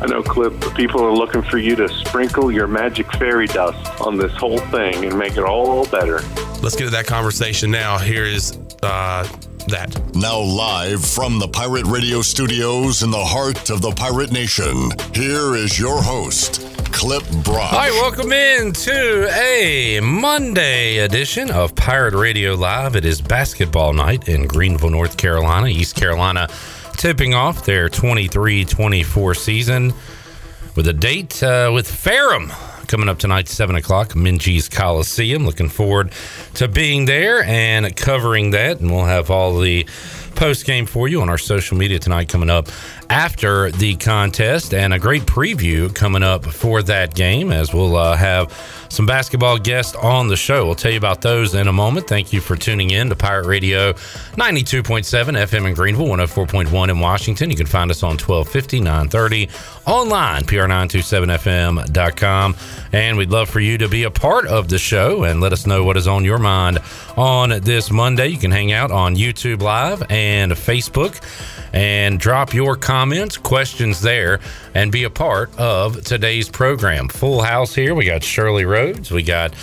I know, Clip, the people are looking for you to sprinkle your magic fairy dust on this whole thing and make it all better. Let's get to that conversation now. Here is uh, that. Now, live from the Pirate Radio studios in the heart of the Pirate Nation, here is your host, Clip Brock. Hi, welcome in to a Monday edition of Pirate Radio Live. It is basketball night in Greenville, North Carolina. East Carolina tipping off their 23 24 season with a date uh, with Ferrum coming up tonight, 7 o'clock, Minges Coliseum. Looking forward to being there and covering that. And we'll have all the post game for you on our social media tonight coming up after the contest and a great preview coming up for that game as we'll uh, have some basketball guests on the show. We'll tell you about those in a moment. Thank you for tuning in to Pirate Radio 92.7 FM in Greenville, 104.1 in Washington. You can find us on 1250, 930, online, pr927fm.com. And we'd love for you to be a part of the show and let us know what is on your mind on this Monday. You can hang out on YouTube Live and Facebook and drop your comments, questions there, and be a part of today's program. Full house here. We got Shirley Rhodes, we got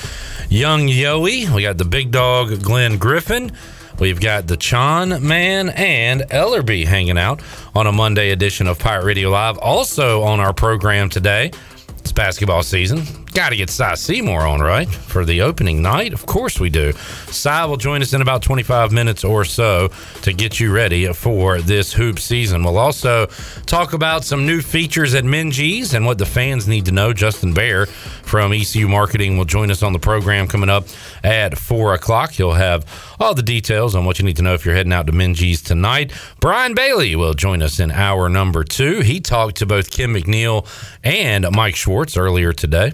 Young Yoey, we got the big dog Glenn Griffin. We've got the Chon Man and Ellerbe hanging out on a Monday edition of Pirate Radio Live. Also on our program today, it's basketball season. Got to get Si Seymour on, right? For the opening night? Of course we do. Si will join us in about 25 minutes or so to get you ready for this hoop season. We'll also talk about some new features at Minges and what the fans need to know. Justin Behr from ECU Marketing will join us on the program coming up at 4 o'clock. He'll have all the details on what you need to know if you're heading out to Minges tonight. Brian Bailey will join us in hour number two. He talked to both Kim McNeill and Mike Schwartz earlier today.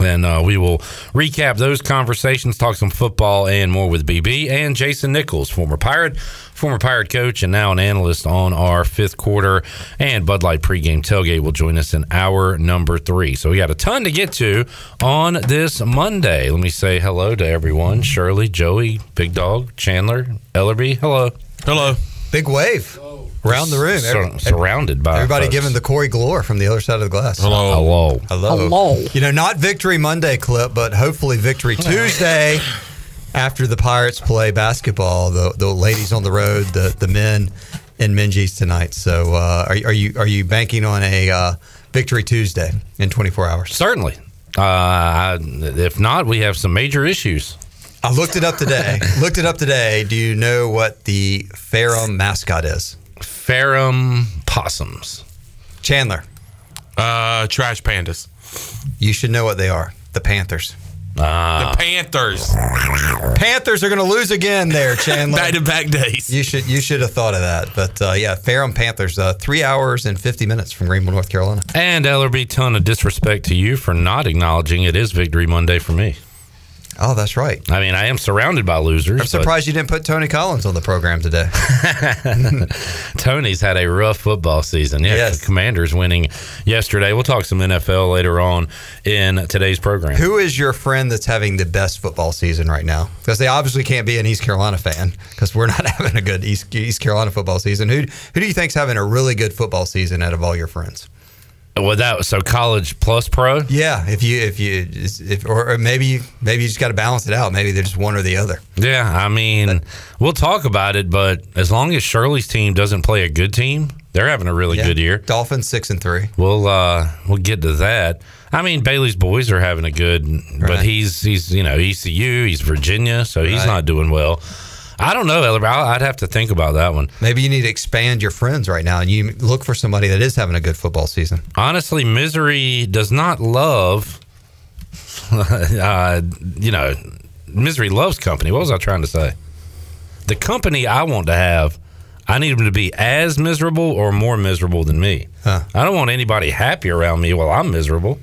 And uh, we will recap those conversations, talk some football and more with BB and Jason Nichols, former Pirate, former Pirate coach, and now an analyst on our fifth quarter and Bud Light pregame tailgate will join us in hour number three. So we got a ton to get to on this Monday. Let me say hello to everyone Shirley, Joey, Big Dog, Chandler, Ellerbe. Hello. Hello. Big wave around the room. Sur- Every- surrounded by Everybody giving the Corey Glore from the other side of the glass. Hello. hello. Hello. Hello. You know, not Victory Monday clip, but hopefully Victory Tuesday after the Pirates play basketball. The the ladies on the road, the the men in Minges tonight. So uh, are, are you are you banking on a uh, Victory Tuesday in 24 hours? Certainly. Uh, I- if not, we have some major issues. I looked it up today. looked it up today. Do you know what the Ferrum mascot is? Ferrum possums. Chandler, Uh, trash pandas. you should know what they are. The Panthers. Ah. The Panthers. Panthers are going to lose again there, Chandler. Back to back days. You should you should have thought of that. But uh, yeah, Ferrum Panthers, uh, three hours and fifty minutes from Greenville, North Carolina. And Ellerbe, ton of disrespect to you for not acknowledging it is Victory Monday for me. Oh, that's right. I mean, I am surrounded by losers. I'm surprised you didn't put Tony Collins on the program today. Tony's had a rough football season. Yeah, Yes. the Commanders winning yesterday. We'll talk some NFL later on in today's program. Who is your friend that's having the best football season right now? Because they obviously can't be an East Carolina fan because we're not having a good East, East Carolina football season. Who who do you think's having a really good football season out of all your friends? Well, that was so college plus pro. Yeah, if you if you if or, maybe you, maybe you just got to balance it out. Maybe they're just one or the other. Yeah, I mean, we'll talk about it, but as long as Shirley's team doesn't play a good team, they're having a really Yeah. good year. Dolphins six and three. We'll uh we'll get to that. I mean, Bailey's boys are having a good, but he's he's you know ECU, he's Virginia, so he's Right. not doing well. I don't know, I'd have to think about that one. Maybe you need to expand your friends right now, and you look for somebody that is having a good football season. Honestly, misery does not love. uh, you know, misery loves company. What was I trying to say? The company I want to have, I need them to be as miserable or more miserable than me. Huh. I don't want anybody happy around me while I'm miserable.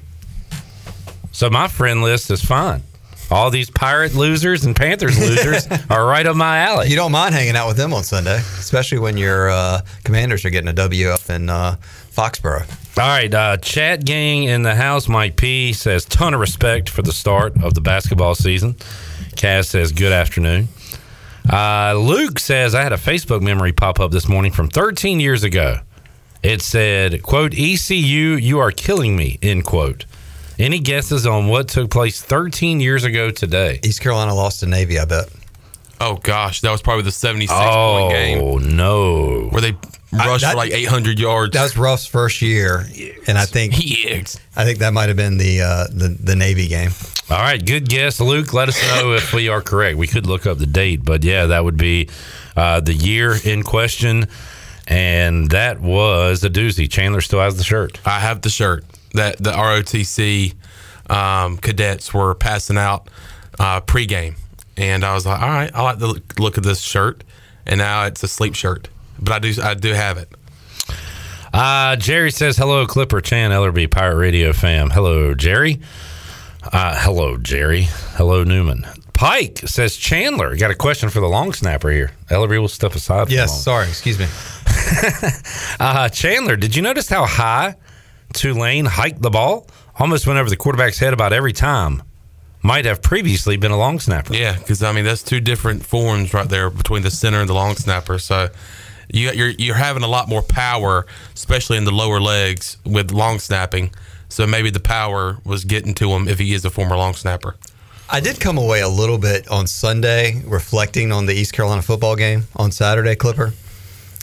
So my friend list is fine. All these pirate losers and Panthers losers are right up my alley. You don't mind hanging out with them on Sunday, especially when your uh, commanders are getting a W up in uh, Foxborough. All right, uh, chat gang in the house. Mike P says ton of respect for the start of the basketball season. Cass says good afternoon. Uh, Luke says I had a Facebook memory pop up this morning from 13 years ago. It said, "quote ECU, you are killing me." End quote. Any guesses on what took place 13 years ago today? East Carolina lost to Navy, I bet. Oh gosh, that was probably the 76 Oh point game Oh no! where they rushed that- for like 800 yards. That was Ruff's first year, and I think Yikes. I think that might have been the uh, the the Navy game. All right, good guess, Luke. Let us know if we are correct. We could look up the date, but yeah, that would be uh, the year in question, and that was a doozy. Chandler still has the shirt. I have the shirt that the ROTC um, cadets were passing out uh, pregame, and I was like, all right, I like the look- look of this shirt, and now it's a sleep shirt, but I do I do have it. Uh, Jerry says hello, Clipper Chan Ellerbe Pirate Radio fam. Hello, Jerry. Uh, hello, Jerry. Hello, Newman. Pike says Chandler got a question for the long snapper here. Ellerbe will step aside. For Yes, sorry, excuse me. Uh, Chandler, did you notice how high Tulane hiked the ball? Almost went over the quarterback's head about every time. Might have previously been a long snapper. Yeah, because I mean that's two different forms right there between the center and the long snapper. So you, you're you're having a lot more power, especially in the lower legs with long snapping. So maybe the power was getting to him if he is a former long snapper. I did come away a little bit on Sunday reflecting on the East Carolina football game on Saturday, Clipper,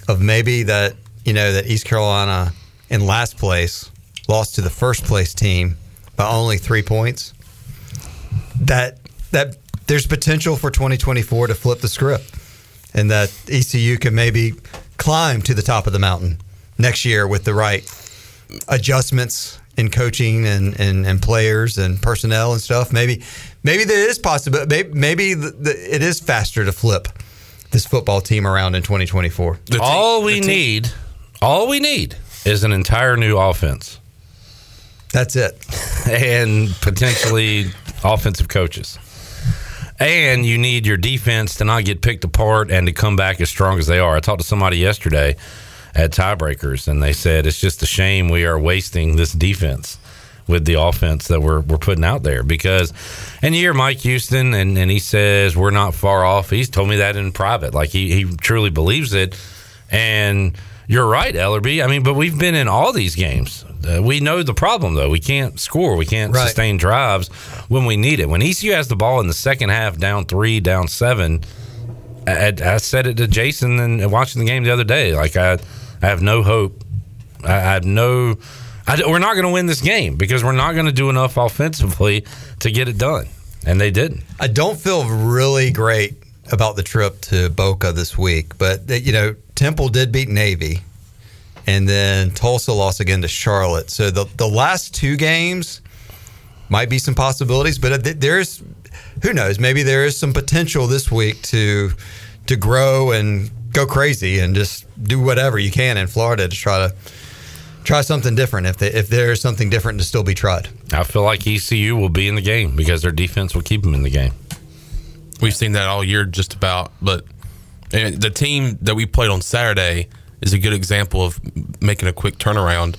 of maybe that, you know, that East Carolina in last place lost to the first place team by only three points. That that there's potential for 2024 to flip the script and that ECU can maybe climb to the top of the mountain next year with the right adjustments in coaching and, and, and players and personnel and stuff. Maybe maybe that is possible. Maybe, maybe the, the, it is faster to flip this football team around in 2024. Team- all we need, all we need is an entire new offense That's it. and potentially offensive coaches. And you need your defense to not get picked apart and to come back as strong as they are. I talked to somebody yesterday at Tiebreakers, and they said it's just a shame we are wasting this defense with the offense that we're, we're putting out there. Because, and you hear Mike Houston, and, and he says we're not far off. He's told me that in private. Like he, he truly believes it. And you're right, Ellerbe. I mean, but we've been in all these games. Uh, we know the problem, though. We can't score. We can't Right. sustain drives when we need it. When ECU has the ball in the second half, down three, down seven, I, I said it to Jason and watching the game the other day. Like I, I have no hope. I, I have no. I, we're not going to win this game because we're not going to do enough offensively to get it done, and they didn't. I don't feel really great about the trip to Boca this week, but you know Temple did beat Navy, and then Tulsa lost again to Charlotte. So the the last two games might be some possibilities, but uh, there's who knows? Maybe there is some potential this week to to grow and go crazy and just do whatever you can in Florida to try to try something different. If they, if there's something different to still be tried. I feel like ECU will be in the game because their defense will keep them in the game. We've seen that all year, just about. But and the team that we played on Saturday is a good example of making a quick turnaround.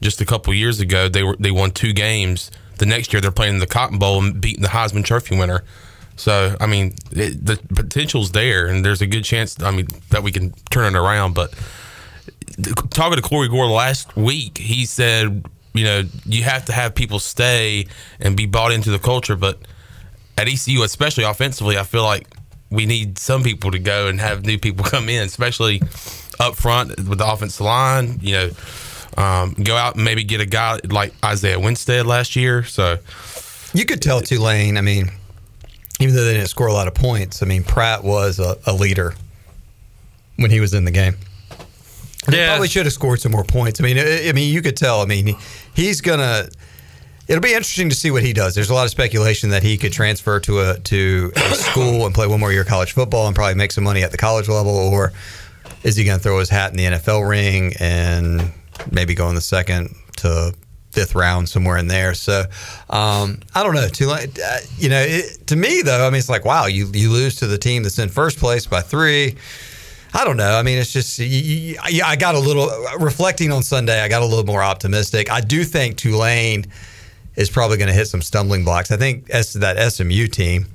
Just a couple years ago, they were they won two games. The next year, they're playing in the Cotton Bowl and beating the Heisman Trophy winner. So, I mean, it, the potential's there, and there's a good chance. I mean, that we can turn it around. But talking to Corey Gore last week, he said, you know, you have to have people stay and be bought into the culture. But at ECU, especially offensively, I feel like we need some people to go and have new people come in, especially up front with the offensive line. You know, um, go out and maybe get a guy like Isaiah Winstead last year. So You could tell Tulane. I mean, even though they didn't score a lot of points, I mean Pratt was a, a leader when he was in the game. They Yeah. probably should have scored some more points. I mean, I, I mean, you could tell. I mean, he's gonna. It'll be interesting to see what he does. There's a lot of speculation that he could transfer to a to a school and play one more year of college football and probably make some money at the college level, or is he going to throw his hat in the NFL ring and maybe go in the second to fifth round somewhere in there? So um, I don't know. Tulane, uh, you know, it, to me though, I mean, it's like wow, you you lose to the team that's in first place by three. I don't know. I mean, it's just I got a little reflecting on Sunday. I got a little more optimistic. I do think Tulane is probably going to hit some stumbling blocks. I think as to that SMU team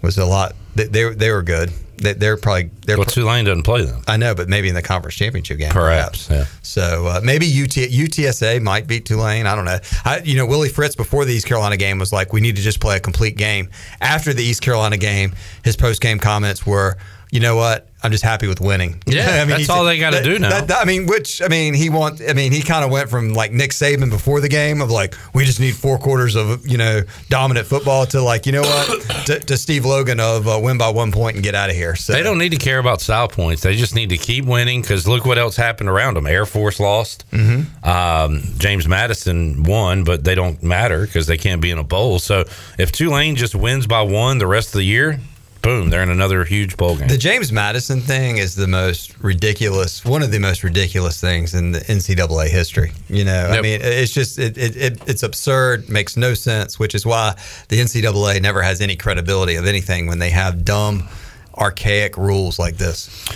was a lot. They, they were good. They, they're probably they're Well, Tulane doesn't play them. I know, but maybe in the conference championship game, Perhaps, yeah. So uh, maybe UT, UTSA might beat Tulane. I don't know. I, you know, Willie Fritz before the East Carolina game was like, "We need to just play a complete game." After the East Carolina game, his post game comments were, "You know what? I'm just happy with winning." Yeah, that's all they gotta do now. that- that- I mean, which I mean, he want. I mean, he kind of went from like Nick Saban before the game of like, we just need four quarters of you know dominant football to like, you know what, to, to Steve Logan of uh, win by one point and get out of here. So They don't need to care about style points. They just need to keep winning because look what else happened around them. Air Force lost. Mhm. Um, James Madison won, but they don't matter because they can't be in a bowl. So if Tulane just wins by one the rest of the year, boom, they're in another huge bowl game. The James Madison thing is the most ridiculous, one of the most ridiculous things in the NCAA history. You know, I mean, it's just it, it, it it's absurd, makes no sense, which is why the NCAA never has any credibility of anything when they have dumb, archaic rules like this.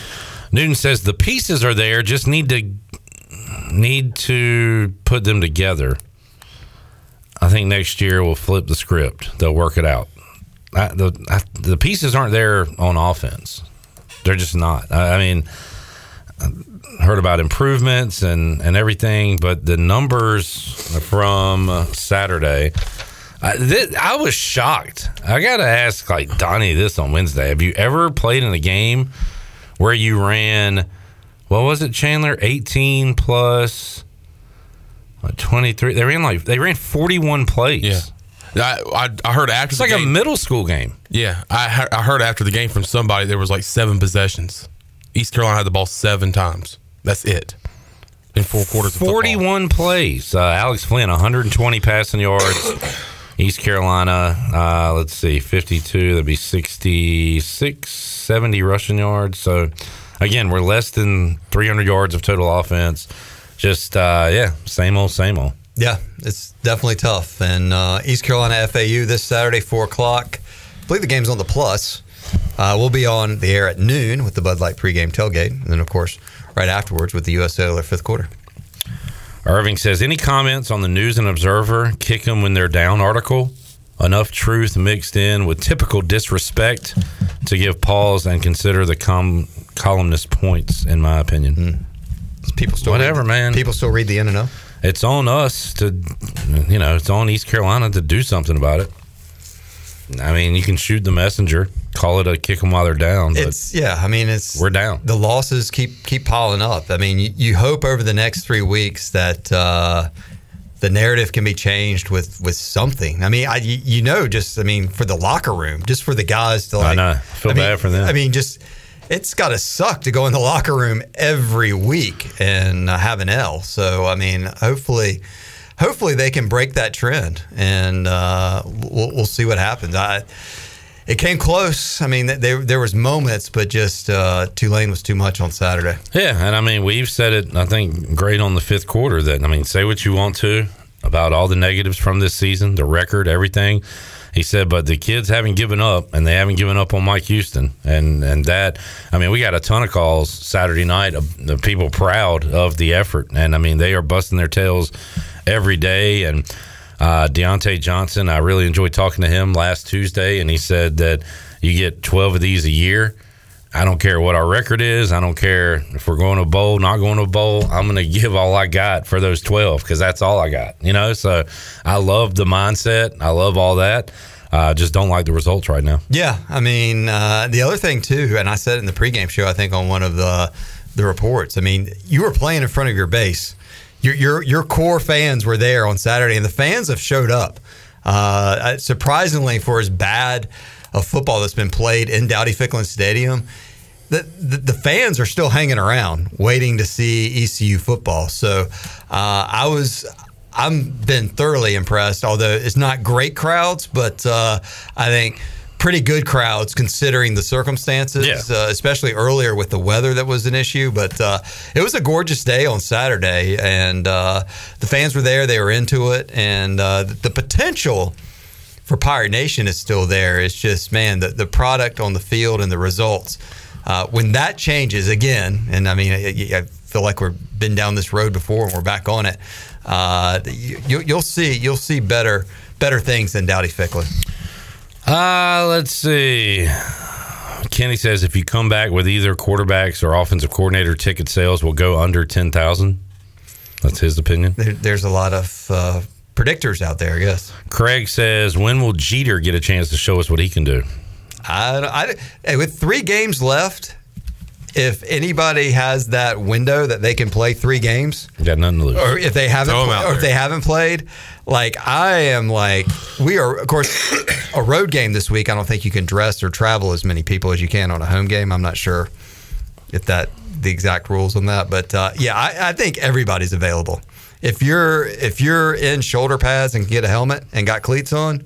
Newton says the pieces are there, just need to need to put them together. I think next year we'll flip the script. They'll work it out. I, the I, the pieces aren't there on offense. They're just not. I, I mean, I heard about improvements and and everything, but the numbers from Saturday. I, thi- I was shocked. I gotta ask, like Donnie, this on Wednesday. Have you ever played in a game where you ran? What was it, Chandler? Eighteen plus twenty three. They ran like they ran forty one plays. Yeah. I, I, I heard after It's like a middle school game. Yeah, I I heard after the game from somebody there was like seven possessions. East Carolina had the ball seven times. That's it in four quarters. 41 plays. Uh, Alex Flinn, 120 passing yards. East Carolina, uh, let's see, 52. That'd be 66, 70 rushing yards. So, again, we're less than 300 yards of total offense. Just, uh, yeah, same old, same old. Yeah, it's definitely tough. And uh, East Carolina FAU this Saturday, four o'clock. I believe the game's on the plus. Uh, we'll be on the air at noon with the Bud Light pregame tailgate, and then of course right afterwards with the U.S. Cellular fifth quarter. Irving says, any comments on the News and Observer kick them when they're down article? Enough truth mixed in with typical disrespect to give pause and consider the com- columnist points, in my opinion. People still Whatever, read, man. People still read the in and O. It's on us to, you know, it's on East Carolina to do something about it. I mean, you can shoot the messenger, call it a kick them while they're down, It's yeah. I mean, it's we're down. the losses keep keep piling up. I mean, you, you hope over the next three weeks that uh, the narrative can be changed with with something. I mean, I you, know, just I mean, for the locker room, just for the guys to I like. know. Feel mean- bad for them. I mean, just it's got to suck to go in the locker room every week and have an L. So I mean, hopefully. Hopefully they can break that trend, and uh, we'll, we'll see what happens. I, it came close. I mean, there there was moments, but just uh, Tulane was too much on Saturday. Yeah, and I mean, we've said it, I think, great on the fifth quarter that, I mean, say what you want to about all the negatives from this season, the record, everything. He said, but the kids haven't given up, and they haven't given up on Mike Houston, and and that. I mean, we got a ton of calls Saturday night of the people proud of the effort, and I mean, they are busting their tails every day. And uh, Deontay Johnson, I really enjoyed talking to him last Tuesday, and he said that you get twelve of these a year. I don't care what our record is. I don't care if we're going to bowl, not going to bowl. I'm going to give all I got for those 12 because that's all I got, you know? So I love the mindset. I love all that. I uh, just don't like the results right now. Yeah, I mean, uh, the other thing too, and I said it in the pregame show, I think on one of the the reports. I mean, you were playing in front of your base. Your your your core fans were there on Saturday, and the fans have showed up. Uh, surprisingly, for as bad of football that's been played in Dowdy Ficklen Stadium, the, the, the fans are still hanging around, waiting to see ECU football. So uh, I was. I'm been thoroughly impressed. Although it's not great crowds, but uh, I think pretty good crowds considering the circumstances, Yeah. uh, especially earlier with the weather that was an issue. But uh, it was a gorgeous day on Saturday, and uh, the fans were there. They were into it, and uh, the potential for Pirate Nation is still there. It's just, man, the, the product on the field and the results. Uh, when that changes again, and I mean, I, I feel like we've been down this road before and we're back on it. Uh, you, you'll see, you'll see better, better things than Dowdy Ficklen. Uh, let's see. Kenny says if you come back with either quarterbacks or offensive coordinator, ticket sales will go under 10,000. That's his opinion. There, there's a lot of uh, predictors out there. Yes. Craig says, when will Jeter get a chance to show us what he can do? I, I, hey, with three games left, if anybody has that window that they can play three games, You got nothing to lose. or if they haven't, Throw 'em pla- out or if they haven't played, like I am, like we are. Of course, a road game this week. I don't think you can dress or travel as many people as you can on a home game. I'm not sure if that the exact rules on that, but uh, yeah, I, I think everybody's available. If you're if you're in shoulder pads and get a helmet and got cleats on,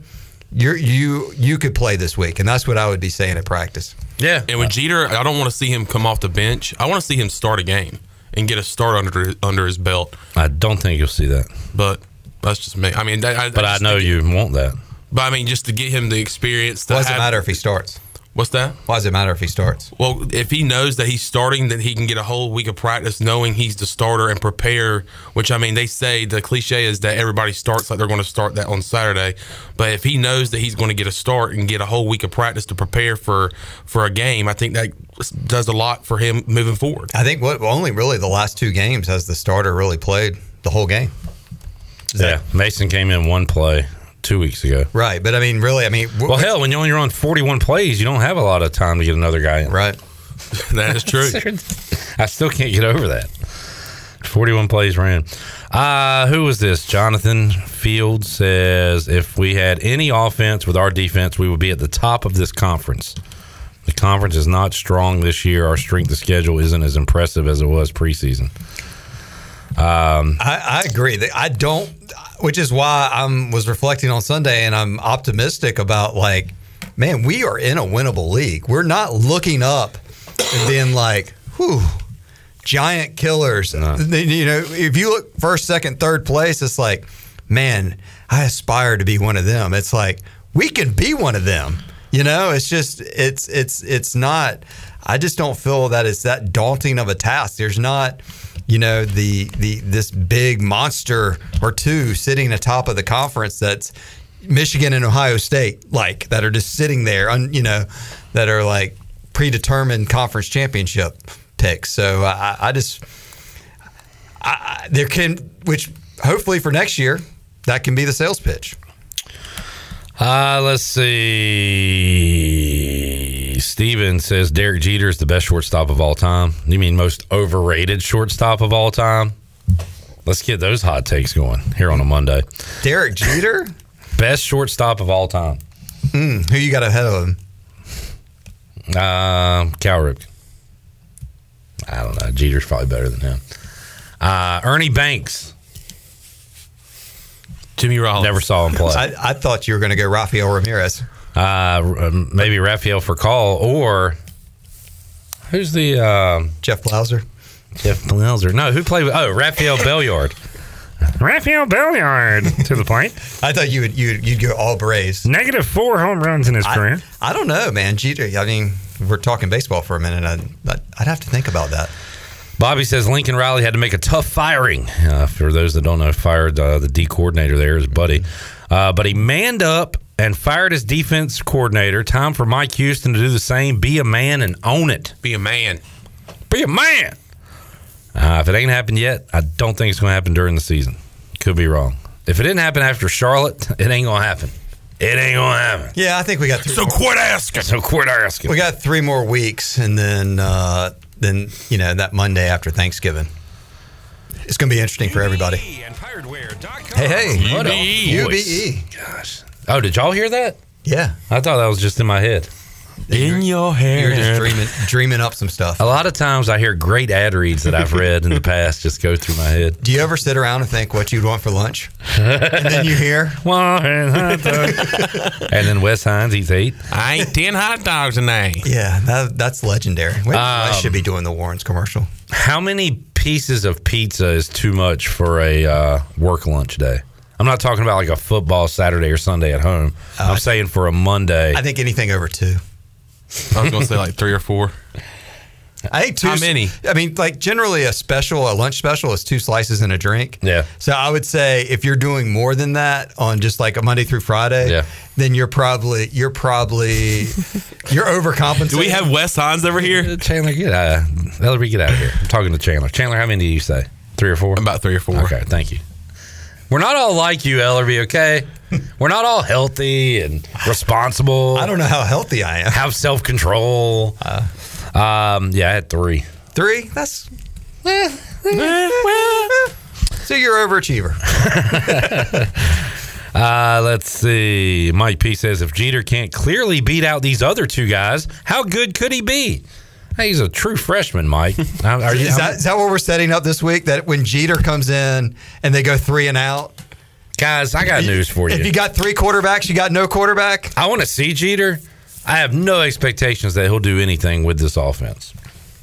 you're you you could play this week, and that's what I would be saying at practice. Yeah. And with Jeter, I don't want to see him come off the bench. I want to see him start a game and get a start under under his belt. I don't think you'll see that. But that's just me. I mean, I, But I just know you want that. But I mean, just to get him the experience. Doesn't have- matter if he starts? What's that? Why does it matter if he starts? Well, if he knows that he's starting, then he can get a whole week of practice knowing he's the starter and prepare. Which I mean, they say the cliche is that everybody starts like they're going to start that on Saturday. But if he knows that he's going to get a start and get a whole week of practice to prepare for for a game, I think that does a lot for him moving forward. I think what only really the last two games has the starter really played the whole game. Yeah. Mason came in one play two weeks ago. Right, but I mean, really, I mean, w- Well, hell, when you only run 41 plays, you don't have a lot of time to get another guy in. right. That is true. I still can't get over that. 41 plays ran. Uh, who was this? Jonathan Field says if we had any offense with our defense, we would be at the top of this conference. The conference is not strong this year. Our strength of schedule isn't as impressive as it was preseason. Um, I, I agree. I don't, which is why I am was reflecting on Sunday, and I'm optimistic about like, man, we are in a winnable league. We're not looking up and being like, whew, giant killers. Then, You know, if you look first, second, third place, it's like, man, I aspire to be one of them. It's like we can be one of them. You know, it's just it's it's it's not. I just don't feel that it's that daunting of a task. There's not, you know, the the this big monster or two sitting atop of the conference that's Michigan and Ohio State like that are just sitting there, un, you know, that are like predetermined conference championship picks. So I, I just I- there can which hopefully for next year that can be the sales pitch. Uh, let's see. Steven says Derek Jeter is the best shortstop of all time. You mean most overrated shortstop of all time? Let's get those hot takes going here on a Monday. Derek Jeter, Best shortstop of all time. Hmm, who you got ahead of him? Uh, Cal Ripken. I don't know. Jeter's probably better than him. Uh, Ernie Banks. Jimmy Rollins. Never saw him play. I, I thought you were going to go Rafael Ramirez. Uh, um, maybe Rafael Furcal or who's the um, Jeff Blauser. Jeff Blauser? No, who played with? Oh, Rafael Belliard. Rafael Belliard to the point. I thought you would you'd, you'd go all Braves. Negative four home runs in his I, career. I don't know, man. Jeter. I mean, we're talking baseball for a minute. I'd, I'd, I'd have to think about that. Bobby says Lincoln Riley had to make a tough firing. Uh, for those that don't know, fired uh, the D coordinator there, his buddy. Uh, but he manned up and fired his defense coordinator. Time for Mike Houston to do the same. Be a man and own it. Be a man. Be a man. Uh, if it ain't happened yet, I don't think it's going to happen during the season. Could be wrong. If it didn't happen after Charlotte, it ain't going to happen. It ain't going to happen. Yeah, I think we got three. So more, quit asking. So quit asking. we got three more weeks, and then uh, then you know that Monday after Thanksgiving. It's going to be interesting for everybody. Hey, hey, What a UBE. Gosh. Oh, did y'all hear that? Yeah, I thought that was just in my head. In your hair. You're just dreaming, dreaming up some stuff. A lot of times I hear great ad reads that I've read in the past just go through my head. Do you ever sit around and think what you'd want for lunch? and then you hear, and then Wes Hines eats eight. I ate 10 hot dogs a night. yeah, that, that's legendary. Maybe I Um, should be doing the Warrens commercial. How many pieces of pizza is too much for a uh, work lunch day? I'm not talking about like a football Saturday or Sunday at home. Oh, I'm saying for a Monday. I think anything over two. I was going to say like three or four. I think two. How many? I mean, like generally a special, a lunch special is two slices and a drink. Yeah. So I would say if you're doing more than that on just like a Monday through Friday, Yeah. then you're probably you're probably you're overcompensating. Do we have Wes Hines over here? Uh, Chandler, get out. Ellerbe, get out of here. I'm talking to Chandler. Chandler, how many do you say? Three or four? About three or four. Okay, thank you. We're not all like you, Ellerbe, okay? We're not all healthy and responsible. I don't know how healthy I am. Have self control. um, yeah, I had three. Three? That's so you're overachiever. Uh, let's see. Mike P says if Jeter can't clearly beat out these other two guys, how good could he be? Hey, he's a true freshman, Mike. Are you, Is that, is that what we're setting up this week? That when Jeter comes in and they go three and out, guys, I got news for you. if you got three quarterbacks, you got no quarterback. I want to see Jeter. I have no expectations that he'll do anything with this offense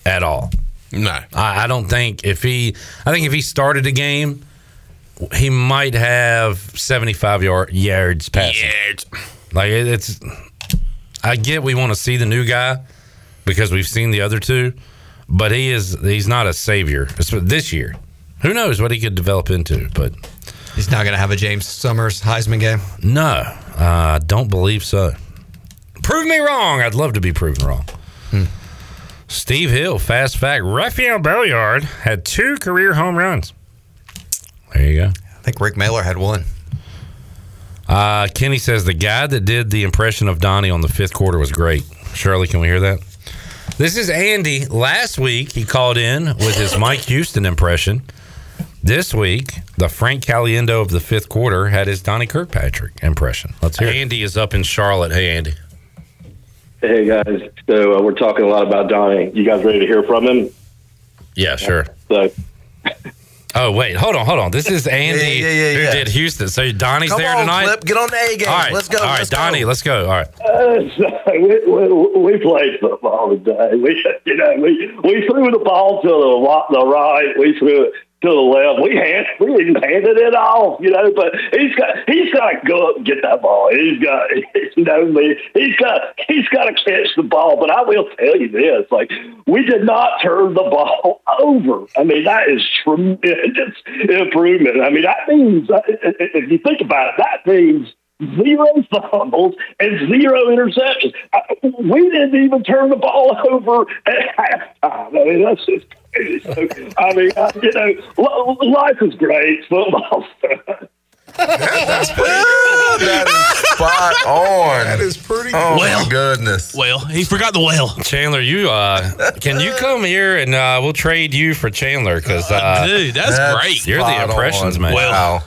at all. No. I, I don't think if he, I think if he started a game, he might have seventy-five yard yards passing. Like it, it's, I get we want to see the new guy because we've seen the other two, but he is he's not a savior this year. Who knows what he could develop into? But He's not going to have a James Summers Heisman game. no, I don't believe so. Prove me wrong. I'd love to be proven wrong. Steve Hill, fast fact: Rafael Belliard had two career home runs. There you go. I think Rick Mahler had one. Uh, Kenny says the guy that did the impression of Donnie on the fifth quarter was great. Shirley, can we hear that? This is Andy. Last week he called in with his Mike Houston impression. This week, the Frank Caliendo of the fifth quarter had his Donnie Kirkpatrick impression. Let's hear. it. Andy is up in Charlotte. Hey, Andy. Hey guys, so uh, we're talking a lot about Donnie. You guys ready to hear from him? Yeah, sure. So, Oh wait, hold on, hold on. This is Andy Yeah, yeah, yeah, who yeah. did Houston. So Donnie's Come there on, tonight. Flip, get on the A game. All right, Let's go. All right, let's Donnie, go. let's go. All right. uh, so we, we, we played football today. We, you know, we we threw the ball to the the right. We threw it to the left. We hand we even handed it off, you know. But he's got he's got to go up and get that ball. He's got you know me. He's got he's got to catch the ball. But I will tell you this: like we did not turn the ball over. I mean that is tremendous improvement. I mean that means uh, if you think about it, that means zero fumbles and zero interceptions. Uh, We didn't even turn the ball over at halftime. I mean, that's just. So, I mean, uh, you know, life is great. Football's fun. that is spot on. That is pretty. Oh Well. my goodness. Well, he forgot the whale. Chandler, you uh, can you come here and uh, we'll trade you for Chandler because uh, Dude, that's, great. You're the impressions on. man. Wow.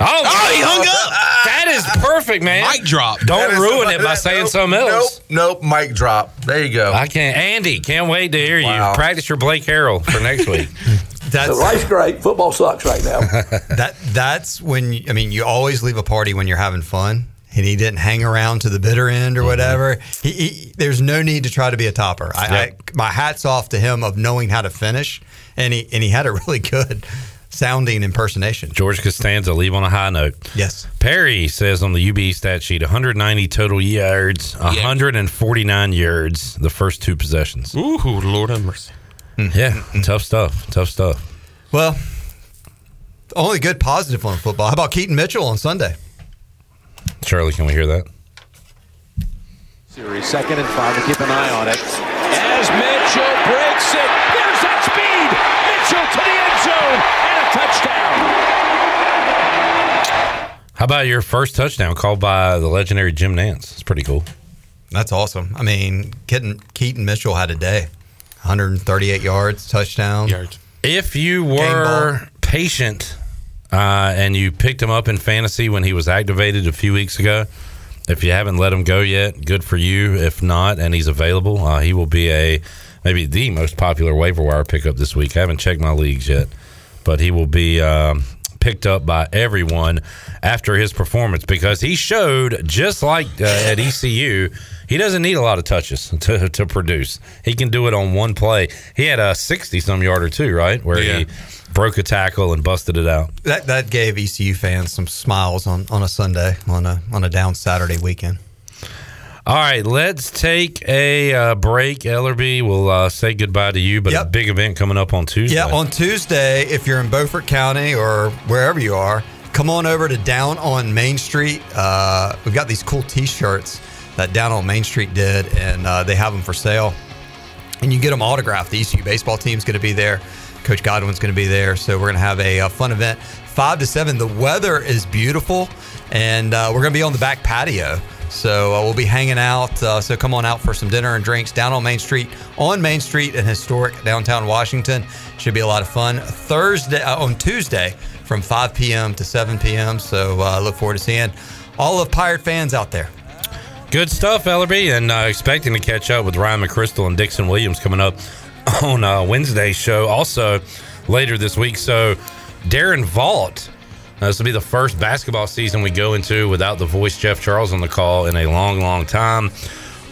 Oh, Oh, he hung up. That is perfect, man. Mic drop. Don't That is- ruin it by that- saying nope, something else. Nope, nope. Mic drop. There you go. I can't. Andy, can't wait to hear Wow. you. Practice your Blake Harrell for next week. That's Life's great. Football sucks right now. that. That's when you, I mean you always leave a party when you're having fun. And he didn't hang around to the bitter end or mm-hmm. whatever. He, he, there's no need to try to be a topper. I, I, my hats off to him of knowing how to finish, and he and he had a really good sounding impersonation. George Costanza, leave on a high note. Yes. Perry says on the UB stat sheet 190 total yards, 149 yards the first two possessions. Ooh, Lord have mercy. Hmm. Yeah, tough stuff. Tough stuff. Well, only good positive on football. How about Keaton Mitchell on Sunday? Charlie, can we hear that? Series second and five. We'll keep an eye on it. As Mitchell breaks it, touchdown. How about your first touchdown called by the legendary Jim Nantz? It's pretty cool. That's awesome. I mean, Keaton, Keaton Mitchell had a day 138 yards, touchdown. Yards. If you were patient uh, and you picked him up in fantasy when he was activated a few weeks ago, if you haven't let him go yet, good for you. If not, and he's available, uh, he will be a maybe the most popular waiver wire pickup this week. I haven't checked my leagues yet, but he will be um, picked up by everyone after his performance because he showed just like uh, at ECU. He doesn't need a lot of touches to, to produce. He can do it on one play. He had a 60 some yarder too, right? Where he broke a tackle and busted it out. That that gave ECU fans some smiles on, on a Sunday on a on a down Saturday weekend. All right, let's take a uh, break. Ellerbe, we'll uh, say goodbye to you, but a big event coming up on Tuesday. Yeah, on Tuesday, if you're in Beaufort County or wherever you are, come on over to Down on Main Street. Uh, we've got these cool T-shirts that Down on Main Street did, and uh, they have them for sale. And you get them autographed. The ECU baseball team's going to be there. Coach Godwin's going to be there. So we're going to have a, uh fun event. Five to seven. The weather is beautiful, and uh, we're going to be on the back patio. So uh, we'll be hanging out. Uh, so come on out for some dinner and drinks down on Main Street, on Main Street in historic downtown Washington. Should be a lot of fun. Thursday uh, on Tuesday from 5 p.m. to 7 p.m. So uh, look forward to seeing all of Pirate fans out there. Good stuff, Ellerbe, and uh, expecting to catch up with Ryan McChrystal and Dixon Williams coming up on uh, Wednesday's show. Also later this week. So Darren Vault. Uh, this will be the first basketball season we go into without the voice Jeff Charles on the call in a long, long time.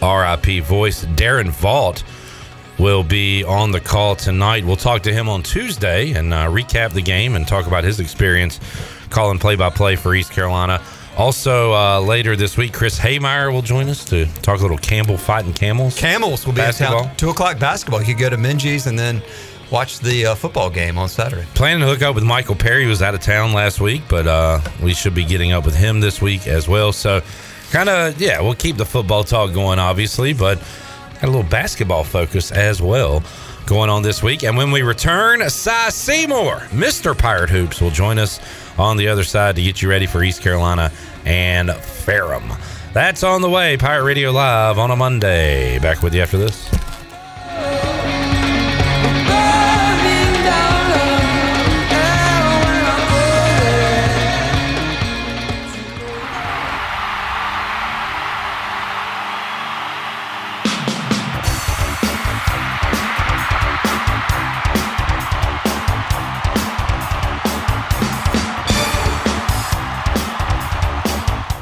RIP voice Darren Vault will be on the call tonight. We'll talk to him on Tuesday and uh, recap the game and talk about his experience calling play by play for East Carolina. Also, uh, later this week, Chris Haymeyer will join us to talk a little Campbell fighting camels. Camels will be basketball. in town. Two o'clock basketball. You could go to Minges and then watch the uh, football game on Saturday. Planning to hook up with Michael Perry, was out of town last week, but uh, we should be getting up with him this week as well. So, kind of, yeah, we'll keep the football talk going, obviously, but got a little basketball focus as well going on this week. And when we return, Si Seymour, Mr. Pirate Hoops, will join us on the other side to get you ready for East Carolina and Ferrum. That's on the way. Pirate Radio Live on a Monday. Back with you after this.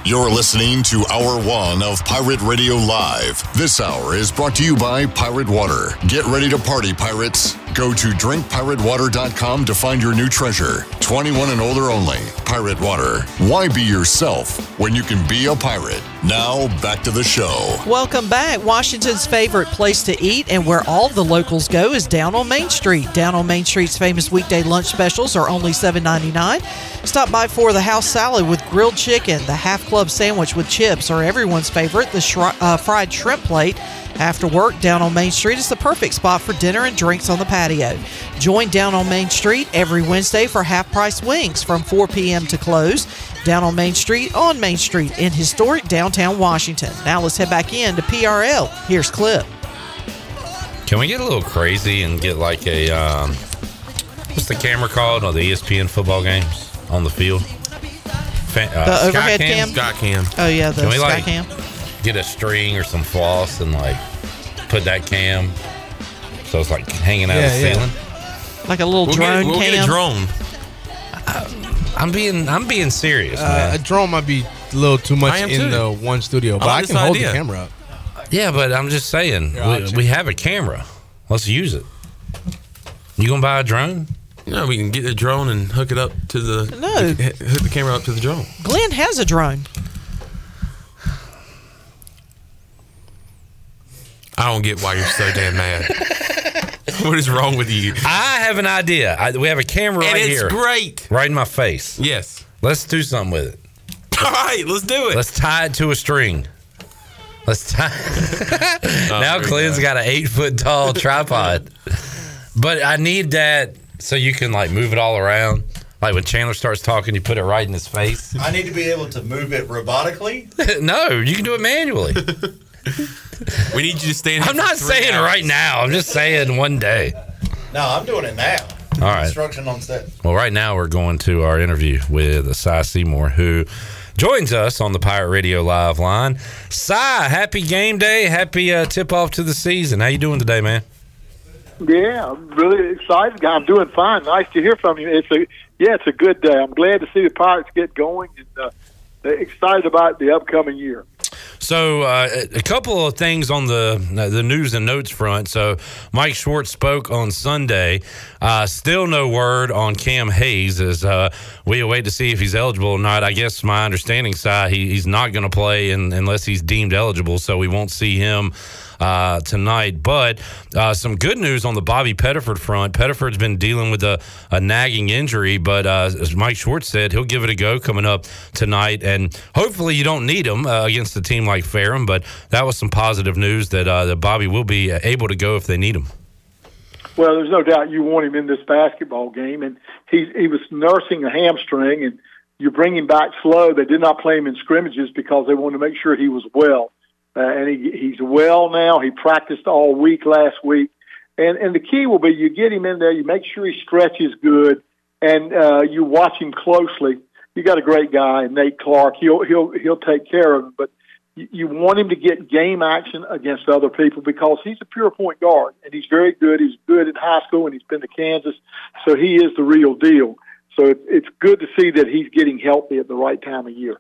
You're listening to Hour One of Pirate Radio Live. This hour is brought to you by Pirate Water. Get ready to party, pirates. Go to drinkpiratewater.com to find your new treasure. 21 and older only. Pirate Water. Why be yourself when you can be a pirate? Now, back to the show. Welcome back. Washington's favorite place to eat and where all the locals go is down on Main Street. Down on Main Street's famous weekday lunch specials are only $7.99. Stop by for the house salad with grilled chicken, the half club sandwich with chips, or everyone's favorite, the shri- uh, fried shrimp plate. After work, down on Main Street is the perfect spot for dinner and drinks on the patio. Join Down on Main Street every Wednesday for half price wings from 4 p.m. to close. Down on Main Street, on Main Street in historic downtown Washington. Now let's head back in to PRL. Here's Clip. Can we get a little crazy and get like a um, what's the camera called on the ESPN football games on the field? Fa- uh, The sky overhead cam? Sky cam. Oh, yeah, the Can we, sky like, cam. Get a string or some floss and like put that cam so it's like hanging out of the Yeah, yeah. ceiling. Like a little We'll get- drone we'll cam. get a drone. I'm being I'm being serious, Uh, man. a drone might be a little too much in too. the one studio, I but like I, can hold idea. the camera up. Yeah, but I'm just saying we, we have a camera. Let's use it. You gonna buy a drone? No, we can get a drone and hook it up to the No. hook the camera up to the drone. Glenn has a drone. I don't get why you're so damn mad. what is wrong with you? I have an idea. I, we have a camera And right it's here, great. right in my face. Yes. Let's do something with it. All right, let's do it. Let's tie it to a string. Let's tie. Oh, now here we Glenn's go. got an eight foot tall tripod, but I need that so you can like move it all around. Like when Chandler starts talking, you put it right in his face. I need to be able to move it robotically. no, you can do it manually. We need you to stand. I'm not saying right now. I'm just saying one day. No, I'm doing it now. All right. Construction on set. Well, right now we're going to our interview with Si Seymour, who joins us on the Pirate Radio Live line. Si, happy game day, happy uh, tip off to the season. How you doing today, man? Yeah, I'm really excited. I'm doing fine. Nice to hear from you. It's a yeah, it's a good day. I'm glad to see the Pirates get going and uh, excited about the upcoming year. So, uh, a couple of things on the the news and notes front. So, Mike Schwartz spoke on Sunday. Uh, still no word on Cam Hayes as uh, we await to see if he's eligible or not. I guess my understanding, side he, he's not going to play in, unless he's deemed eligible. So we won't see him uh, tonight. But uh, some good news on the Bobby Pettiford front. Pettiford's been dealing with a, a nagging injury, but uh, as Mike Schwartz said, he'll give it a go coming up tonight. And hopefully, you don't need him uh, against a team like Ferrum. But that was some positive news that uh, that Bobby will be able to go if they need him. Well, there's no doubt you want him in this basketball game, and he he was nursing a hamstring, and you bring him back slow. They did not play him in scrimmages because they wanted to make sure he was well, uh, and he he's well now. He practiced all week last week, and and the key will be you get him in there, you make sure he stretches good, and uh, you watch him closely. You got a great guy, Nate Clark. He'll he'll he'll take care of him, but you want him to get game action against other people because he's a pure point guard and he's very good. He's good in high school and he's been to Kansas, so he is the real deal. So it's good to see that he's getting healthy at the right time of year.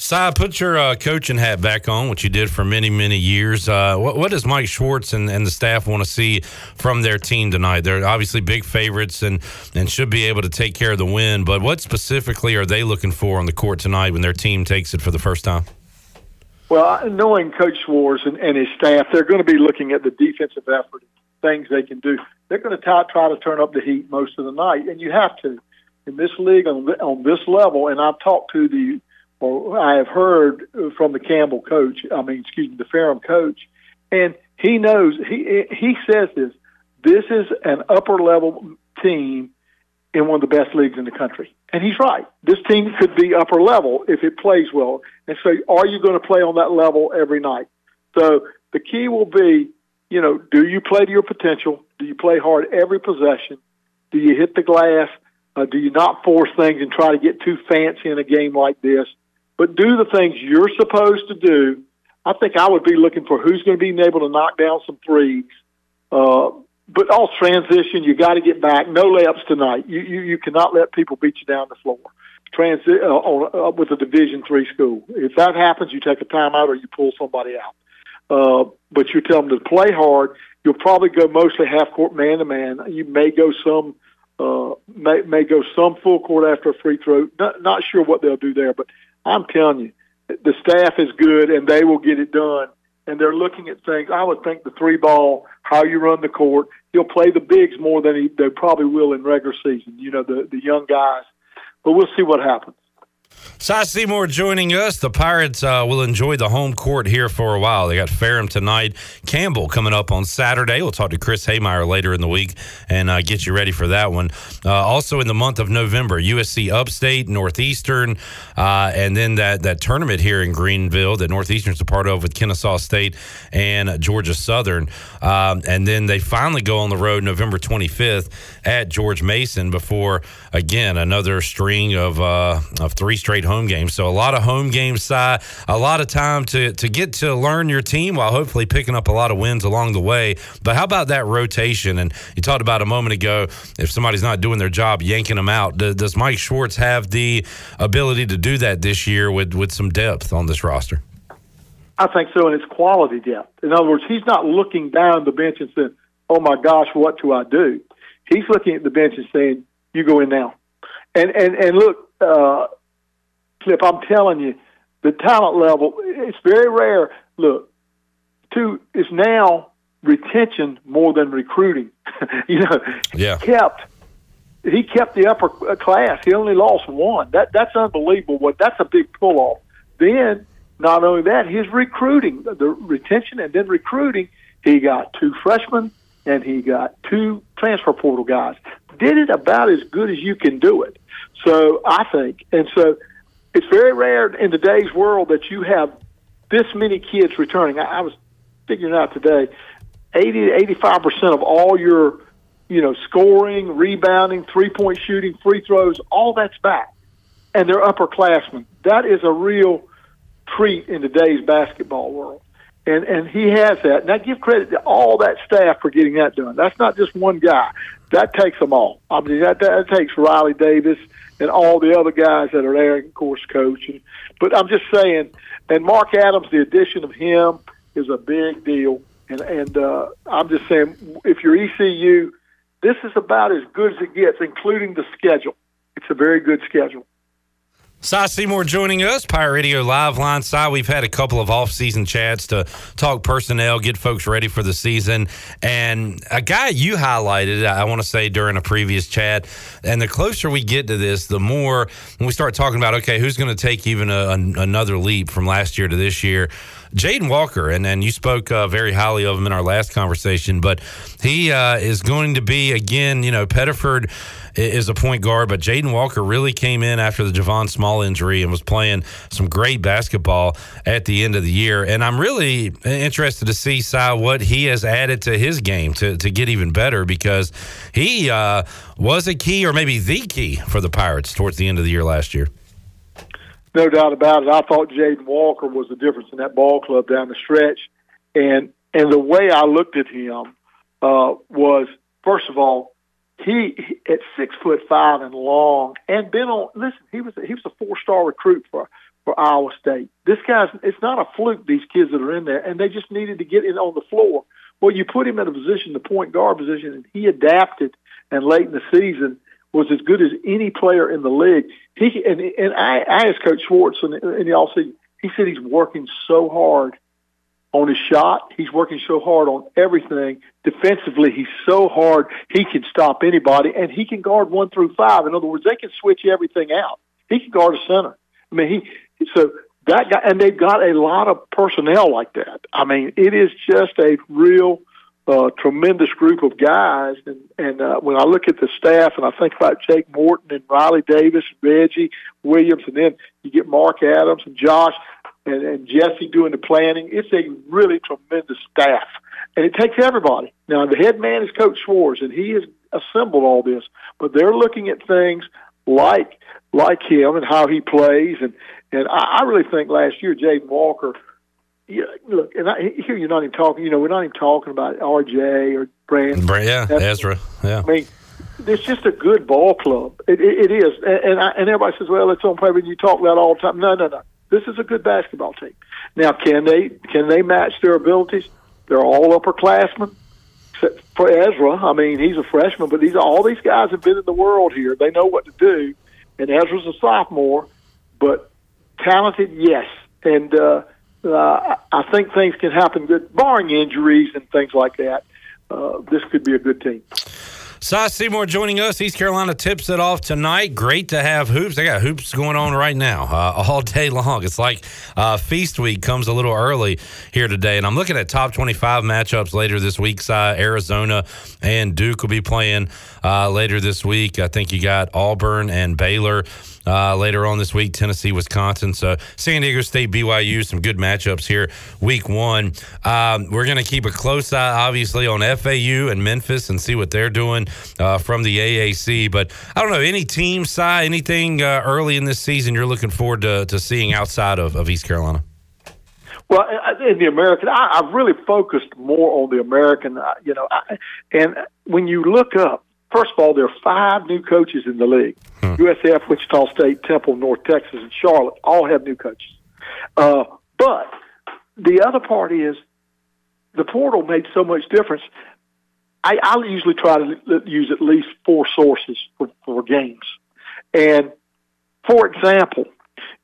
Si, put your uh, coaching hat back on, which you did for many, many years. Uh, what, what, does Mike Schwartz and, and the staff want to see from their team tonight? They're obviously big favorites and, and should be able to take care of the win, but what specifically are they looking for on the court tonight when their team takes it for the first time? Well, knowing Coach Schwartz and, and his staff, they're going to be looking at the defensive effort, things they can do. They're going to try, try to turn up the heat most of the night, and you have to in this league on, on this level. And I've talked to the, or I have heard from the Campbell coach. I mean, excuse me, the Ferrum coach, and he knows. He he says this. This is an upper level team in one of the best leagues in the country. And he's right. This team could be upper level if it plays well. And so, are you going to play on that level every night? So, the key will be, you know, do you play to your potential? Do you play hard every possession? Do you hit the glass? Uh, do you not force things and try to get too fancy in a game like this? But do the things you're supposed to do. I think I would be looking for who's going to be able to knock down some threes. Uh, but all transition, you got to get back. No layups tonight. You, you you cannot let people beat you down the floor. Transit uh, on, uh, with a Division three school. If that happens, you take a timeout or you pull somebody out. Uh, but you tell them to play hard. You'll probably go mostly half court, man to man. You may go some uh, may may go some full court after a free throw. Not not sure what they'll do there, but I'm telling you, the staff is good and they will get it done and they're looking at things. I would think the three ball, how you run the court. He'll play the bigs more than he they probably will in regular season. You know the the young guys, but we'll see what happens. Si Seymour joining us. The Pirates uh, will enjoy the home court here for a while. They got Ferrum tonight, Campbell coming up on Saturday. We'll talk to Chris Haymeyer later in the week and uh, get you ready for that one. Uh, also in the month of November, USC Upstate, Northeastern, uh, and then that that tournament here in Greenville that Northeastern's a part of with Kennesaw State and Georgia Southern. Um, and then they finally go on the road November 25th at George Mason before again another string of uh, of three straight home games. So a lot of home games, side, a lot of time to to get to learn your team while hopefully picking up a lot of wins along the way. But how about that rotation? And you talked about a moment ago, if somebody's not doing their job, yanking them out. Does Mike Schwartz have the ability to do that this year with with some depth on this roster? I think so, and it's quality depth. In other words, he's not looking down the bench and saying, "Oh my gosh, what do I do?" He's looking at the bench and saying, "You go in now." And and and look, uh, Clip, I'm telling you, the talent level, it's very rare. Look, to is now retention more than recruiting. you know, yeah. he kept he kept the upper class. He only lost one. That that's unbelievable. What that's a big pull off. Then not only that, his recruiting, the retention, and then recruiting. He got two freshmen and he got two transfer portal guys. Did it about as good as you can do it. So I think, and so it's very rare in today's world that you have this many kids returning. I, I was figuring out today, 80 to 85 percent of all your you know, scoring, rebounding, three point shooting, free throws, all that's back. And they're upperclassmen. That is a real treat in today's basketball world. And and he has that. I give credit to all that staff for getting that done. That's not just one guy. That takes them all. I mean that that takes Riley Davis and all the other guys that are there, and of course, coach. And, but I'm just saying, and Mark Adams, the addition of him is a big deal. And and uh, I'm just saying, if you're ECU, this is about as good as it gets, including the schedule. It's a very good schedule. Si Seymour joining us, Pirate Radio Live Line. Si, we've had a couple of off-season chats to talk personnel, get folks ready for the season. And a guy you highlighted, I want to say during a previous chat, and the closer we get to this, the more when we start talking about, okay, who's going to take even a, a, another leap from last year to this year, Jaden Walker, and, and you spoke uh, very highly of him in our last conversation, but he uh, is going to be, again, you know, Pettiford is a point guard, but Jaden Walker really came in after the Javon Small injury and was playing some great basketball at the end of the year. And I'm really interested to see, Si, what he has added to his game to, to get even better because he uh, was a key or maybe the key for the Pirates towards the end of the year last year. No doubt about it. I thought Jaden Walker was the difference in that ball club down the stretch, and and the way I looked at him uh, was first of all he, at six foot five and long and been on. Listen, he was he was a four star recruit for for Iowa State. This guy's it's not a fluke. These kids that are in there, and they just needed to get in on the floor. Well, you put him in a position, the point guard position, and he adapted. And late in the season, was as good as any player in the league. He and and I, I asked Coach Schwartz and, and y'all see he said he's working so hard on his shot. He's working so hard on everything. Defensively, he's so hard he can stop anybody, and he can guard one through five. In other words, they can switch everything out. He can guard a center. I mean, he so that guy, and they've got a lot of personnel like that. I mean, it is just a real uh, tremendous group of guys. And, and uh, when I look at the staff and I think about Jake Morton and Riley Davis, Reggie Williams, and then you get Mark Adams and Josh and, and Jesse doing the planning, it's a really tremendous staff. And it takes everybody. Now, the head man is Coach Schwartz, and he has assembled all this, but they're looking at things like like him and how he plays. And, and I, I really think last year, Jaden Walker – yeah, look, and I, here you're not even talking. You know, we're not even talking about R.J. or Brand. Yeah, Ezra. Yeah. I mean, it's just a good ball club. It, it, it is, and and, I, and everybody says, "Well, it's on paper." You talk about all the time. No, no, no. This is a good basketball team. Now, can they can they match their abilities? They're all upperclassmen. Except for Ezra, I mean, he's a freshman, but these all these guys have been in the world here. They know what to do. And Ezra's a sophomore, but talented, yes. And uh, uh, I think things can happen good, barring injuries and things like that. Uh, this could be a good team. Si Seymour joining us. East Carolina tips it off tonight. Great to have hoops. They got hoops going on right now uh, all day long. It's like uh, feast week comes a little early here today. And I'm looking at top 25 matchups later this week. Arizona and Duke will be playing uh, later this week. I think you got Auburn and Baylor. Uh, later on this week, Tennessee, Wisconsin. So San Diego State, BYU, some good matchups here. Week one, um, we're going to keep a close eye, obviously, on FAU and Memphis and see what they're doing uh, from the AAC. But I don't know any team side, anything uh, early in this season you're looking forward to, to seeing outside of, of East Carolina. Well, in the American, I, I've really focused more on the American. uh, You know, I, and when you look up First of all, there are five new coaches in the league. Hmm. USF, Wichita State, Temple, North Texas, and Charlotte all have new coaches. Uh, but the other part is the portal made so much difference. I, I usually try to use at least four sources for, for games. And for example,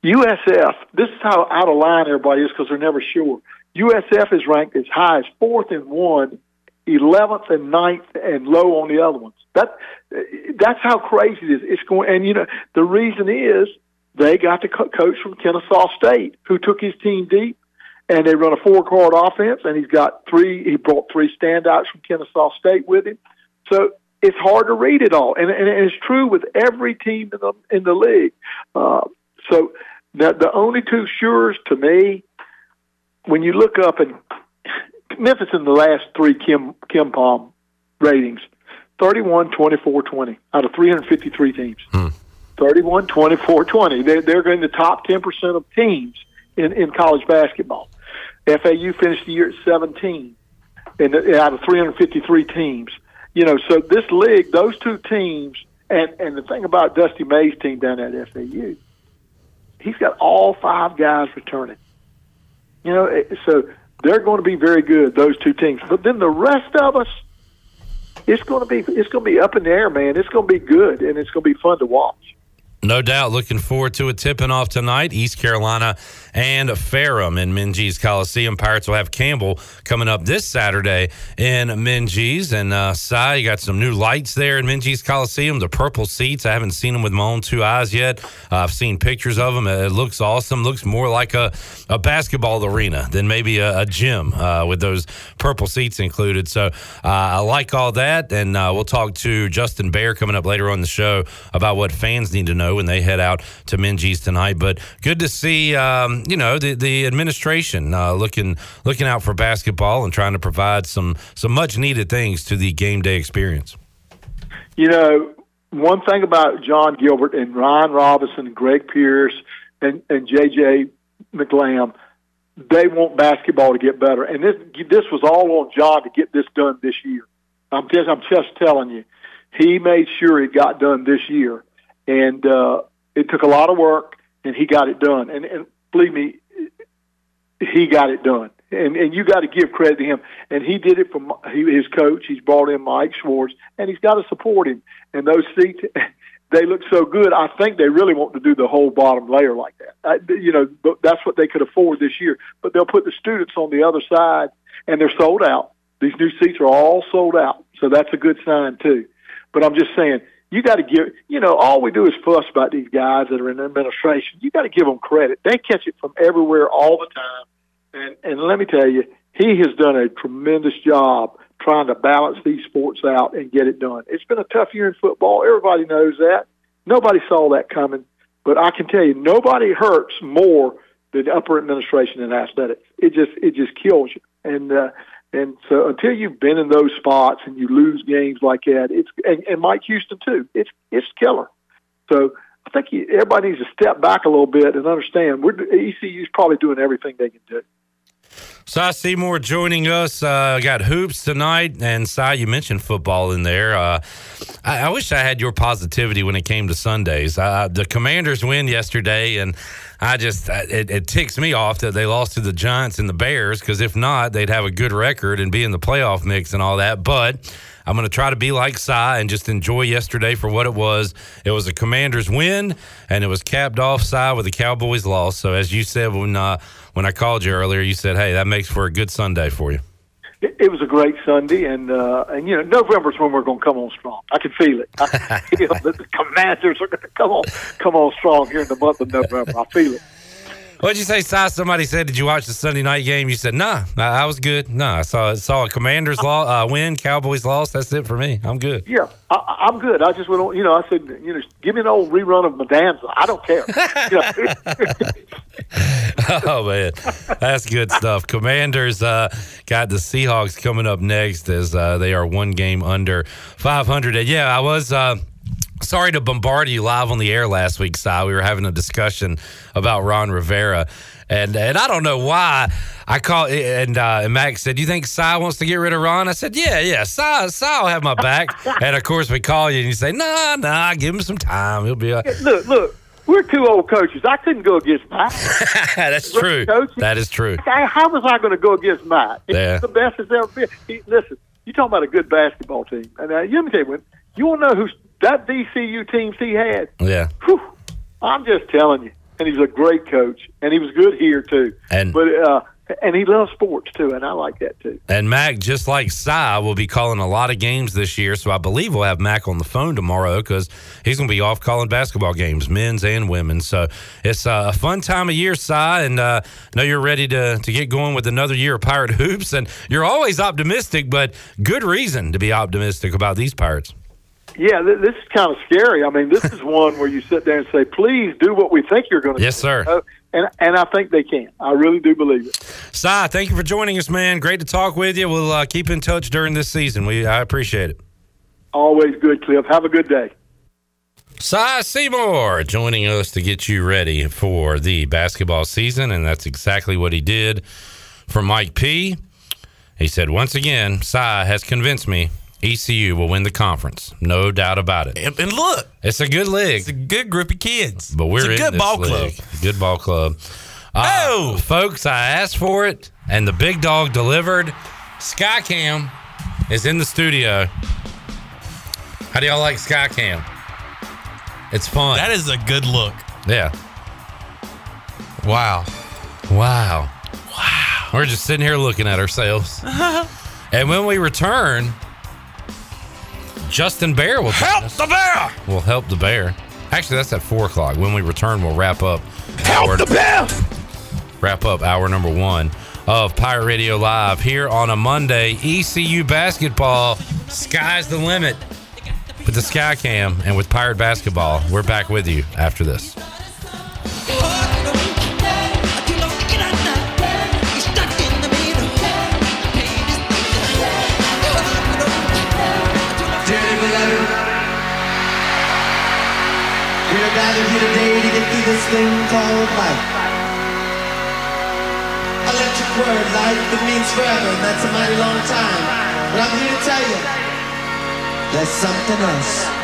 USF, this is how out of line everybody is because they're never sure. USF is ranked as high as fourth and one 11th and ninth, and low on the other ones. That that's how crazy it is. It's going, and you know the reason is they got the co- coach from Kennesaw State who took his team deep, and they run a four guard offense, and he's got three. He brought three standouts from Kennesaw State with him, so it's hard to read it all, and, and it's true with every team in the in the league. Uh, so the the only two sures to me, when you look up and Memphis in the last three Kim KenPom ratings 31, 24, 20 out of 353 teams. Hmm. 31, 24, 20. They're, they're in the top 10% of teams in, in college basketball. FAU finished the year at 17 and out of 353 teams. You know, so this league, those two teams, and, and the thing about Dusty May's team down at FAU, he's got all five guys returning. You know, so they're going to be very good. Those two teams, but then the rest of us, it's going to be it's going to be up in the air, man. It's going to be good, and it's going to be fun to watch. No doubt. Looking forward to it tipping off tonight. East Carolina and a Ferrum in Minges Coliseum. Pirates will have Campbell coming up this Saturday in Minges. And uh, Si, you got some new lights there in Minges Coliseum. The purple seats. I haven't seen them with my own two eyes yet. Uh, I've seen pictures of them. It looks awesome. Looks more like a, a basketball arena than maybe a, a gym uh, with those purple seats included. So uh, I like all that. And uh, we'll talk to Justin Behr coming up later on the show about what fans need to know when they head out to Minges tonight. But good to see, um, you know, the the administration uh, looking looking out for basketball and trying to provide some some much needed things to the game day experience. You know, one thing about Jon Gilbert and Ryan Robinson and Greg Pierce and, and JJ McLam, they want basketball to get better. And this this was all on John to get this done this year. I'm just I'm just telling you, he made sure it got done this year, and uh, it took a lot of work, and he got it done. And, and believe me, he got it done. And and you got to give credit to him. And he did it from his coach. He's brought in Mike Schwartz, and he's got to support him. And those seats, they look so good. I think they really want to do the whole bottom layer like that. I, you know, that's what they could afford this year. But they'll put the students on the other side, and they're sold out. These new seats are all sold out, so that's a good sign too. But I'm just saying, you got to give. You know, all we do is fuss about these guys that are in the administration. You got to give them credit. They catch it from everywhere all the time. And and let me tell you, he has done a tremendous job trying to balance these sports out and get it done. It's been a tough year in football. Everybody knows that. Nobody saw that coming. But I can tell you, nobody hurts more than the upper administration in athletics. It just it just kills you. And uh, and so until you've been in those spots and you lose games like that, it's and, and Mike Houston too. It's it's killer. So I think you, everybody needs to step back a little bit and understand we're ECU's probably doing everything they can do. Si Seymour joining us. Uh, got hoops tonight, and Si, you mentioned football in there. Uh, I, I, wish I had your positivity when it came to Sundays. Uh, the Commanders win yesterday, and I just it, it, ticks me off that they lost to the Giants and the Bears because if not, they'd have a good record and be in the playoff mix and all that. But I'm going to try to be like Si and just enjoy yesterday for what it was. It was a Commanders win, and it was capped off Si with the Cowboys loss. So as you said when uh, when I called you earlier, you said, "Hey, that makes for a good Sunday for you." It, it was a great Sunday, and uh, and you know November's when we're going to come on strong. I can feel it. I feel that the Commanders are going to come on come on strong here in the month of November. I feel it. What'd you say, Si? Somebody said, "Did you watch the Sunday night game?" You said, "Nah, I was good. Nah, I saw saw a Commanders law uh, win, Cowboys lost. That's it for me. I'm good." Yeah, I, am good. I just went on. You know, I said, you know, give me an old rerun of Bonanza. I don't care. oh man, that's good stuff. Commanders uh, got the Seahawks coming up next as uh, they are one game under 500. And yeah, I was. Uh, sorry to bombard you live on the air last week, Si. We were having a discussion about Ron Rivera. And and I don't know why I call and uh, and Max said, "Do you think Si wants to get rid of Ron?" I said, "Yeah, yeah, Si, Si will have my back." and of course, we call you and you say, "Nah, nah, give him some time. He'll be." A- look, look, we're two old coaches. I couldn't go against Matt. That's true. That is true. How was I going to go against Matt? He's yeah. the best has ever been. He, listen, you talking about a good basketball team, and uh, you let me you, when, you want to know who's that VCU teams he had. Yeah. Whew, I'm just telling you. And he's a great coach, and he was good here too. And but uh, and he loves sports too, and I like that too. And Mac, just like Si, will be calling a lot of games this year. So I believe we'll have Mac on the phone tomorrow because he's going to be off calling basketball games, men's and women's. So it's a fun time of year, Si, and uh, know you're ready to to get going with another year of Pirate hoops. And you're always optimistic, but good reason to be optimistic about these Pirates. Yeah, th- this is kind of scary. I mean, this is one where you sit there and say, "Please do what we think you're going to." Do. Yes, do. sir. Uh, and and I think they can. I really do believe it. Si, thank you for joining us, man. Great to talk with you. We'll uh, keep in touch during this season. We I appreciate it. Always good, Cliff. Have a good day. Si Seymour joining us to get you ready for the basketball season, and that's exactly what he did for Mike P. He said, Once again, Si has convinced me ECU will win the conference. No doubt about it. And, and look, It's a good league, it's a good group of kids. but we're it's a in good this ball league. club. Good ball club. Uh, Oh! folks, I asked for it, and the big dog delivered. Skycam is in the studio. How do y'all like Skycam? It's fun. That is a good look. yeah. Wow. Wow. Wow. We're just sitting here looking at ourselves. and when we return, Justin Behr will Help the bear! We'll help the bear. Actually, that's at four o'clock. When we return, we'll wrap up. Help the bear! Wrap up hour number one of Pirate Radio Live here on a Monday. ECU basketball. Sky's the limit. With the Sky Cam and with Pirate Basketball, we're back with you after this. To get through this thing called life. Electric word, life, it means forever, and that's a mighty long time. But I'm here to tell you, there's something else.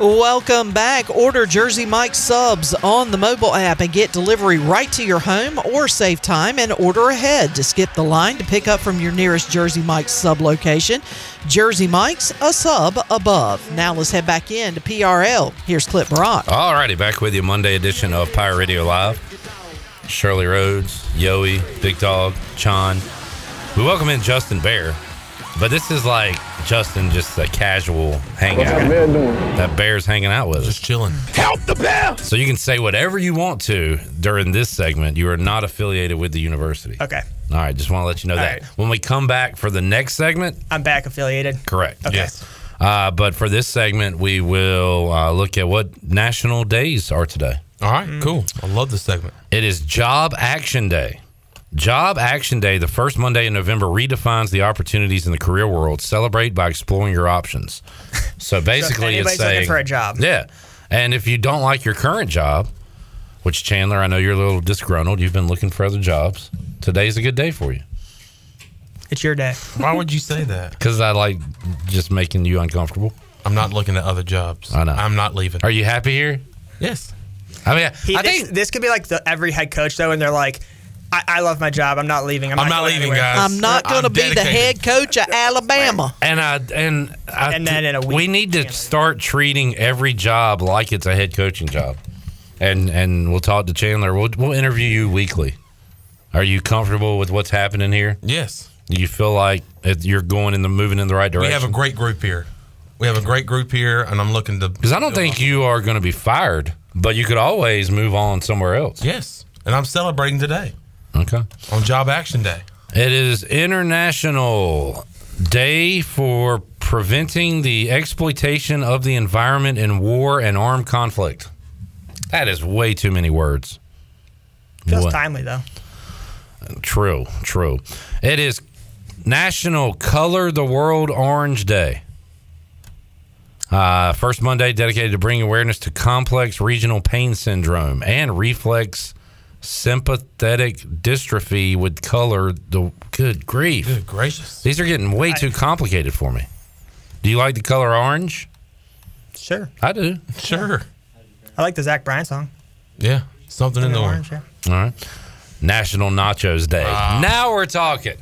Welcome back. Order Jersey Mike subs on the mobile app and get delivery right to your home or save time and order ahead to skip the line to pick up from your nearest Jersey Mike's sub location. Jersey Mike's, a sub above. Now let's head back in to PRL. Here's Clip Brock. Alrighty, back with you Monday edition of Pirate Radio Live. Shirley Rhodes, Yoey, Big Dog, Chon. We welcome in Justin Behr, but this is like Justin just a casual hangout. That Bear's hanging out with us. Just chilling. Help the bear! So you can say whatever you want to during this segment. You are not affiliated with the university. Okay. All right, just want to let you know All that. right. When we come back for the next segment, I'm back affiliated. Correct. Okay. Yes. Uh, but for this segment, we will uh, look at what national days are today. All right, cool. I love this segment. It is Job Action Day. Job Action Day, the first Monday in November, redefines the opportunities in the career world. Celebrate by exploring your options. So basically, anybody's it's saying looking for a job. Yeah, and if you don't like your current job, which Chandler, I know you're a little disgruntled. You've been looking for other jobs. Today's a good day for you It's your day. Why would you say that? because I like just making you uncomfortable. I'm not looking at other jobs. I know. I'm not leaving. Are you happy here? Yes. I mean, He, I this, think this could be like the every head coach though, and they're like, I, I love my job. I'm not leaving. I'm, I'm not, not leaving, anywhere." guys. I'm not going to I'm be the head coach of Alabama. And I and I, And then in a week, we need to start treating every job like it's a head coaching job. And and we'll talk to Chandler. We'll we'll interview you weekly. Are you comfortable with what's happening here? Yes. Do you feel like you're going in the moving in the right direction? We have a great group here. We have a great group here, and I'm looking to. because I don't think you are going to be fired, but you could always move on somewhere else. Yes, and I'm celebrating today Okay. on Job Action Day. It is International Day for preventing the exploitation of the environment in war and armed conflict. That is way too many words. Feels What? timely though. True, true. It is National Color the World Orange Day. Uh, first Monday dedicated to bringing awareness to complex regional pain syndrome and reflex sympathetic dystrophy with color. The good grief. Good gracious. These are getting way too complicated for me. Do you like the color orange? Sure. I do. Sure. I like the Zach Bryan song. Yeah, something in the orange. yeah. All right. National Nachos Day. now we're talking.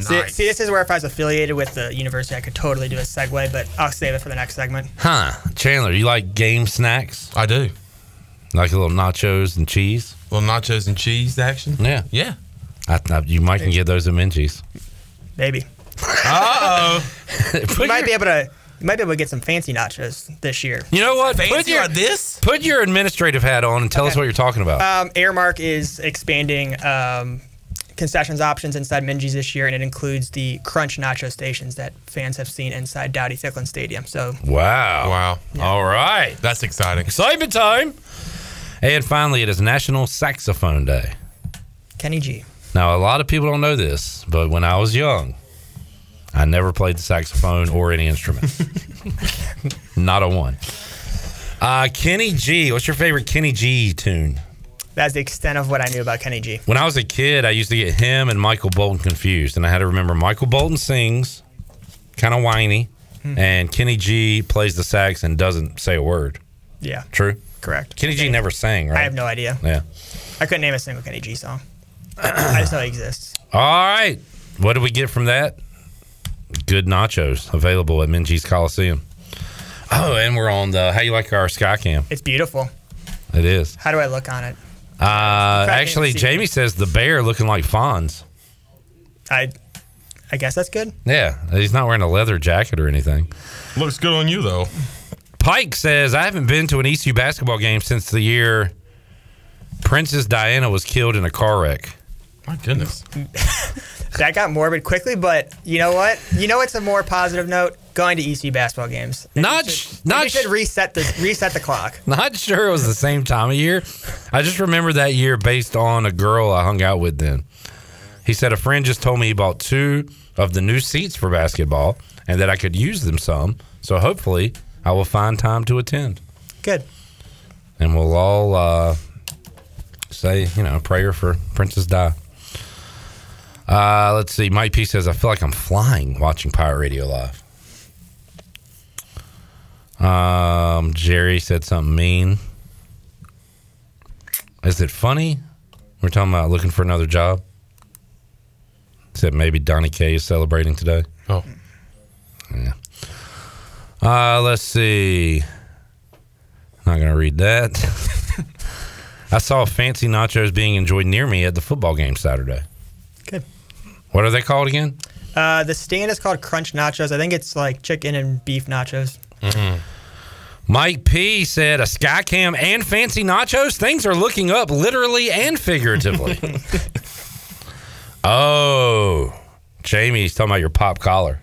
See, see, this is where if I was affiliated with the university, I could totally do a segue, but I'll save it for the next segment. Huh. Chandler, you like game snacks? I do. Like a little nachos and cheese? Little nachos and cheese action. Yeah. Yeah. I, I, you might can get those at Minges. Maybe. Uh oh. you might be able to. You might be able to get some fancy nachos this year. You know what? Fancy put your, this? Put your administrative hat on and tell us what you're talking about. Um, Aramark is expanding um, concessions options inside Minges this year, and it includes the Crunch Nacho stations that fans have seen inside Dowdy Ficklen Stadium. So Wow. Wow. All right. That's exciting. Excitement time. And finally, it is National Saxophone Day. Kenny G. Now, a lot of people don't know this, but when I was young, I never played the saxophone or any instrument. Not a one. Uh, Kenny G. What's your favorite Kenny G tune? That's the extent of what I knew about Kenny G. When I was a kid, I used to get him and Michael Bolton confused, and I had to remember Michael Bolton sings, kind of whiny, Hmm. and Kenny G plays the sax and doesn't say a word. Yeah. True. Correct. Kenny G never sang, right? I have no idea. Yeah. I couldn't name a single Kenny G song. I just know he exists. All right. What do we get from that? Good nachos available at Minges Coliseum. Oh, and we're on the. How you like our sky cam. It's beautiful. It is. How do I look on it? Uh, actually, the Jamie says the bear looking like Fonz. I I guess that's good. Yeah, he's not wearing a leather jacket or anything. Looks good on you though. Pike says I haven't been to an ECU basketball game since the year Princess Diana was killed in a car wreck. My goodness. That got morbid quickly, but you know what? You know what's a more positive note? Going to ECU basketball games. Not, Not should reset the reset the clock. Not sure it was the same time of year. I just remember that year based on a girl I hung out with then. He said a friend just told me he bought two of the new seats for basketball and that I could use them some. So hopefully I will find time to attend. Good. And we'll all uh, say, you know, a prayer for Princess Di. Uh, let's see. Mike P says, I feel like I'm flying watching Pirate Radio Live. Um, Jerry said something mean. Is it funny? We're talking about looking for another job. Said maybe Donnie K is celebrating today. Oh. Yeah. Uh, let's see. Not going to read that. I saw fancy nachos being enjoyed near me at the football game Saturday. Good. What are they called again? Uh, the stand is called Crunch Nachos. I think it's like chicken and beef nachos. Mike P said a Skycam and fancy nachos. Things are looking up literally and figuratively. oh, Jamie's talking about your pop collar.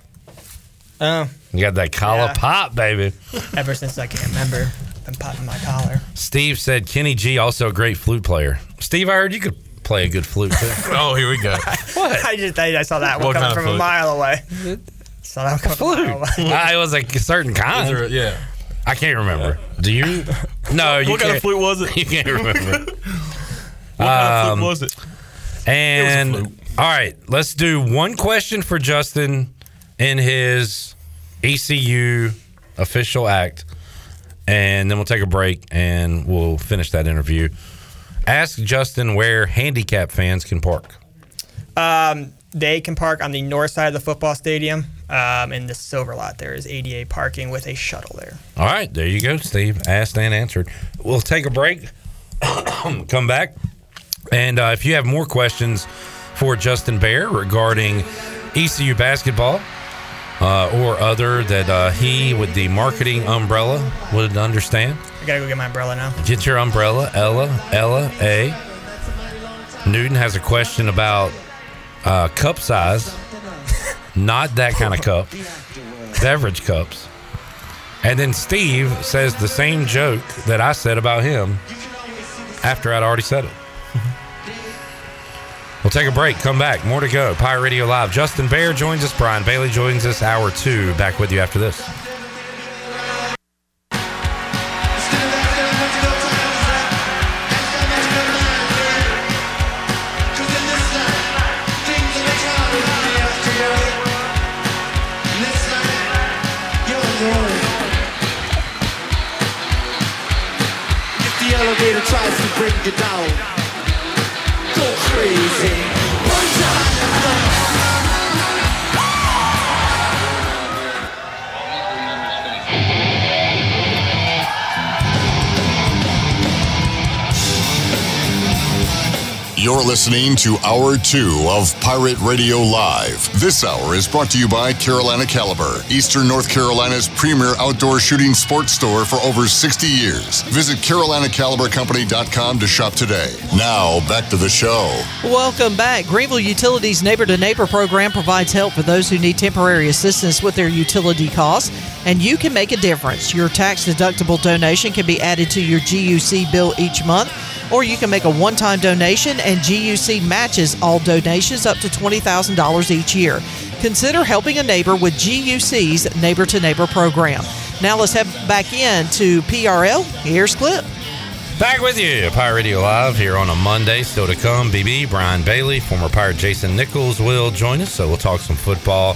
Oh, You got that collar Yeah. pop, baby. ever since I can't remember, I've been popping my collar. Steve said Kenny G also a great flute player. Steve, I heard you could play a good flute too. oh, here we go. What? I just I, I saw that one coming kind of from a mile away. Saw that one coming from a mile away. Uh, it was a certain kind. Is there a- yeah. I can't remember. Do you? No, you What kind can't- of flute was it? You can't remember. What kind of Um, flute was it? And all right, let's do one question for Justin in his ECU official act, and then we'll take a break and we'll finish that interview. Ask Justin where handicap fans can park. Um, they can park on the north side of the football stadium. Um, in the silver lot, there is ADA parking with a shuttle there. All right, there you go, Steve. Asked and answered. We'll take a break, come back, and uh, if you have more questions for Justin Behr regarding ECU basketball uh, or other that uh, he, with the marketing umbrella, would understand, I gotta go get my umbrella now. get your umbrella. Ella, Ella, A. Newton has a question about uh, cup size, not that kind of cup, beverage cups. And then Steve says the same joke that I said about him after I'd already said it. We'll take a break, come back, more to go. Pirate Radio Live. Justin Behr joins us, Brian Bailey joins us, hour two. Back with you after this. Down, go crazy. One time. You're listening to Hour 2 of Pirate Radio Live. This hour is brought to you by Carolina Caliber, Eastern North Carolina's premier outdoor shooting sports store for over 60 years. Visit CarolinaCaliberCompany.com to shop today. Now, back to the show. Welcome back. Greenville Utilities Neighbor to Neighbor program provides help for those who need temporary assistance with their utility costs, and you can make a difference. Your tax deductible donation can be added to your GUC bill each month, or you can make a one time donation, and GUC matches all donations up to $20,000 each year. Consider helping a neighbor with GUC's Neighbor to Neighbor program. Now let's head back in to PRL. Here's Clip. Back with you, Pirate Radio Live here on a Monday. Still to come, BB, Brian Bailey, former Pirate Jason Nichols will join us. So we'll talk some football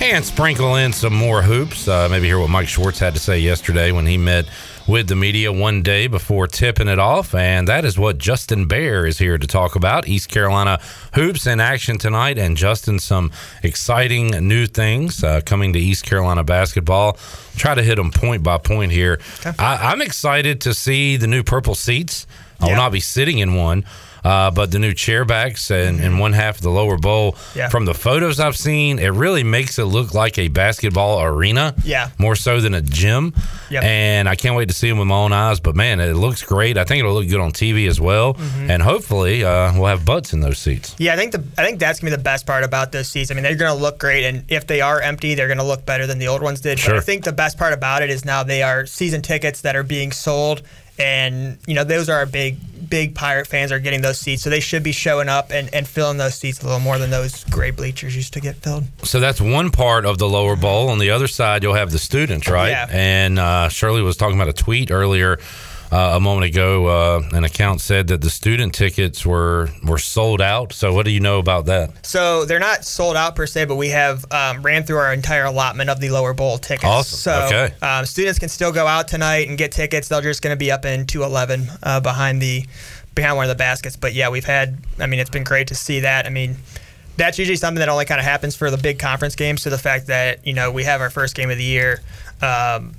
and sprinkle in some more hoops. Uh, maybe hear what Mike Schwartz had to say yesterday when he met with the media one day before tipping it off. And that is what Justin Behr is here to talk about. East Carolina hoops in action tonight. And Justin, some exciting new things uh, coming to East Carolina basketball. Try to hit them point by point here. I, I'm excited to see the new purple seats. I will not be sitting in one. Uh, but the new chairbacks and, and one half of the lower bowl, Yeah. from the photos I've seen, it really makes it look like a basketball arena. Yeah. More so than a gym. Yep. And I can't wait to see them with my own eyes. But man, it looks great. I think it'll look good on TV as well. Mhm. And hopefully uh, we'll have butts in those seats. Yeah, I think the I think that's gonna be the best part about those seats. I mean, they're gonna look great, and if they are empty, they're gonna look better than the old ones did. But Sure. I think the best part about it is now they are season tickets that are being sold, and you know those are our big big pirate fans are getting those seats, so they should be showing up and, and filling those seats a little more than those gray bleachers used to get filled. So that's one part of the lower bowl. On the other side, you'll have the students, right? Yeah. And uh, Shirley was talking about a tweet earlier uh, a moment ago. Uh, an account said that the student tickets were were sold out. So what do you know about that? So they're not sold out per se, but we have um, ran through our entire allotment of the lower bowl tickets. Awesome. So Okay. um, students can still go out tonight and get tickets. They're just going to be up in 211 uh, behind the behind one of the baskets. But yeah, we've had. I mean, it's been great to see that. I mean. That's usually something that only kind of happens for the big conference games. So the fact that you know we have our first game of the year, um,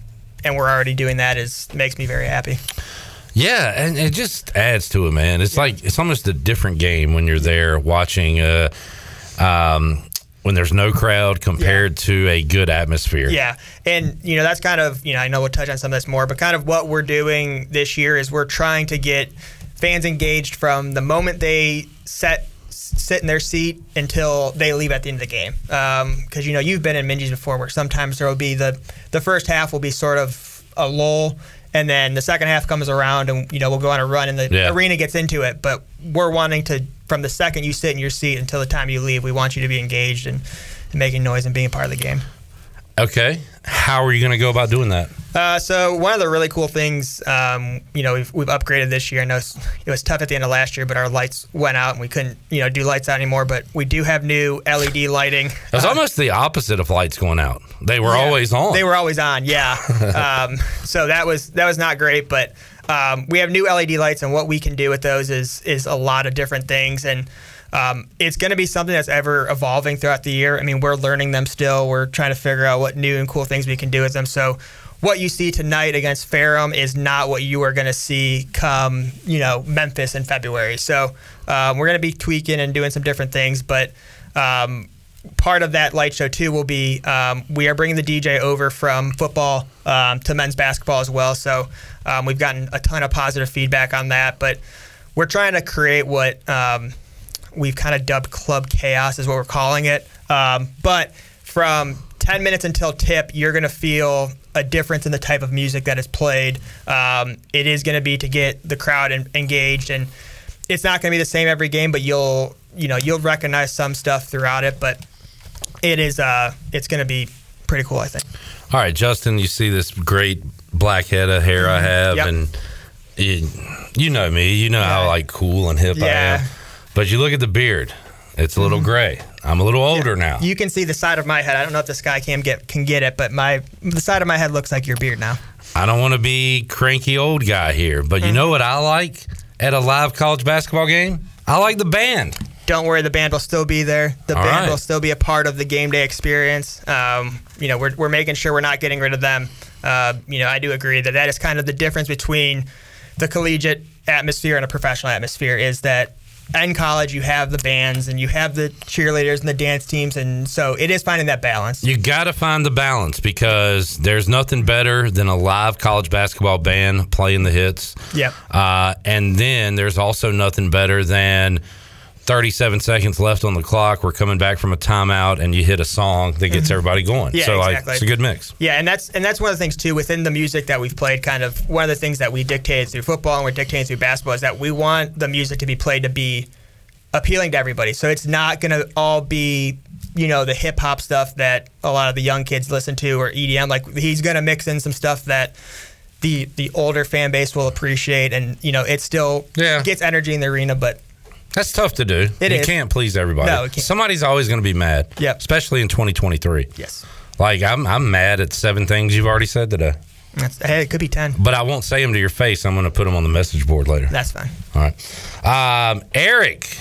and we're already doing that is makes me very happy. Yeah, and it just adds to it, man. It's like it's almost a different game when you're there watching. Uh, um, when there's no crowd compared to a good atmosphere. Yeah, and you know that's kind of you know I know we'll touch on some of this more, but kind of what we're doing this year is we're trying to get fans engaged from the moment they set sit in their seat until they leave at the end of the game. Um, because you know you've been in Minges before, where sometimes there will be the the first half will be sort of a lull. And then the second half comes around, and you know we'll go on a run, and the Yeah. arena gets into it. But we're wanting to, from the second you sit in your seat until the time you leave, we want you to be engaged and, and making noise and being part of the game. Okay. How are you going to go about doing that? Uh, so one of the really cool things, um, you know, we've, we've upgraded this year. I know it was tough at the end of last year, but our lights went out and we couldn't, you know, do lights out anymore. But we do have new LED lighting. It was almost the opposite of lights going out. They were Yeah. always on. They were always on, yeah. um, so that was that was not great, but um, we have new LED lights, and what we can do with those is is a lot of different things, and um, it's going to be something that's ever evolving throughout the year. I mean, we're learning them still. We're trying to figure out what new and cool things we can do with them. So. What you see tonight against Ferrum is not what you are going to see come, you know, Memphis in February. So um, we're going to be tweaking and doing some different things, but um, part of that light show too will be um, we are bringing the DJ over from football um, to men's basketball as well. So um, we've gotten a ton of positive feedback on that, but we're trying to create what um, we've kind of dubbed club chaos is what we're calling it. Um, but from 10 minutes until tip, you're going to feel a difference in the type of music that is played. Um, it is going to be to get the crowd en- engaged and it's not going to be the same every game, but you'll you know you'll recognize some stuff throughout it. But it is uh it's going to be pretty cool, I think. All right, Justin, you see this great black head of hair I have, Yep. and you, you know me. You know how like cool and hip I am. But you look at the beard; it's a little Mhm. gray. I'm a little older now. You can see the side of my head. I don't know if the sky cam get can get it, but my the side of my head looks like your beard now. I don't want to be cranky old guy here, but you know what I like at a live college basketball game? I like the band. Don't worry, the band will still be there. The All band right. will still be a part of the game day experience. Um, you know, we're, we're making sure we're not getting rid of them. Uh, you know, I do agree that that is kind of the difference between the collegiate atmosphere and a professional atmosphere is that in college you have the bands and you have the cheerleaders and the dance teams, and so it is finding that balance. You got to find the balance because there's nothing better than a live college basketball band playing the hits. Yep. Uh, and then there's also nothing better than 37 seconds left on the clock. We're coming back from a timeout, and you hit a song that gets everybody going. Mm-hmm. Yeah, so like, exactly. it's a good mix. Yeah, and that's and that's one of the things too within the music that we've played. Kind of one of the things that we dictated through football and we're dictating through basketball is that we want the music to be played to be appealing to everybody. So it's not going to all be you know the hip hop stuff that a lot of the young kids listen to or EDM. Like he's going to mix in some stuff that the the older fan base will appreciate, and you know it still yeah. gets energy in the arena, but. That's tough to do. It you is. can't please everybody. No, it can't. Somebody's always going to be mad. Yep. Especially in 2023. Yes. Like I'm, I'm mad at seven things you've already said today. That's, hey, it could be ten. But I won't say them to your face. I'm going to put them on the message board later. That's fine. All right. Um, Eric,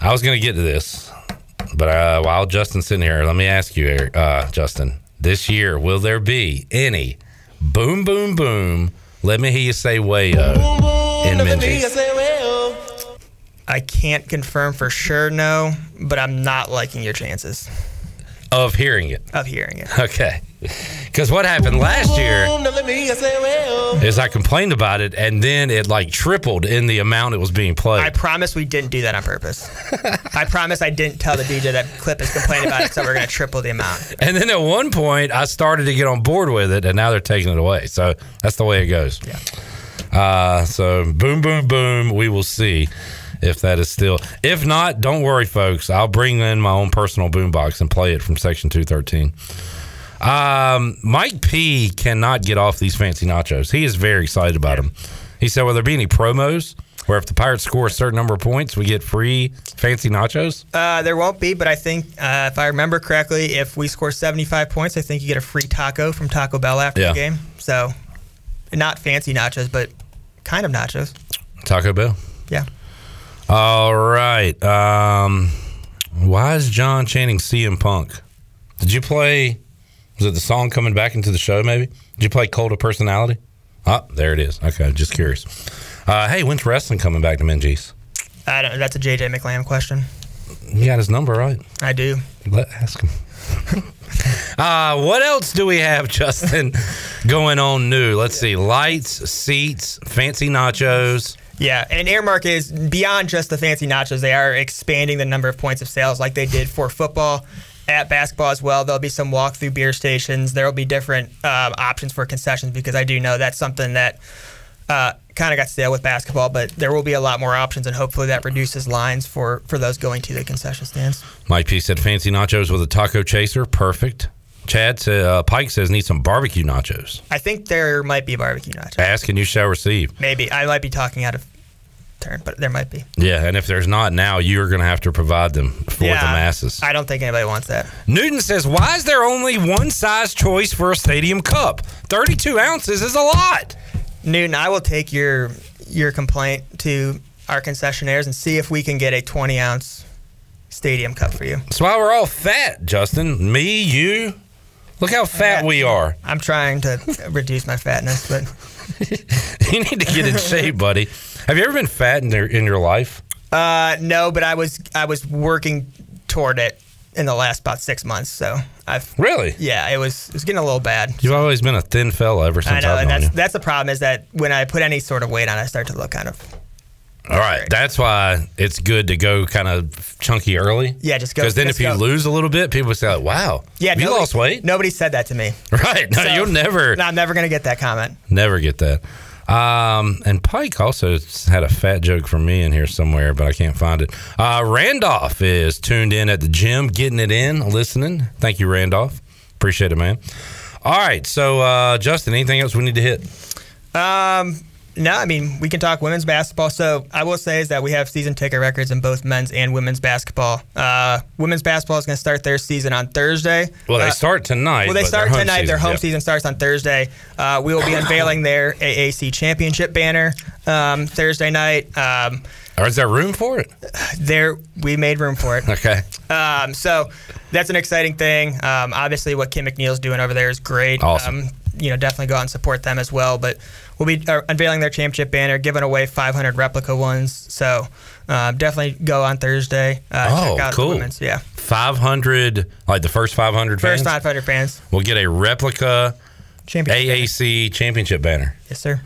I was going to get to this, but uh, while Justin's sitting here, let me ask you, Eric, uh, Justin, this year, will there be any boom, boom, boom? Let me hear you say wayo in Minges? I can't confirm for sure, no, but I'm not liking your chances Of hearing it. of hearing it. Okay. Because what happened last year is I complained about it, and then it like tripled in the amount it was being played. I promise we didn't do that on purpose. I promise I didn't tell the DJ that clip is complaining about it, so we're going to triple the amount. And then at one point, I started to get on board with it, and now they're taking it away. So that's the way it goes. Yeah. Uh, so boom, boom, boom. We will see if that is still. If not, don't worry, folks. I'll bring in my own personal boombox and play it from Section Two Thirteen. Um, Mike P cannot get off these fancy nachos. He is very excited about them. He said, "Will there be any promos where if the Pirates score a certain number of points, we get free fancy nachos?" Uh, there won't be, but I think uh, if I remember correctly, if we score 75 points, I think you get a free taco from Taco Bell after Yeah. the game. So, not fancy nachos, but kind of nachos. Taco Bell. Yeah. All right. Um, why is John chanting CM Punk? Did you play? Was it the song coming back into the show? Maybe. Did you play Cult of Personality? Oh, there it is. Okay, just curious. Uh, hey, when's wrestling coming back to Minges? I don't. That's a JJ McLam question. You got his number right. I do. Let ask him. uh, what else do we have, Justin, going on new? Let's see. Lights, seats, fancy nachos. Yeah, and Aramark is beyond just the fancy nachos. They are expanding the number of points of sales like they did for football. At basketball as well, there'll be some walk-through beer stations. There will be different um, options for concessions because I do know that's something that uh, kind of got stale with basketball. But there will be a lot more options, and hopefully that reduces lines for for those going to the concession stands. Mike P said fancy nachos with a taco chaser. Perfect. Chad uh, Pike says need some barbecue nachos. I think there might be barbecue nachos. Ask and you shall receive. Maybe I might be talking out of turn, but there might be. Yeah, and if there's not now, you're going to have to provide them for yeah, the masses. I don't think anybody wants that. Newton says, why is there only one size choice for a stadium cup? 32 ounces is a lot. Newton, I will take your your complaint to our concessionaires and see if we can get a 20 ounce stadium cup for you. That's why we're all fat, Justin. Me, you. Look how fat we are. I'm trying to reduce my fatness, but you need to get in shape, buddy. Have you ever been fat in, your in your life? uh, no. But I was I was working toward it in the last about six months. So I've Really? yeah, it was it was getting a little bad. You've always been a thin fella ever since I know, I've and known that's you. that's the problem is that when I put any sort of weight on, I start to look kind of All right, that's why it's good to go kind of chunky early. Yeah, just go- Because then just if you go. lose a little bit, people say, like, "Wow, yeah. you nobody- lost weight." Nobody said that to me. Right? No, So- you'll never, No, I'm never gonna get that comment. never get that. Um, and Pike also had a fat joke from me in here somewhere, but I can't find it. Uh, Randolph is tuned in at the gym, getting it in, listening. Thank you, Randolph. Appreciate it, man. All right, so uh, Justin, anything else we need to hit? Um, no, I mean we can talk women's basketball. So I will say is that we have season ticket records in both men's and women's basketball. Uh, women's basketball is going to start their season on Thursday. Well, they Uh, start tonight. Well, they their start home tonight. their home yep. season starts on Thursday. Uh, we will be unveiling their AAC championship banner um, Thursday night. Um, Or is there room for it? there, we made room for it. Okay. Um, so that's an exciting thing. Um, obviously, what Kim McNeill's doing over there is great. Awesome. Um, you know definitely go out and support them as well. But we'll be uh, unveiling their championship banner, giving away 500 replica ones. So uh, definitely go on Thursday. Uh, oh, check out cool. the women's. Yeah, 500, like the first 500 first fans 500 fans. We'll get a replica Championship AAC championship banner. Yes, sir.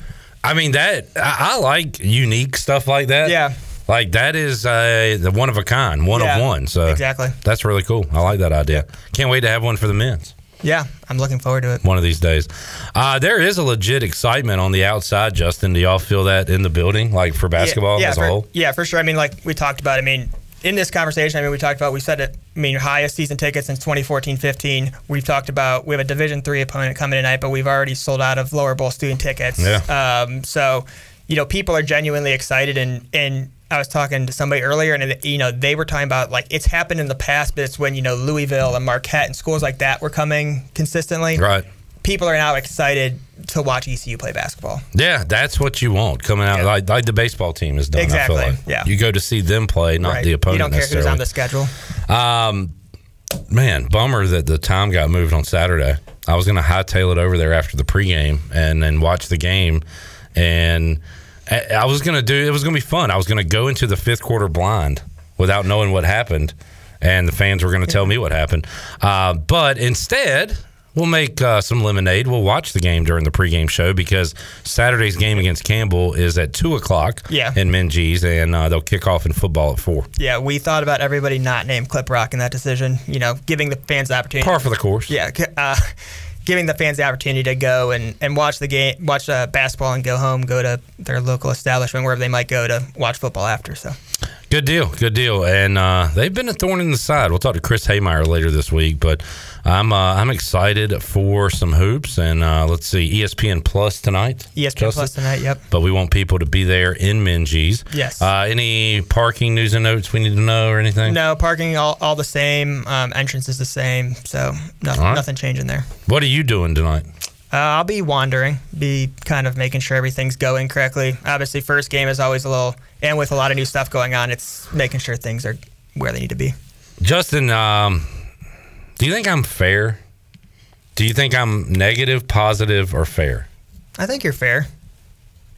I mean that I, I like unique stuff like that. Yeah. Like that is uh, the one of a kind, one Yeah, of one. So exactly. that's really cool. I like that idea. Can't wait to have one for the men's Yeah, I'm looking forward to it. one of these days. Uh, there is a legit excitement on the outside, Justin. Do y'all feel that in the building, like for basketball yeah, as for, a whole? Yeah, for sure. I mean, like we talked about. I mean, in this conversation, I mean, we talked about we said it. I mean, highest season tickets since 2014-15. We've talked about we have a Division three opponent coming tonight, but we've already sold out of lower bowl student tickets. Yeah. Um, so, you know, people are genuinely excited, and and I was talking to somebody earlier, and you know, they were talking about like it's happened in the past, but it's when you know Louisville and Marquette and schools like that were coming consistently. Right. People are now excited to watch ECU play basketball. Yeah, that's what you want coming out like like the baseball team is done. Exactly, I feel like. yeah. You go to see them play, not Right. the opponent. You don't care who's on the schedule. Um, man, bummer that the time got moved on Saturday. I was going to hightail it over there after the pregame and then watch the game, and I was going to do. It was going to be fun. I was going to go into the fifth quarter blind without knowing what happened, and the fans were going to tell me what happened. Uh, but instead. We'll make uh, some lemonade. We'll watch the game during the pregame show because Saturday's game against Campbell is at two o'clock Yeah. in Minges, and uh, they'll kick off in football at four. Yeah, we thought about everybody not named Clip Rock in that decision. You know, giving the fans the opportunity. Par for the course. Yeah, uh, giving the fans the opportunity to go and, and watch the game, watch uh, basketball, and go home, go to their local establishment wherever they might go to watch football after. So Good deal, good deal, and uh, they've been a thorn in the side. We'll talk to Chris Haymeyer later this week, but I'm uh, I'm excited for some hoops, and uh, let's see, ESPN Plus tonight. ESPN Justin? Plus tonight. Yep. But we want people to be there in Minges. Yes. Uh, any parking news and notes we need to know or anything? No parking, all, all the same. Um, entrance is the same, so nothing, right. nothing changing there. What are you doing tonight? Uh, I'll be wandering, be kind of making sure everything's going correctly. Obviously, first game is always a little, and with a lot of new stuff going on, it's making sure things are where they need to be. Justin, um, do you think I'm fair? Do you think I'm negative, positive, or fair? I think you're fair.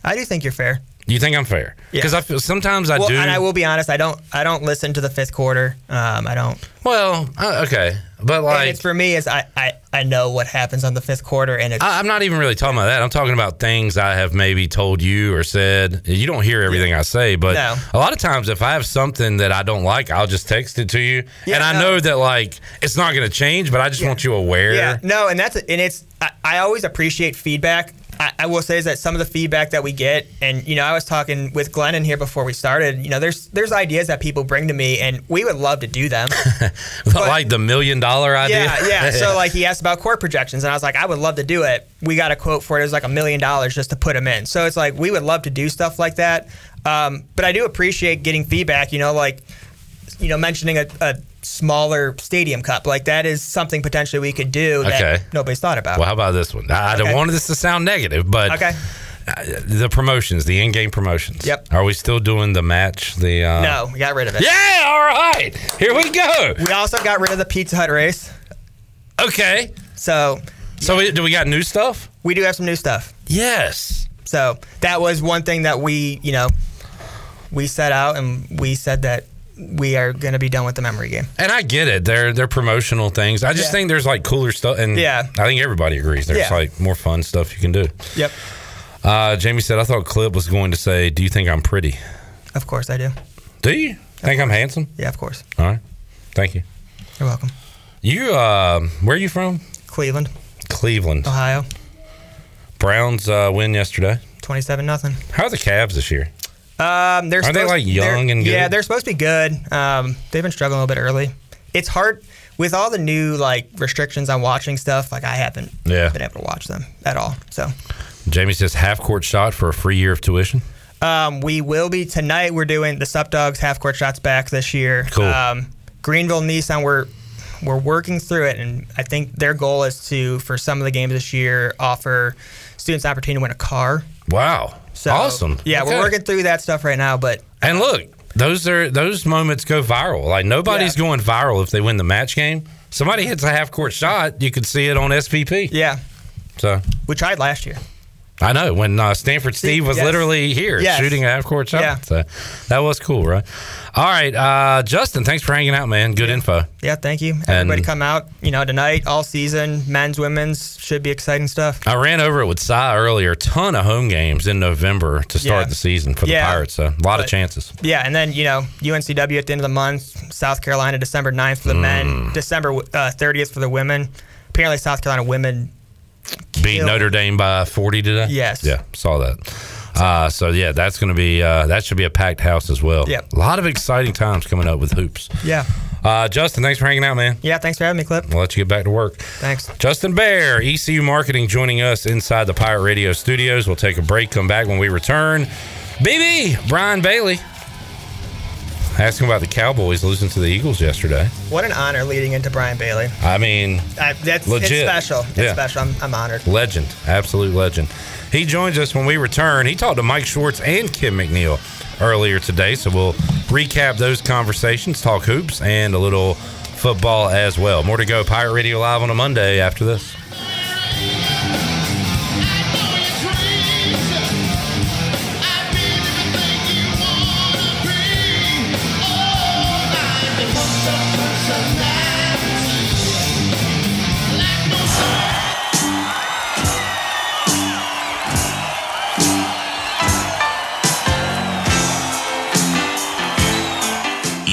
I do think you're fair. Do you think I'm fair? Yeah. Because I feel sometimes I well, do. and I will be honest. I don't. I don't listen to the fifth quarter. Um, I don't. Well, uh, okay, but like it's for me is I, I I know what happens on the fifth quarter, and it's I, I'm not even really talking about that. I'm talking about things I have maybe told you or said. You don't hear everything I say, but No. a lot of times if I have something that I don't like, I'll just text it to you, Yeah, and I no. know that like it's not going to change, but I just want you aware. Yeah, no, and that's and it's I, I always appreciate feedback. I, I will say is that some of the feedback that we get, and you know, I was talking with Glenn in here before we started. You know, there's there's ideas that people bring to me, and we would love to do them. like the million dollar idea. Yeah, yeah. So like he asked about court projections, and I was like, I would love to do it. We got a quote for it. It was like a million dollars just to put them in. So it's like we would love to do stuff like that. Um, but I do appreciate getting feedback. You know, like you know, mentioning a, a smaller stadium cup, like that is something potentially we could do that Okay. nobody's thought about. Well, how about this one? I don't want this to sound negative, but Okay. uh, the promotions, the in-game promotions. Yep. Are we still doing the match? The uh, no, we got rid of it. Yeah, all right. Here we go. We also got rid of the Pizza Hut race. Okay. So, so we, do we got new stuff? We do have some new stuff. Yes. So that was one thing that we, you know, we set out and we said that we are going to be done with the memory game. And I get it. They're they're promotional things. I just Yeah. think there's like cooler stuff, and Yeah. I think everybody agrees. There's Yeah. like more fun stuff you can do. Yep. Uh, Jamie said, "I thought Clip was going to say, do you think I'm pretty? Of course I do. Do you think I'm handsome? Yeah, of course. All right, thank you. You're welcome. You, uh, where are you from? Cleveland, Cleveland. Ohio, Browns uh, win yesterday. 27 nothing. How are the Cavs this year? Um, they're Are they, like, young and good? Yeah, they're supposed to be good. Um, they've been struggling a little bit early. It's hard with all the new like restrictions on watching stuff. Like I haven't Yeah. been able to watch them at all. So Jamie says half court shot for a free year of tuition. um, we will be tonight. We're doing the Sup Dogs half court shots back this year. Cool. Um, Greenville Nissan. We're we're working through it, and I think their goal is to for some of the games this year offer students the opportunity to win a car. Wow, So, awesome. Yeah, Okay. we're working through that stuff right now. But And look, those are those moments go viral. Like nobody's going viral if they win the match game. Somebody hits a half court shot, you could see it on SVP. Yeah. So We tried last year. I know when uh, Stanford Steve was yes. literally here Yes. shooting a half court shot. Yeah. So that was cool, right? All right, uh, Justin, thanks for hanging out, man. Good info. Yeah, thank you. Everybody And- come out, you know, tonight, all season, men's, women's, should be exciting stuff. I ran over it with Si earlier. Ton of home games in November to start Yeah. the season for the Pirates. So a lot of chances. Yeah, and then, you know, UNCW at the end of the month, South Carolina December 9th for the Mm. men, December uh, 30th for the women. Apparently, South Carolina women Beat. Notre Dame by 40 today? Yes. Yeah, saw that. Uh, so, yeah, that's going to be, uh, that should be a packed house as well. Yep. A lot of exciting times coming up with hoops. Yeah. Uh, Justin, thanks for hanging out, man. Yeah, thanks for having me, Clip. We'll let you get back to work. Thanks. Justin Behr, ECU Marketing, joining us inside the Pirate Radio studios. We'll take a break, come back when we return. BB, Brian Bailey. Asking about the Cowboys losing to the Eagles yesterday. What an honor leading into Brian Bailey. I mean, I, that's Legit. It's special. It's Yeah. special. I'm, I'm honored. legend, absolute legend. He joins us when we return. He talked to Mike Schwartz and Kim McNeill earlier today, so we'll recap those conversations, talk hoops, and a little football as well. More to go. Pirate Radio Live on a Monday after this.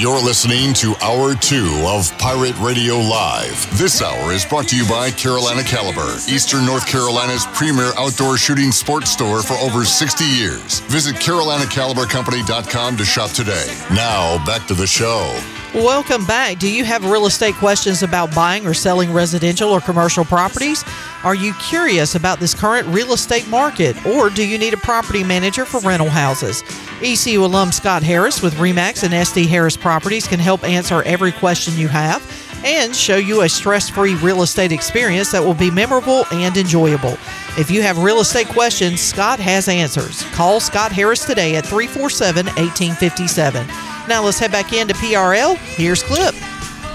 You're listening to Hour 2 of Pirate Radio Live. This hour is brought to you by Carolina Caliber, Eastern North Carolina's premier outdoor shooting sports store for over 60 years. Visit CarolinaCaliberCompany.com to shop today. Now, back to the show. Welcome back. Do you have real estate questions about buying or selling residential or commercial properties? Are you curious about this current real estate market or do you need a property manager for rental houses? ECU alum Scott Harris with REMAX and SD Harris Properties can help answer every question you have and show you a stress free real estate experience that will be memorable and enjoyable. If you have real estate questions, Scott has answers. Call Scott Harris today at 347 1857. Now let's head back into PRL. Here's Clip.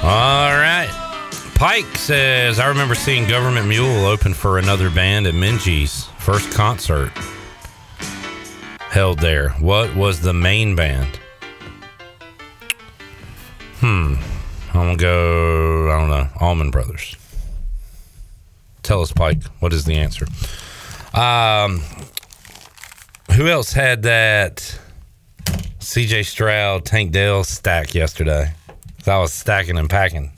All right. Pike says, I remember seeing Government Mule open for another band at Minges first concert held there. What was the main band? Hmm. I'm going to go, I don't know, Allman Brothers. Tell us, Pike, what is the answer? Um, who else had that CJ Stroud, Tank Dell stack yesterday? 'Cause I was stacking and packing.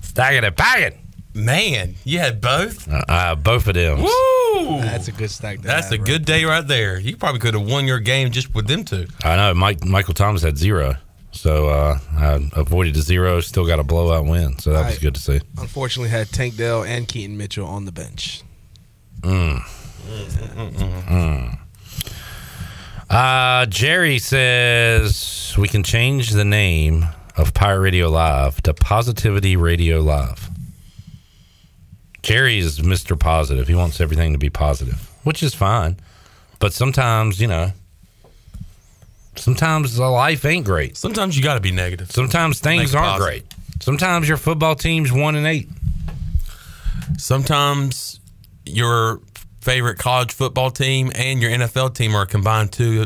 Stacking and packing. Man, you had both. Uh, uh, both of them. Woo! That's a good stack. That's have, a bro. good day right there. You probably could have won your game just with them two. I know Mike Michael Thomas had zero, so uh, I avoided the zero. Still got a blowout win, so that was good to see. Unfortunately, had Tank Dell and Keaton Mitchell on the bench. Mm. Mm. Uh, Jerry says we can change the name of Pirate Radio Live to Positivity Radio Live. Jerry is Mr. Positive. He wants everything to be positive, which is fine. But sometimes, you know, sometimes the life ain't great. Sometimes you got to be negative. Sometimes things aren't positive. great. Sometimes your football team's one and eight. Sometimes your favorite college football team and your NFL team are combined to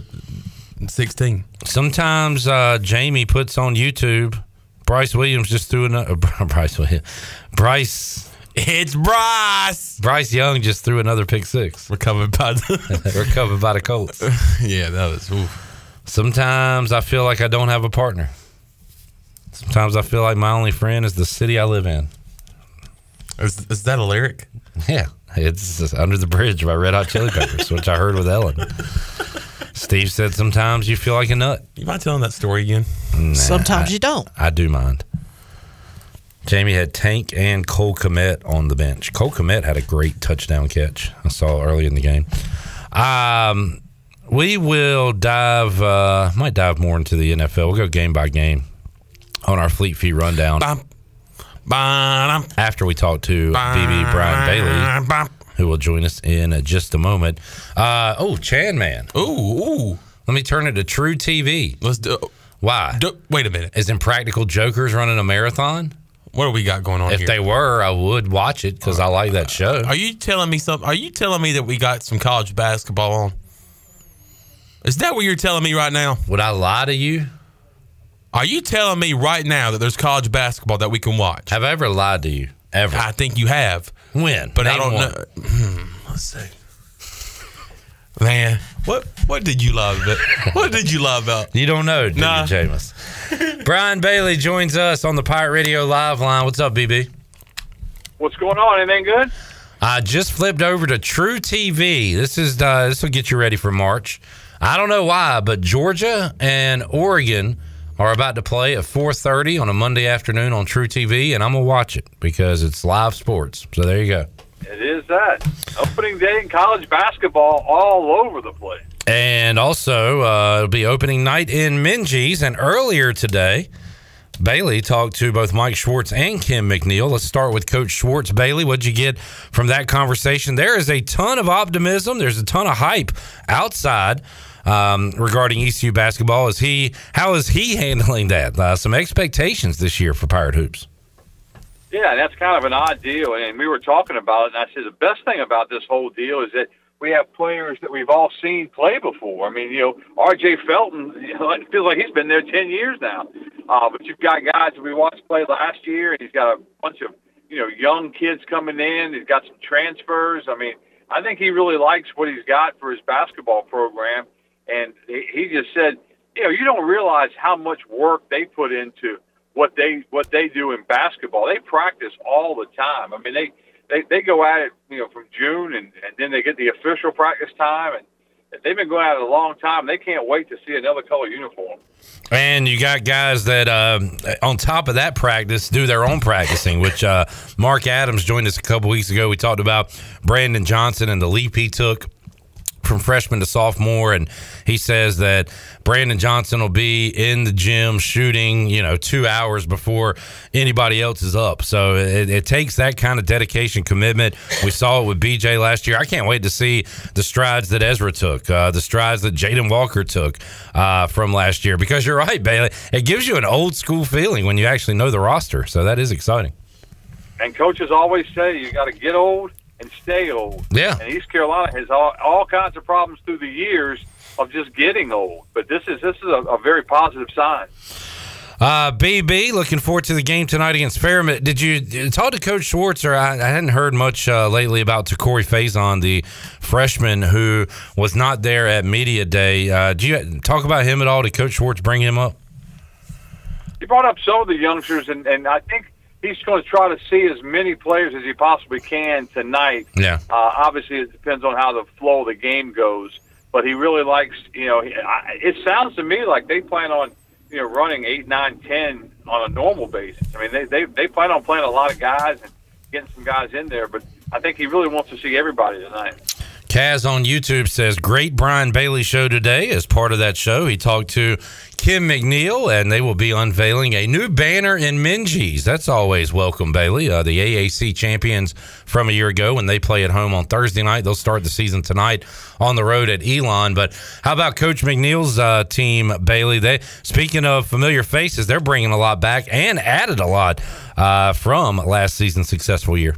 16. Sometimes uh, Jamie puts on YouTube. Bryce Williams just threw another. Bryce Williams. Bryce. It's Bryce. Bryce Young just threw another pick six. Recovered by the. Recovered by the Colts. yeah, that was. oof. Sometimes I feel like I don't have a partner. Sometimes I feel like my only friend is the city I live in. Is, is that a lyric? Yeah, it's Under the Bridge by Red Hot Chili Peppers, which I heard with Ellen. Steve said sometimes you feel like a nut. You mind telling that story again? Nah, Sometimes I- you don't. I do mind. Jamie had Tank and Cole Kmet on the bench. Cole Kmet had a great touchdown catch. I saw early in the game. Um, we will dive, uh, might dive more into the NFL. We'll go game by game on our Fleet Feet rundown. After we talk to BB Brian Bailey, who will join us in just a moment. Uh, oh, Chan Man. Ooh, ooh. Let me turn it to truTV. Let's do. Why? wait a minute. Is Impractical Jokers running a marathon? What do we got going on If here? they were, I would watch it because I like that show. Are you telling me something? Are you telling me that we got some college basketball on? Is that what you're telling me right now? Would I lie to you? Are you telling me right now that there's college basketball that we can watch? Have I ever lied to you? Ever? I think you have. When? But I don't one. know. Hmm, let's see. Man, what what did you love about what did you love about? You don't know, do Nah. you, Jameis? Brian Bailey joins us on the Pirate Radio live line. What's up, BB? What's going on? Anything good? I just flipped over to truTV. This is uh, this will get you ready for March. I don't know why, but Georgia and Oregon are about to play at 4:30 on a Monday afternoon on truTV, and I'm gonna watch it because it's live sports. So there you go. It is that opening day in college basketball all over the place. And also, uh, it'll be opening night in Minges. And earlier today, Bailey talked to both Mike Schwartz and Kim McNeill. Let's start with Coach Schwartz. Bailey, what'd you get from that conversation? There is a ton of optimism. There's a ton of hype outside um, regarding ECU basketball. Is he? How is he handling that? Uh, some expectations this year for Pirate hoops. Yeah, that's kind of an odd deal. And we were talking about it, and I said the best thing about this whole deal is that we have players that we've all seen play before. I mean, you know, R.J. Felton, you know, it feels like he's been there 10 years now. Uh, but you've got guys we watched play last year, and he's got a bunch of, you know, young kids coming in. He's got some transfers. I mean, I think he really likes what he's got for his basketball program. And he, just said, you know, you don't realize how much work they put into what they what they do in basketball. They practice all the time. I mean, they they, they go at it, you know, from June, and, and then they get the official practice time, and they've been going at it a long time. They can't wait to see another color uniform. And you got guys that, uh, on top of that practice, do their own practicing, which uh, Mark Adams joined us a couple weeks ago. We talked about Brandon Johnson and the leap he took from freshman to sophomore and he says that Brandon Johnson will be in the gym shooting you know two hours before anybody else is up. So it, it takes that kind of dedication commitment. We saw it with BJ last year. I can't wait to see the strides that Ezra took uh, the strides that Jaden Walker took uh, from last year. Because you're right Bailey it gives you an old school feeling when you actually know the roster. So that is exciting. And coaches always say you got to get old and stay old. Yeah. And East Carolina has all, all kinds of problems through the years of just getting old. But this is this is a, a very positive sign. Uh, BB, looking forward to the game tonight against Fairmont. Did you talk to Coach Schwartz, or I, I hadn't heard much uh, lately about Takori Faison, the freshman who was not there at media day? Uh, do you talk about him at all? Did Coach Schwartz bring him up? He brought up some of the youngsters, and, and I think he's going to try to see as many players as he possibly can tonight. Yeah. Uh, obviously, it depends on how the flow of the game goes. But he really likes, you know, he- I- it sounds to me like they plan on, you know, running eight, nine, ten on a normal basis. I mean, they they they plan on playing a lot of guys and getting some guys in there. But I think he really wants to see everybody tonight. Kaz on YouTube says, Great Brian Bailey show today. As part of that show, he talked to Kim McNeill, and they will be unveiling a new banner in Minges. That's always welcome, Bailey. Uh, the AAC champions from a year ago when they play at home on Thursday night. They'll start the season tonight on the road at Elon. But how about Coach McNeill's uh, team, Bailey? They Speaking of familiar faces, they're bringing a lot back and added a lot uh, from last season's successful year.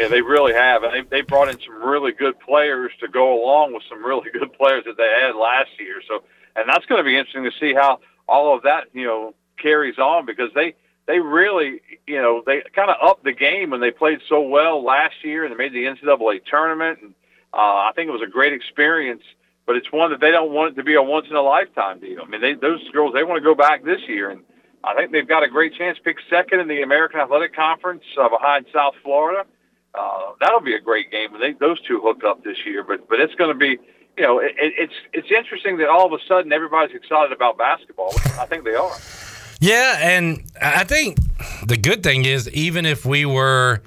Yeah, they really have, and they they brought in some really good players to go along with some really good players that they had last year. So, and that's going to be interesting to see how all of that you know carries on because they they really you know they kind of upped the game when they played so well last year and they made the NCAA tournament, and uh, I think it was a great experience. But it's one that they don't want it to be a once in a lifetime deal. I mean, they, those girls they want to go back this year, and I think they've got a great chance pick second in the American Athletic Conference uh, behind South Florida uh, that'll be a great game when they those two hook up this year. But but it's going to be, you know, it, it's it's interesting that all of a sudden everybody's excited about basketball. I think they are. Yeah, and I think the good thing is even if we were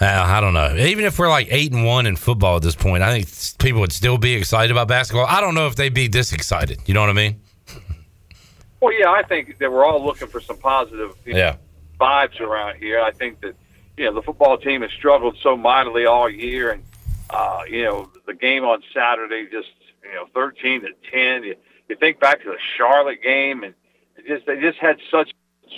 uh, I don't know. Even if we're like eight and one in football at this point, I think people would still be excited about basketball. I don't know if they'd be this excited. You know what I mean? Well, yeah, I think that we're all looking for some positive you know, Yeah. vibes around here. I think that you know the football team has struggled so mightily all year, and uh, you know the game on Saturday just you know thirteen to ten. You, you think back to the Charlotte game, and it just they just had such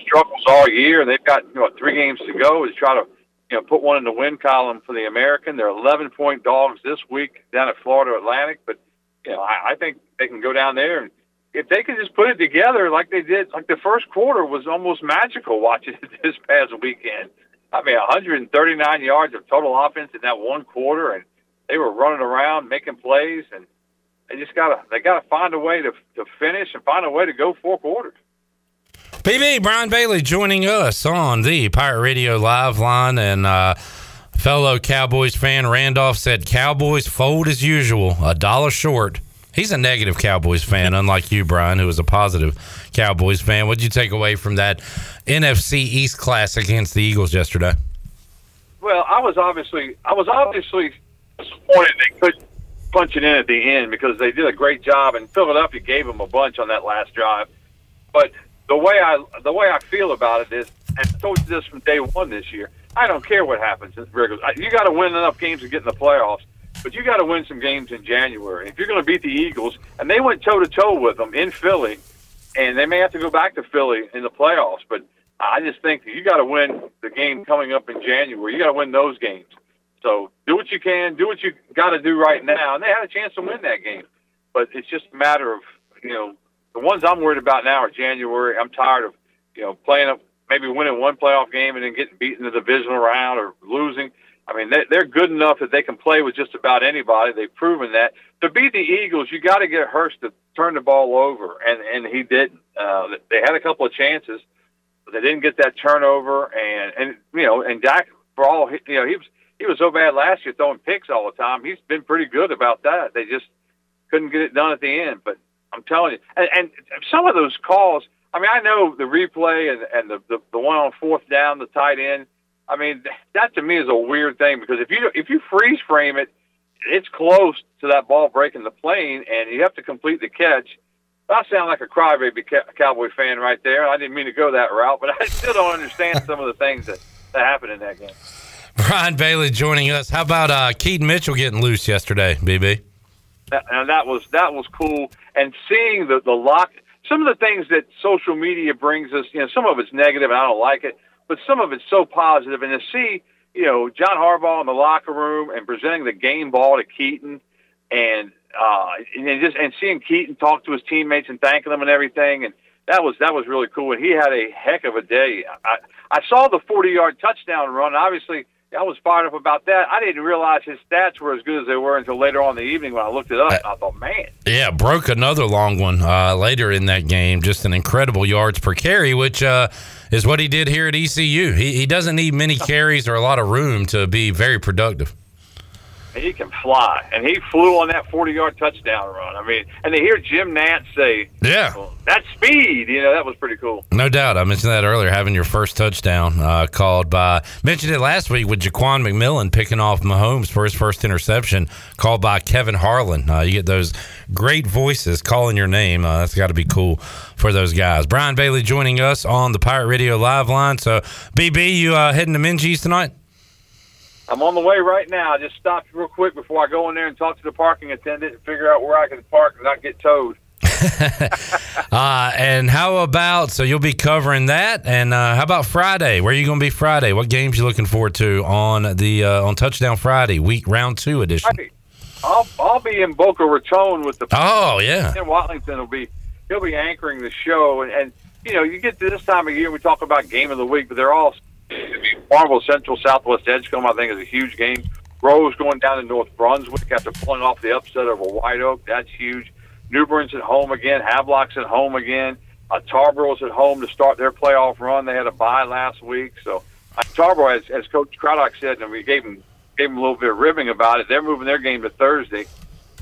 struggles all year, they've got you know three games to go to try to you know put one in the win column for the American. They're 11 point dogs this week down at Florida Atlantic, but you know I, I think they can go down there and if they can just put it together like they did, like the first quarter was almost magical watching it this past weekend. I mean, 139 yards of total offense in that one quarter, and they were running around making plays, and they just gotta they gotta find a way to to finish and find a way to go four quarters. BB Brian Bailey joining us on the Pirate Radio live line and. uh Fellow Cowboys fan Randolph said, Cowboys fold as usual, a dollar short. He's a negative Cowboys fan, unlike you, Brian, who is a positive Cowboys fan. What did you take away from that NFC East class against the Eagles yesterday? Well, I was obviously I was obviously disappointed they couldn't punch it in at the end because they did a great job and Philadelphia gave them a bunch on that last drive. But the way I the way I feel about it is, and I told you this from day one this year. I don't care what happens. You got to win enough games to get in the playoffs. But you got to win some games in January. If you're going to beat the Eagles, and they went toe to toe with them in Philly, and they may have to go back to Philly in the playoffs. But I just think you got to win the game coming up in January. You got to win those games. So do what you can, do what you got to do right now, and they had a chance to win that game. But it's just a matter of you know the ones I'm worried about now are January. I'm tired of you know playing up, maybe winning one playoff game and then getting beaten in the divisional round or losing. I mean, they're good enough that they can play with just about anybody. They've proven that. To beat the Eagles, you got to get Hurts to turn the ball over, and and he didn't. Uh, they had a couple of chances, but they didn't get that turnover. And and you know, and Dak, for all you know, he was he was so bad last year throwing picks all the time. He's been pretty good about that. They just couldn't get it done at the end. But I'm telling you, and, and some of those calls. I mean, I know the replay and and the, the the one on fourth down, the tight end I mean, that to me is a weird thing because if you if you freeze frame it, it's close to that ball breaking the plane, and you have to complete the catch. I sound like a crybaby Cowboy fan right there. I didn't mean to go that route, but I still don't understand some of the things that, that happened in that game. Brian Bailey joining us. How about uh, Keaton Mitchell getting loose yesterday, BB? That, and that was that was cool, and seeing the the lock. Some of the things that social media brings us, you know, some of it's negative, and I don't like it but some of it's so positive. And to see, you know, John Harbaugh in the locker room and presenting the game ball to Keaton, and uh, and just and seeing Keaton talk to his teammates and thanking them and everything, and that was that was really cool. And he had a heck of a day. I I saw the forty yard touchdown run. Obviously, I was fired up about that. I didn't realize his stats were as good as they were until later on in the evening when I looked it up. I thought, man. Yeah, broke another long one uh, later in that game. Just an incredible yards per carry, which uh, is what he did here at ECU. He, he doesn't need many carries or a lot of room to be very productive he can fly, and he flew on that forty-yard touchdown run. I mean, and to hear Jim Nantz say, "Yeah, well, that speed," you know, that was pretty cool. No doubt. I mentioned that earlier. Having your first touchdown uh, called by mentioned it last week with Ja'Quan McMillian picking off Mahomes for his first interception, called by Kevin Harlan. Uh, you get those great voices calling your name. Uh, that's got to be cool for those guys. Brian Bailey joining us on the Pirate Radio live line. So, BB, you uh, heading to Minges tonight? I'm on the way right now. I just stopped real quick before I go in there and talk to the parking attendant and figure out where I can park and not get towed. uh, and how about so you'll be covering that? And uh, how about Friday? Where are you going to be Friday? What games you looking forward to on the uh, on Touchdown Friday week round two edition? I'll I'll be in Boca Raton with the. Oh yeah. Tim Watlington will be he'll be anchoring the show and, and you know you get to this time of year we talk about game of the week, but they're all Farmville Central Southwest Edgecombe, I think, is a huge game. Rose going down to North Brunswick after pulling off the upset over White Oak. That's huge. New Bern's at home again. Havelock's at home again. Uh, Tarboro's at home to start their playoff run. They had a bye last week. So uh, Tarboro, as, as Coach Craddock said, and we gave him gave him a little bit of ribbing about it. They're moving their game to Thursday.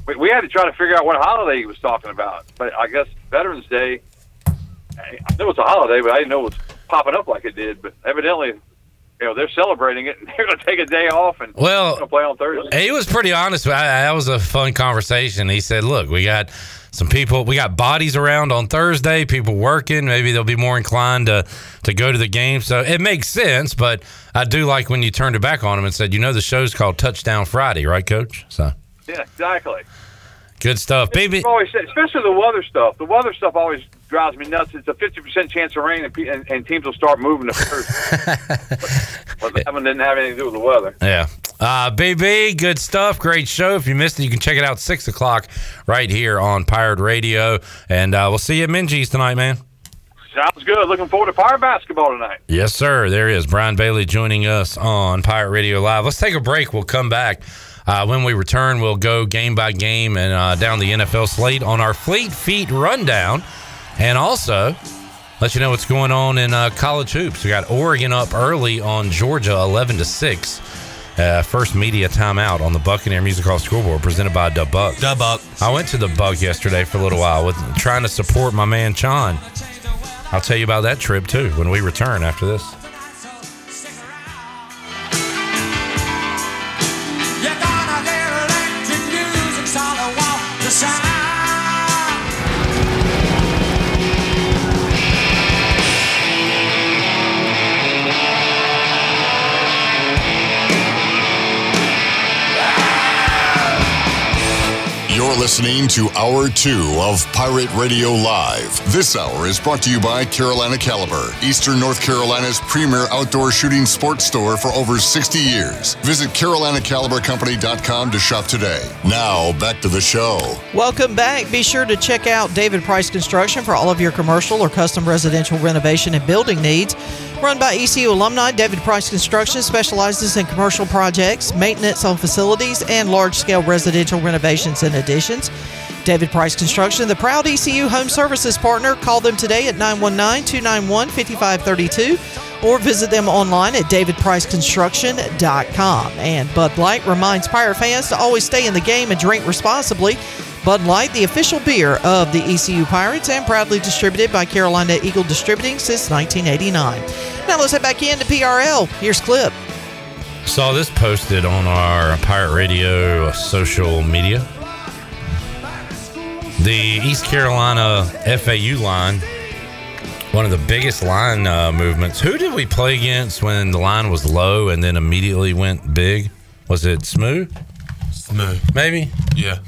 We, we had to try to figure out what holiday he was talking about. But I guess Veterans Day. I knew it was a holiday, but I didn't know it was popping up like it did. But evidently, you know they're celebrating it and they're going to take a day off and well play on Thursday. He was pretty honest. I, that was a fun conversation. He said, "Look, we got some people, we got bodies around on Thursday. People working. Maybe they'll be more inclined to to go to the game. So it makes sense. But I do like when you turned it back on him and said, you know, the show's called Touchdown Friday, right, Coach? So yeah, exactly. Good stuff, baby. Always, especially the weather stuff. The weather stuff always drives me nuts. It's a fifty percent chance of rain, and, and, and teams will start moving the first. but that one didn't have anything to do with the weather. Yeah. Uh, BB, good stuff. Great show. If you missed it, you can check it out 6 o'clock right here on Pirate Radio. And uh, we'll see you at Minges tonight, man. Sounds good. Looking forward to Pirate basketball tonight. Yes, sir. There is Brian Bailey joining us on Pirate Radio Live. Let's take a break. We'll come back. Uh, when we return, we'll go game by game and uh, down the NFL slate on our Fleet Feet rundown. And also, let you know what's going on in uh, college hoops. We got Oregon up early on Georgia, 11 to 6. Uh, first media timeout on the Buccaneer Music Hall scoreboard presented by Dub Buck. Dub Buck. I went to the Buck yesterday for a little while with trying to support my man Chon. I'll tell you about that trip too when we return after this. You're gonna hear electric music's all I want to sound. Listening to Hour 2 of Pirate Radio Live. This hour is brought to you by Carolina Caliber, Eastern North Carolina's premier outdoor shooting sports store for over 60 years. Visit CarolinaCaliberCompany.com to shop today. Now, back to the show. Welcome back. Be sure to check out David Price Construction for all of your commercial or custom residential renovation and building needs. Run by ECU alumni, David Price Construction specializes in commercial projects, maintenance on facilities, and large scale residential renovations and additions. David Price Construction, the proud ECU home services partner. Call them today at 919 291 5532 or visit them online at davidpriceconstruction.com. And Bud Light reminds Pirate fans to always stay in the game and drink responsibly. Bud Light, the official beer of the ECU Pirates and proudly distributed by Carolina Eagle Distributing since 1989. Now let's head back into PRL. Here's Clip. Saw this posted on our Pirate Radio social media. The East Carolina FAU line, one of the biggest line uh, movements. Who did we play against when the line was low and then immediately went big? Was it Smooth? Smooth. Maybe? Yeah.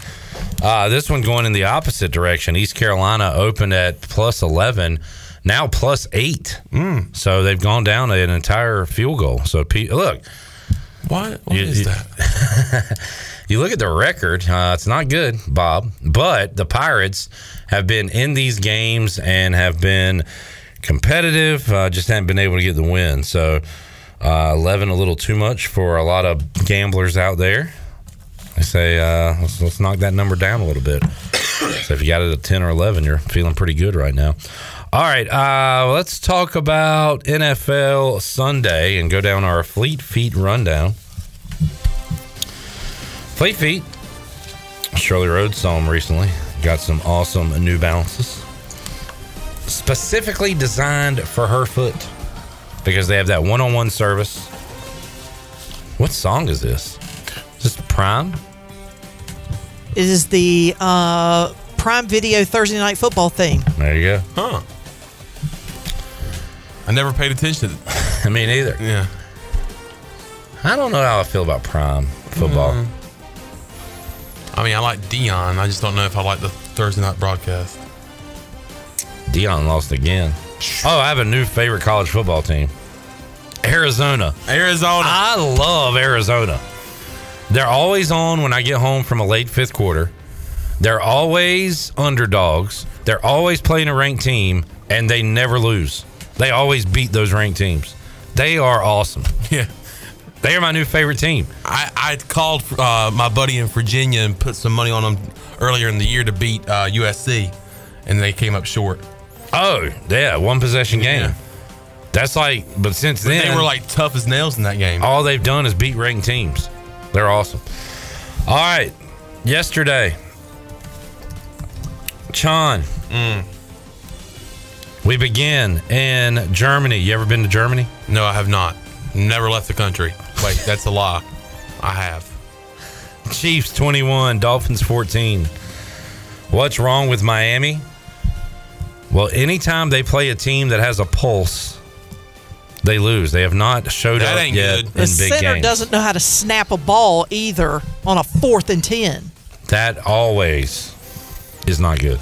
Uh, this one going in the opposite direction. East Carolina opened at plus 11, now plus 8. Mm. So they've gone down an entire field goal. So, P- look. What? What You- is that? you look at the record, uh, it's not good, Bob, but the Pirates have been in these games and have been competitive, uh, just haven't been able to get the win. So, uh, 11 a little too much for a lot of gamblers out there. Say, uh, let's, let's knock that number down a little bit. so, if you got it at 10 or 11, you're feeling pretty good right now. All right, uh, let's talk about NFL Sunday and go down our Fleet Feet rundown. Fleet Feet. Shirley Rhodes saw them recently. Got some awesome New Balances. Specifically designed for her foot because they have that one on one service. What song is this? Is this Prime? It is the uh, Prime Video Thursday Night Football theme. There you go. Huh. I never paid attention to I mean, either. Yeah. I don't know how I feel about Prime football. Mm. I mean, I like Deion. I just don't know if I like the Thursday night broadcast. Deion lost again. Oh, I have a new favorite college football team Arizona. Arizona. I love Arizona. They're always on when I get home from a late fifth quarter. They're always underdogs. They're always playing a ranked team, and they never lose. They always beat those ranked teams. They are awesome. Yeah. They are my new favorite team. I, I called uh, my buddy in Virginia and put some money on them earlier in the year to beat uh, USC, and they came up short. Oh, yeah, one possession game. That's like, but since But then they were like tough as nails in that game. All they've done is beat ranked teams. They're awesome. All right. Yesterday, Chan. Mm. We begin in Germany. You ever been to Germany? No, I have not. Never left the country. Wait, that's a lie. I have. Chiefs 21, Dolphins 14. What's wrong with Miami? Well, anytime they play a team that has a pulse, they lose. They have not showed That up ain't yet good. in The big center games. doesn't know how to snap a ball either on a fourth and ten. That always is not good.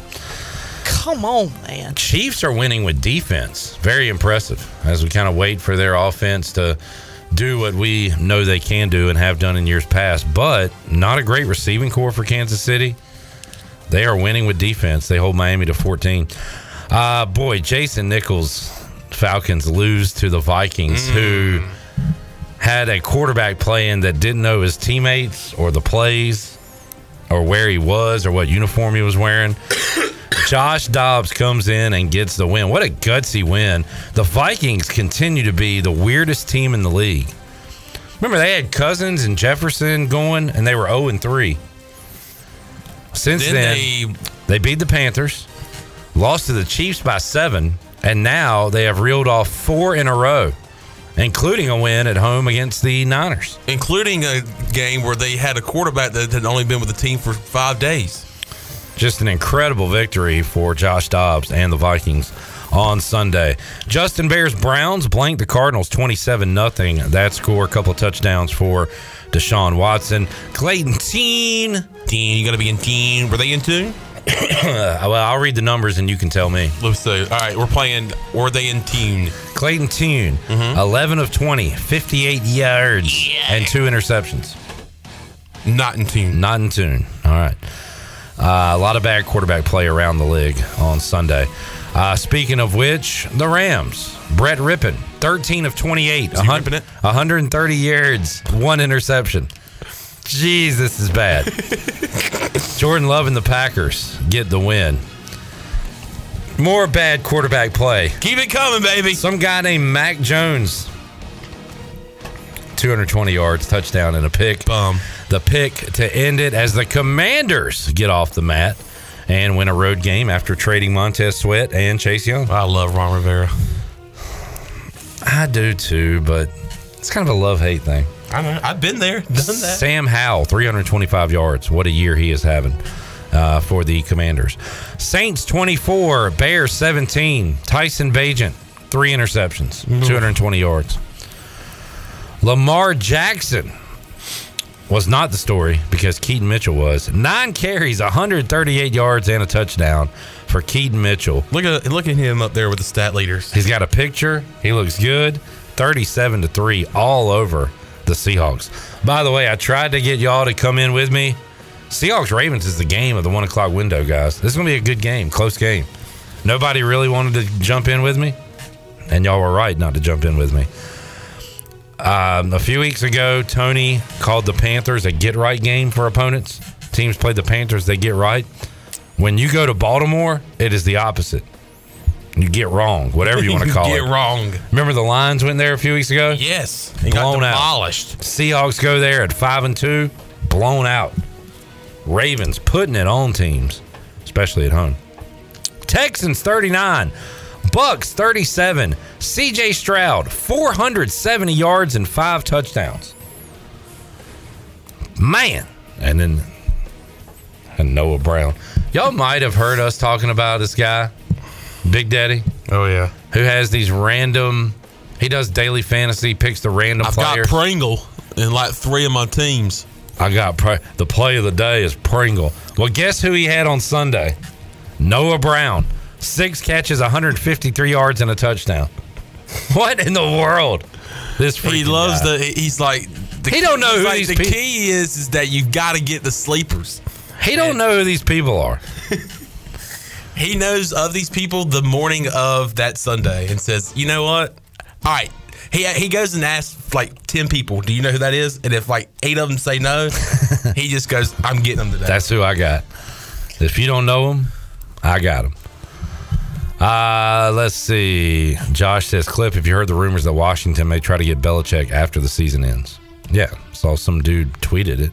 come on, man. Chiefs are winning with defense. Very impressive as we kind of wait for their offense to do what we know they can do and have done in years past. But not a great receiving core for Kansas City. They are winning with defense. They hold Miami to 14. Uh, boy, Jason Nichols, Falcons lose to the Vikings, who mm. had a quarterback playing that didn't know his teammates or the plays or where he was or what uniform he was wearing. Josh Dobbs comes in and gets the win. What a gutsy win. The Vikings continue to be the weirdest team in the league. Remember, they had Cousins and Jefferson going, and they were 0 and 3. Since Then then, they- they beat the Panthers, lost to the Chiefs by seven, and now they have reeled off four in a row, including a win at home against the Niners. including a game where they had a quarterback that had only been with the team for five days. Just an incredible victory for Josh Dobbs and the Vikings on Sunday. Justin Behr's Browns blanked the Cardinals 27 nothing. That score, a couple of touchdowns for Deshaun Watson. Clayton Teen. Teen, you got to be in teen. Were they in tune? well, I'll read the numbers and you can tell me. Let's see. All right, we're playing. Were they in tune? Clayton Tune, 11 of 20, 58 yards, and two interceptions. Not in tune. Not in tune. All right. Uh, a lot of bad quarterback play around the league on Sunday. Uh, speaking of which, the Rams, Brett Rypien, 13 of 28, Is he ripping it? 130 yards, one interception. Jeez, this is bad. Jordan Love and the Packers get the win. More bad quarterback play. Keep it coming, baby. Some guy named Mac Jones. 220 yards, touchdown, and a pick. Bum. The pick to end it as the Commanders get off the mat and win a road game after trading Montez Sweat and Chase Young. I love Ron Rivera. I do too, but it's kind of a love hate thing. I know. I've been there, done that. Sam Howell, 325 yards. What a year he is having uh, for the Commanders. Saints 24, Bears 17. Tyson Bagent, three interceptions, 220 yards. Lamar Jackson was not the story because Keaton Mitchell was. Nine carries, 138 yards, and a touchdown for Keaton Mitchell. Look at look at him up there with the stat leaders. He's got a picture. He looks good. 37 to 3 all over the Seahawks. By the way, I tried to get y'all to come in with me. Seahawks Ravens is the game of the one o'clock window, guys. This is to be a good game, close game. Nobody really wanted to jump in with me, and y'all were right not to jump in with me. Um, a few weeks ago, Tony called the Panthers a get right game for opponents. Teams play the Panthers, they get right. When you go to Baltimore, it is the opposite. You get wrong, whatever you want to call Get it. Get wrong. Remember the Lions went there a few weeks ago? Yes, he got blown out. demolished. Seahawks go there at five and two, blown out. Ravens putting it on teams, especially at home. Texans 39, Bucks 37. CJ Stroud 470 yards and five touchdowns. Man, and then and Noah Brown. Y'all might have heard us talking about this guy, Big Daddy. Oh yeah, who has these random. He does daily fantasy, picks the random I've got Pringle in like three of my teams. I got Pr- the play of the day is Pringle. Well, guess who he had on Sunday? Noah Brown, six catches, 153 yards, and a touchdown. What in the world? This He loves guy. the. He's like. The He don't know who like, these The key is is that you've got to get the sleepers. He don't know who these people are. He knows of these people the morning of that Sunday and says, "You know what? All right." He, he goes and asks like ten people, "Do you know who that is?" And if like eight of them say no, he just goes, "I'm getting them today." That's who I got. If you don't know him, I got him. Uh, let's see. Josh says, Clip, if you heard the rumors that Washington may try to get Belichick after the season ends. Yeah, saw some dude tweeted it.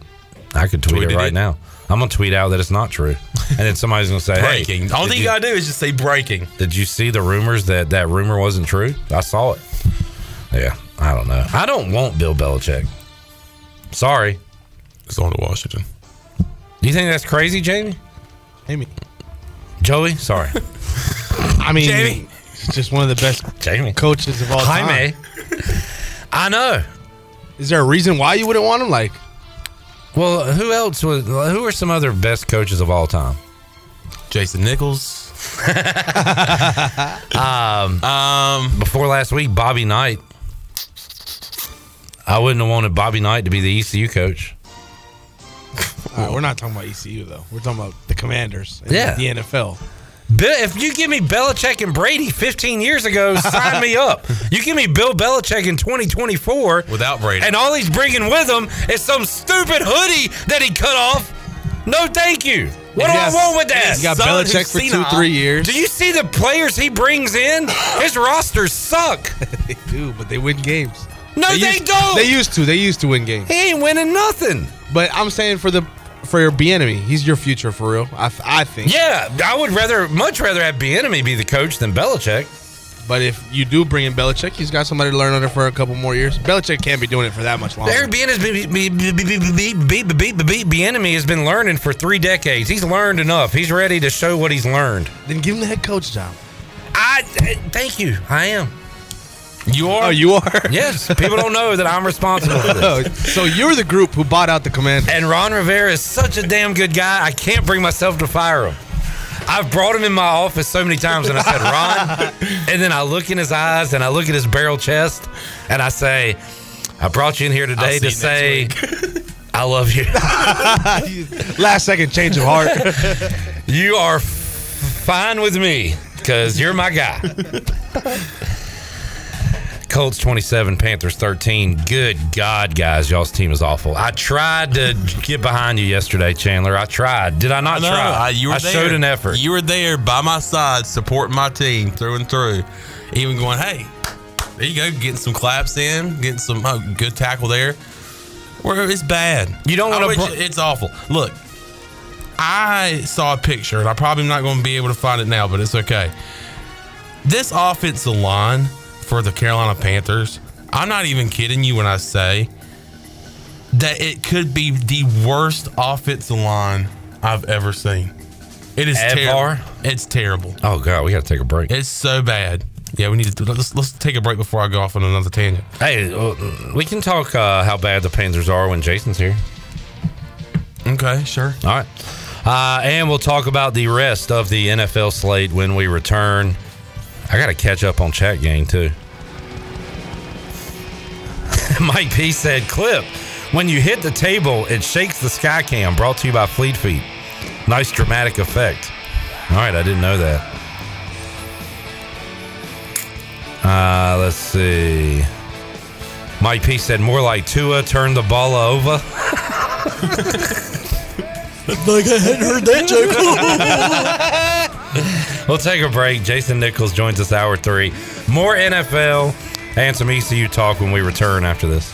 I could tweet Tweeted it right it? now. I'm going to tweet out that it's not true. And then somebody's going to say, hey. breaking. The only thing you gotta do is just say breaking. Did you see the rumors that that rumor wasn't true? I saw it. Yeah, I don't know. I don't want Bill Belichick. Sorry. It's on to Washington. Do You think that's crazy, Jamie? Jamie. Joey? Sorry. I mean, Jamie. he's just one of the best Jamie. coaches of all Jaime. time. I know. Is there a reason why you wouldn't want him? Like, Well, who else was? Who are some other best coaches of all time? Jason Nichols. um, um, before last week, Bobby Knight. I wouldn't have wanted Bobby Knight to be the ECU coach. All right, we're not talking about ECU though. We're talking about the Commanders. and Yeah. the NFL. If you give me Belichick and Brady 15 years ago, sign me up. You give me Bill Belichick in 2024 without Brady, and all he's bringing with him is some stupid hoodie that he cut off. No, thank you. What do I want with that? he got Son Belichick for two, three years. Do you see the players he brings in? His rosters suck. they do, but they win games. No, they used, don't. They used to. They used to win games. He ain't winning nothing. But I'm saying for the for your Bieniemy. He's your future for real. I, I think. Yeah, I would rather much rather have Bieniemy be the coach than Belichick. But if you do bring in Belichick, he's got somebody to learn under for a couple more years. Belichick can't be doing it for that much longer. Eric Bieniemy has been learning for three decades. He's learned enough. He's ready to show what he's learned. Then give him the head coach job. I thank you. I am. You are. Oh, you are. Yes. People don't know that I'm responsible for this. so you're the group who bought out the Commanders. And Ron Rivera is such a damn good guy. I can't bring myself to fire him. I've brought him in my office so many times, and I said, Ron, and then I look in his eyes and I look at his barrel chest, and I say, I brought you in here today to say, I love you. Last second change of heart. you are f- fine with me because you're my guy. Colts 27, Panthers 13. Good God, guys, y'all's team is awful. I tried to get behind you yesterday, Chandler. I tried. Did I not No, try? I, you were I there. showed an effort. You were there by my side, supporting my team through and through. Even going, hey, there you go, getting some claps in, getting some oh, good tackle there. Where it's bad. You don't wanna wish- br- it's awful. Look, I saw a picture, and I'm probably not going to be able to find it now, but it's okay. This offensive line for the Carolina Panthers, I'm not even kidding you when I say that it could be the worst offensive line I've ever seen. It is terrible. It's terrible. Oh God, we got to take a break. It's so bad. Yeah, we need to let's let's take a break before I go off on another tangent. Hey, uh, we can talk uh, how bad the Panthers are when Jason's here. Okay, sure. All right. Uh, and we'll talk about the rest of the NFL slate when we return. I got to catch up on chat game, too. Mike P said, Clip, when you hit the table, it shakes the sky cam. Brought to you by Fleet Feet. Nice dramatic effect. All right, I didn't know that. Uh, let's see. Mike P said, more like Tua turned the ball over. like I hadn't heard that joke. We'll take a break. Jason Nichols joins us hour three. More NFL and some ECU talk when we return after this.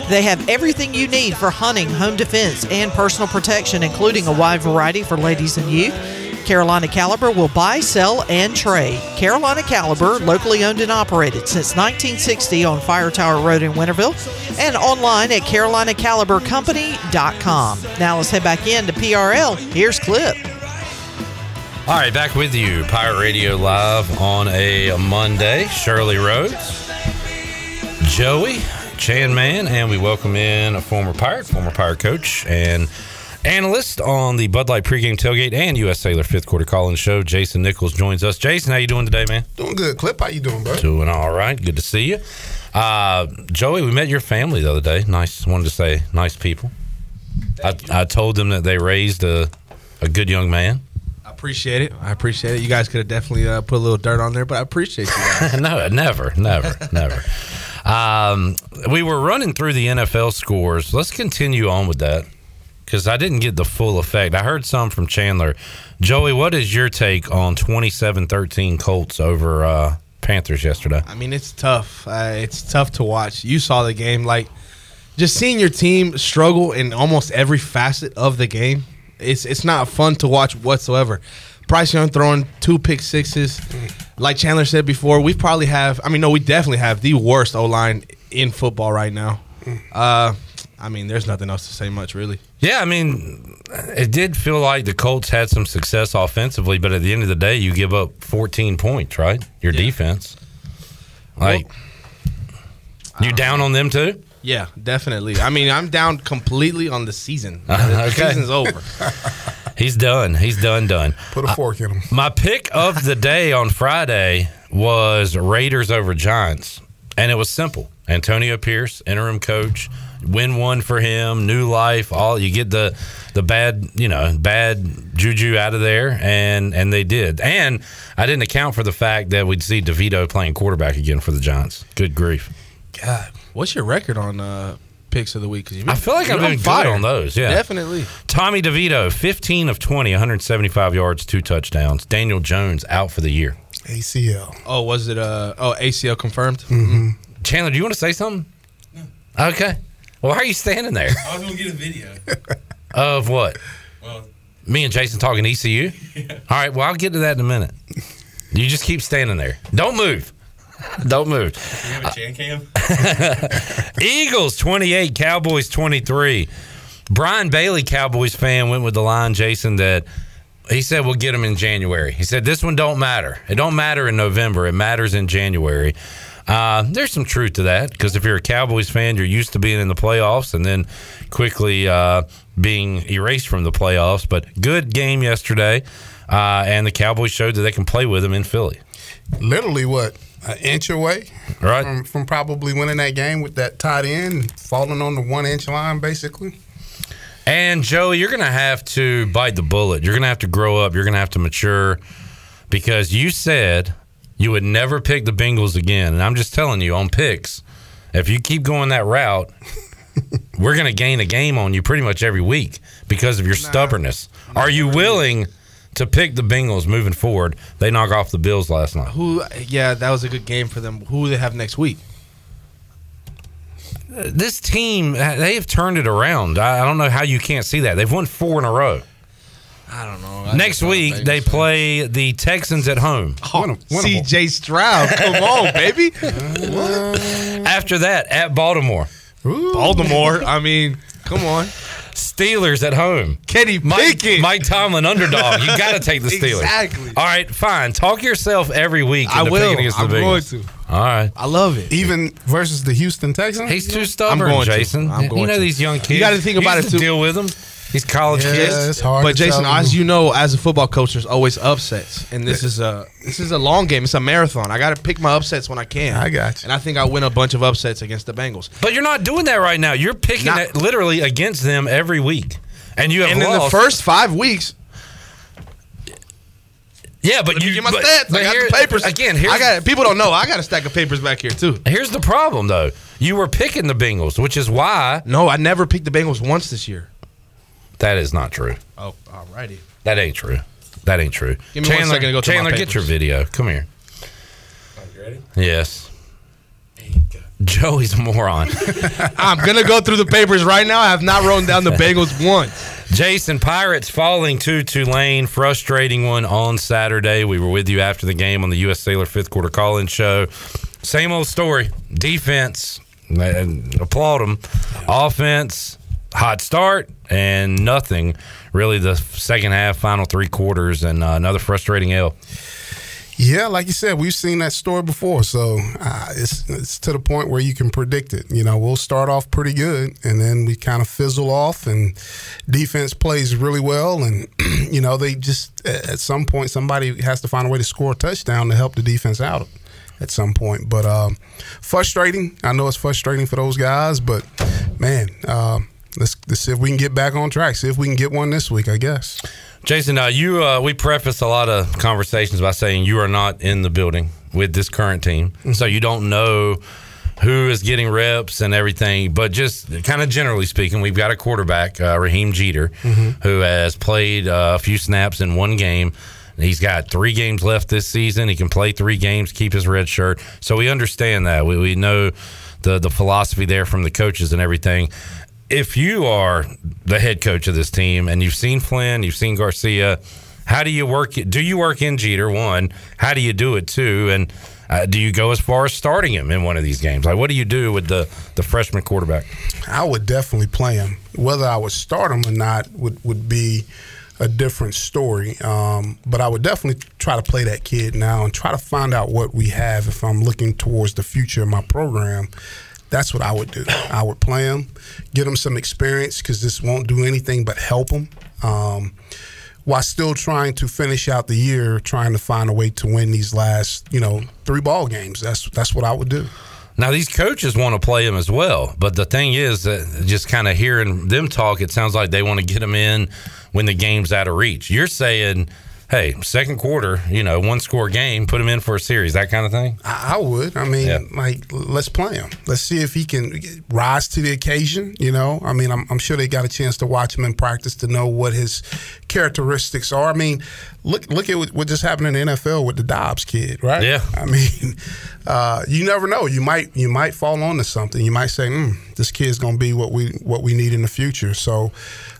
They have everything you need for hunting, home defense, and personal protection, including a wide variety for ladies and youth. Carolina Caliber will buy, sell, and trade. Carolina Caliber, locally owned and operated since 1960 on Fire Tower Road in Winterville and online at carolinacalibercompany.com. Now let's head back in to PRL. Here's Clip. All right, back with you, Pirate Radio Live on a Monday. Shirley Rhodes, Joey, Chan Man, and we welcome in a former Pirate, former Pirate coach, and analyst on the Bud Light pregame tailgate and U.S. Cellular fifth quarter call-in show. Jason Nichols joins us. Jason, how you doing today, man? Doing good. Clip, how you doing, bro? Doing all right. Good to see you. Uh, Joey, we met your family the other day. Nice. Wanted to say nice people. I, I told them that they raised a, a good young man. I appreciate it. I appreciate it. You guys could have definitely uh, put a little dirt on there, but I appreciate you. Guys. no, never, never, never. Um, we were running through the NFL scores. Let's continue on with that. because I didn't get the full effect. I heard some from Chandler. Joey, what is your take on 27-13 Colts over uh, Panthers yesterday? I mean, it's tough. Uh, it's tough to watch. You saw the game, like just seeing your team struggle in almost every facet of the game. It's it's not fun to watch whatsoever. Bryce Young throwing two pick sixes, like Chandler said before. We probably have. I mean, no, we definitely have the worst O line in football right now. Uh, I mean, there's nothing else to say much really. Yeah, I mean, it did feel like the Colts had some success offensively, but at the end of the day, you give up 14 points, right? Your defense. Like, you down on them too? Yeah, definitely. I mean, I'm down completely on the season. Uh, the okay. season's over. He's done. He's done, done. Put a fork in him. My pick of the day on Friday was Raiders over Giants, and it was simple. Antonio Pierce, interim coach, win one for him, new life. All you get the the bad, you know, bad juju out of there, and and they did. And I didn't account for the fact that we'd see DeVito playing quarterback again for the Giants. Good grief. God, what's your record on uh, picks of the week? 'Cause you've I feel like I've on been good on those. Yeah, definitely. Tommy DeVito, 15 of 20, 175 yards, two touchdowns. Daniel Jones out for the year. ACL. Oh, was it? Uh, oh, ACL confirmed. Mm-hmm. Chandler, do you want to say something? No. Okay. Well, why are you standing there? I was gonna get a video. Of what? Well, Me and Jason talking ECU? All right, well, I'll get to that in a minute. You just keep standing there. Don't move. Don't move. you have a chan cam? Eagles 28, Cowboys 23. Brian Bailey, Cowboys fan, went with the line, Jason, that he said we'll get him in January. He said this one don't matter. It don't matter in November. It matters in January. Uh, there's some truth to that because if you're a Cowboys fan, you're used to being in the playoffs and then quickly uh, being erased from the playoffs. But good game yesterday, uh, and the Cowboys showed that they can play with them in Philly. Literally, what an inch away, right, from, from probably winning that game with that tight end falling on the one inch line, basically. And Joey, you're going to have to bite the bullet. You're going to have to grow up. You're going to have to mature because you said you would never pick the Bengals again. And I'm just telling you on picks, if you keep going that route, we're going to gain a game on you pretty much every week because of your stubbornness. Are you willing to pick the Bengals moving forward? They knock off the Bills last night. Who? Yeah, that was a good game for them. Who do they have next week? This team, they have turned it around. I I don't know how you can't see that. They've won four in a row. I don't know. Next week they play the Texans at home. Oh, CJ Stroud, come on, baby. After that, at Baltimore. Baltimore. I mean, come on. Steelers at home. Kenny Mike, Pickett. Mike Tomlin underdog. You got to take the Steelers. Exactly. All right, fine. Talk yourself every week. I into will. against the I'm going Bengals. All right. I love it. Even versus the Houston Texans. He's too stubborn, I'm going to. Jason. I'm going you know to. these young kids. You gotta think about used it, too. Deal with them. These college Yeah, kids. it's hard. But to Jason, tell as you know, as a football coach, there's always upsets, and this is a this is a long game. It's a marathon. I got to pick my upsets when I can. I got you. and I think I win a bunch of upsets against the Bengals. But you're not doing that right now. You're picking Not- it literally against them every week, and you have And in the first five weeks, yeah, but let you get my but- stats. but I got here- the papers again. Here's I got people don't know. I got a stack of papers back here too. Here's the problem, though. You were picking the Bengals, which is why No, I never picked the Bengals once this year. That is not true. Oh, alrighty. That ain't true. That ain't true. Give me one Chandler, second to go through Chandler, get your video. Come here. Are You ready? Yes. Joey's a moron. I'm gonna go through the papers right now. I have not written down the Bengals once. Jason Pirates falling to Tulane, frustrating one on Saturday. We were with you after the game on the U.S. Cellular fifth quarter call-in show. Same old story. Defense, and applaud them. Offense, hot start and nothing. Really, the second half, final three quarters, and uh, another frustrating L. Yeah, like you said, we've seen that story before, so uh, it's it's to the point where you can predict it. You know, we'll start off pretty good, and then we kind of fizzle off, and defense plays really well, and you know they just at some point somebody has to find a way to score a touchdown to help the defense out at some point. But um, frustrating. I know it's frustrating for those guys, but man, uh, let's let's see if we can get back on track. See if we can get one this week. I guess. Jason, uh, you uh, we preface a lot of conversations by saying you are not in the building with this current team, so you don't know who is getting reps and everything, but just kind of generally speaking, we've got a quarterback, uh, Raheem Jeter, Mhm. who has played uh, a few snaps in one game. He's got three games left this season. He can play three games, keep his red shirt. So we understand that. We, we know the the philosophy there from the coaches and everything. If you are the head coach of this team and you've seen Flinn, you've seen Garcia, how do you work? Do you work in Jeter? One, how do you do it? Two, and uh, do you go as far as starting him in one of these games? Like, what do you do with the the freshman quarterback? I would definitely play him. Whether I would start him or not would, would be a different story. Um, but I would definitely try to play that kid now and try to find out what we have if I'm looking towards the future of my program. That's what I would do. I would play them, get them some experience because this won't do anything but help them. Um, while still trying to finish out the year, trying to find a way to win these last, you know, three ball games. That's that's what I would do. Now these coaches want to play them as well, but the thing is that just kind of hearing them talk, it sounds like they want to get them in when the game's out of reach. You're saying, hey, second quarter, you know, one score game, put him in for a series, that kind of thing. I, I would. I mean, Yeah. like, let's play him. Let's see if he can rise to the occasion. You know, I mean, I'm, I'm sure they got a chance to watch him in practice to know what his characteristics are. I mean, look look at what, what just happened in the NFL with the Dobbs kid, right? Yeah. I mean, uh, you never know. You might you might fall onto something. You might say, mm, "This kid's going to be what we what we need in the future." So.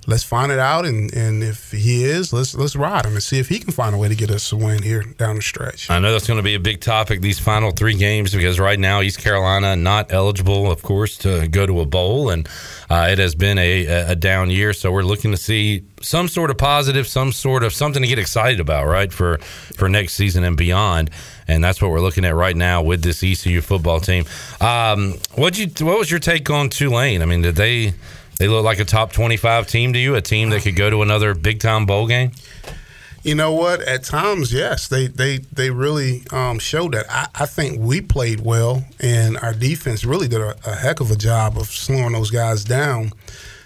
Let's find it out, and, and if he is, let's let's ride him and see if he can find a way to get us a win here down the stretch. I know that's going to be a big topic these final three games because right now East Carolina not eligible, of course, to go to a bowl, and uh, it has been a, a down year. So we're looking to see some sort of positive, some sort of something to get excited about, right for for next season and beyond. And that's what we're looking at right now with this ECU football team. Um, what you what was your take on Tulane? I mean, did they they look like a top twenty five team to you? A team that could go to another big time bowl game? You know what? At times, yes, they they they really um, showed that. I, I think we played well, and our defense really did a, a heck of a job of slowing those guys down.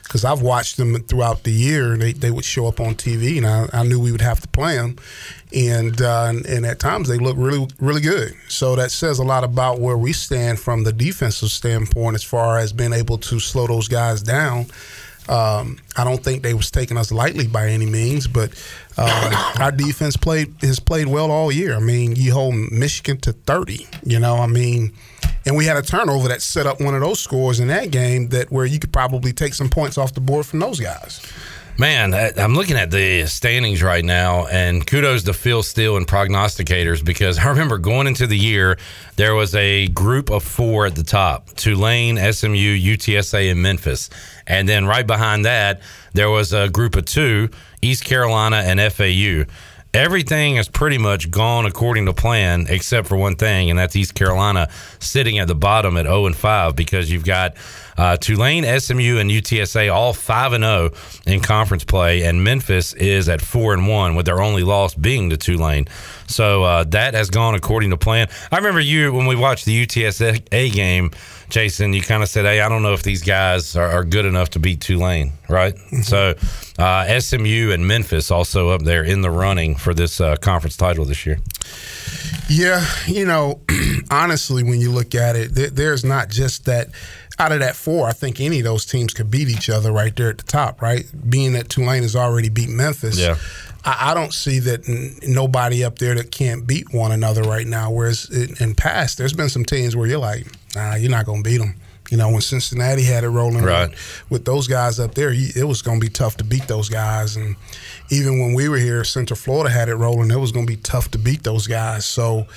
Because I've watched them throughout the year, and they, they would show up on TV, and I, I knew we would have to play them, and, uh, and and at times they look really really good. So that says a lot about where we stand from the defensive standpoint, as far as being able to slow those guys down. Um, I don't think they was taking us lightly by any means, but uh, our defense played has played well all year. I mean, you hold Michigan to thirty. You know, I mean, and we had a turnover that set up one of those scores in that game that where you could probably take some points off the board from those guys. Man, I'm looking at the standings right now, and kudos to Phil Steele and prognosticators because I remember going into the year, there was a group of four at the top Tulane, SMU, UTSA, and Memphis. And then right behind that, there was a group of two East Carolina and FAU. Everything has pretty much gone according to plan, except for one thing, and that's East Carolina sitting at the bottom at 0 and 5 because you've got uh, Tulane, SMU, and UTSA all 5 and 0 in conference play, and Memphis is at 4 and 1 with their only loss being to Tulane. So uh, that has gone according to plan. I remember you when we watched the UTSA game, Jason. You kind of said, "Hey, I don't know if these guys are, are good enough to beat Tulane." Right? So uh, SMU and Memphis also up there in the running for this uh, conference title this year. Yeah, you know, honestly, when you look at it, there, there's not just that. Out of that four, I think any of those teams could beat each other right there at the top, right? Being that Tulane has already beat Memphis, Yeah. I, I don't see that n- nobody up there that can't beat one another right now. Whereas in, in past, there's been some teams where you're like, nah, you're not going to beat them. You know, when Cincinnati had it rolling Right. with, those guys up there, it was going to be tough to beat those guys. And even when we were here, Central Florida had it rolling, it was going to be tough to beat those guys. So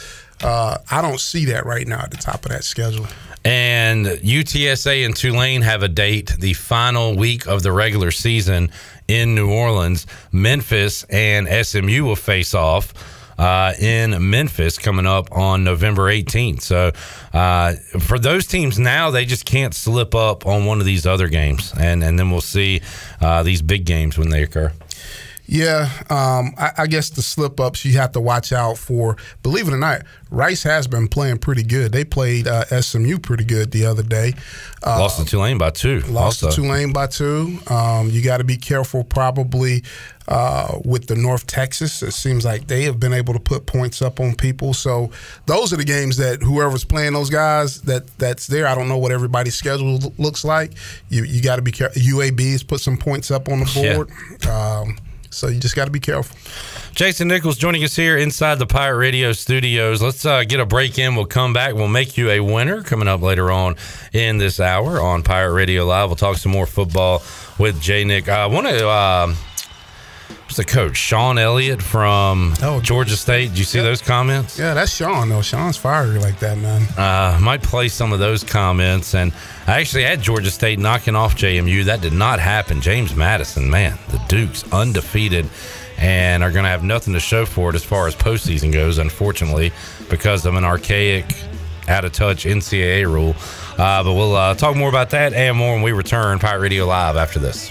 uh, I don't see that right now at the top of that schedule. And UTSA and Tulane have a date the final week of the regular season in New Orleans. Memphis and SMU will face off. Uh, in Memphis coming up on November 18th. So, uh, for those teams now, they just can't slip up on one of these other games. And, and then we'll see uh, these big games when they occur. Yeah, um, I, I guess the slip ups you have to watch out for. Believe it or not, Rice has been playing pretty good. They played uh, SMU pretty good the other day. Uh, Lost to Tulane by two. Lost also. to Tulane by two. Um, you got to be careful, probably uh, with the North Texas. It seems like they have been able to put points up on people. So those are the games that whoever's playing those guys that that's there. I don't know what everybody's schedule looks like. You you got to be careful. UAB has put some points up on the Yeah. board. Um, so you just got to be careful. Jason Nichols joining us here inside the Pirate Radio studios. Let's uh, get a break in. We'll come back. We'll make you a winner coming up later on in this hour on Pirate Radio Live. We'll talk some more football with Jay Nick. I want to. What's the coach? Shawn Elliott from Georgia State. Did you see those comments? Yeah, that's Shawn though. Shawn's fiery like that, man. Uh, might play some of those comments. And I actually had Georgia State knocking off JMU. That did not happen. James Madison, man, the Dukes undefeated and are going to have nothing to show for it as far as postseason goes, unfortunately, because of an archaic, out of touch NCAA rule. Uh, but we'll uh, talk more about that and more when we return. Pirate Radio Live after this.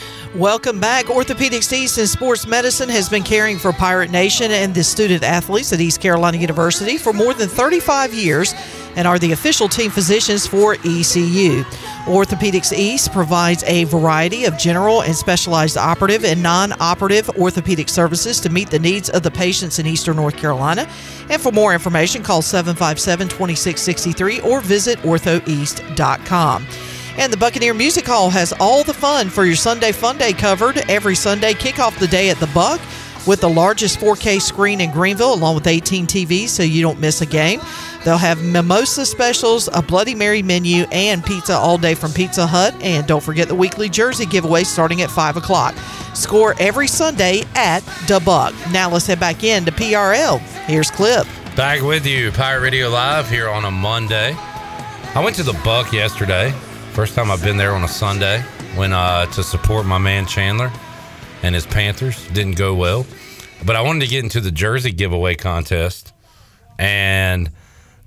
Welcome back. Orthopedics East and Sports Medicine has been caring for Pirate Nation and the student athletes at East Carolina University for more than 35 years and are the official team physicians for ECU. Orthopedics East provides a variety of general and specialized operative and non operative orthopedic services to meet the needs of the patients in Eastern North Carolina. And for more information, call 757 2663 or visit orthoeast.com. And the Buccaneer Music Hall has all the fun for your Sunday Fun Day covered every Sunday. Kick off the day at the Buck with the largest 4K screen in Greenville, along with 18 TVs, so you don't miss a game. They'll have mimosa specials, a Bloody Mary menu, and pizza all day from Pizza Hut. And don't forget the weekly jersey giveaway starting at 5 o'clock. Score every Sunday at the Buck. Now let's head back in to PRL. Here's Clip. Back with you, Pirate Radio Live here on a Monday. I went to the Buck yesterday. First time I've been there on a Sunday. Went uh, to support my man Chandler and his Panthers. Didn't go well, but I wanted to get into the jersey giveaway contest, and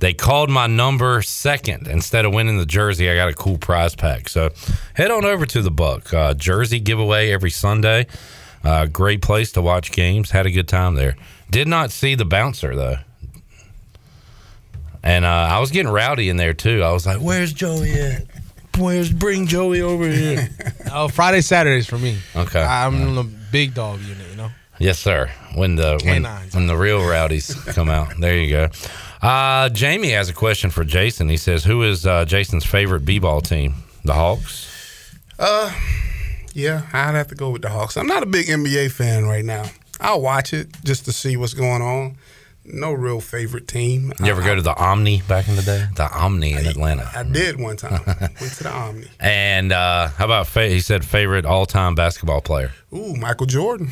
they called my number second instead of winning the jersey. I got a cool prize pack. So head on over to the Buck uh, jersey giveaway every Sunday. Uh, great place to watch games. Had a good time there. Did not see the bouncer though. And uh, I was getting rowdy in there too. I was like, "Where's Joey at? Where's bring Joey over here?" Oh, Friday, Saturdays for me. Okay. I'm in the big dog unit, you know. Yes, sir. When the when, when the real rowdies come out, there you go. Uh, Jamie has a question for Jason. He says, "Who is uh, Jason's favorite b-ball team? The Hawks." Uh, yeah, I'd have to go with the Hawks. I'm not a big NBA fan right now. I'll watch it just to see what's going on. No real favorite team. You ever go to the Omni back in the day? The Omni in Atlanta. I did one time. Went to the Omni. And uh, how about fa- he said favorite all-time basketball player? Ooh, Michael Jordan.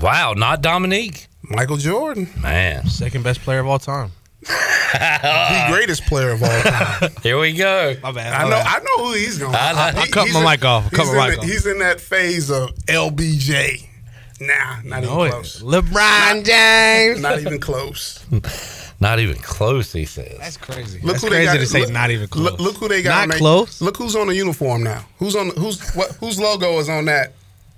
Wow, not Dominique. Michael Jordan. Man, Second best player of all time. the greatest player of all time. Here we go. My bad. I know. bad. I know who he's going. I know. I'll cut my mic off. I'll cut my mic the- off. He's in that phase of LBJ. Nah, not No, even close. LeBron James. Not even close. Not even close. He says. That's crazy. Look That's who crazy they got. to say look, not even close. Look, look who they got. Not on they- close. Look who's on the uniform now. Who's on? Who's what? Whose logo is on that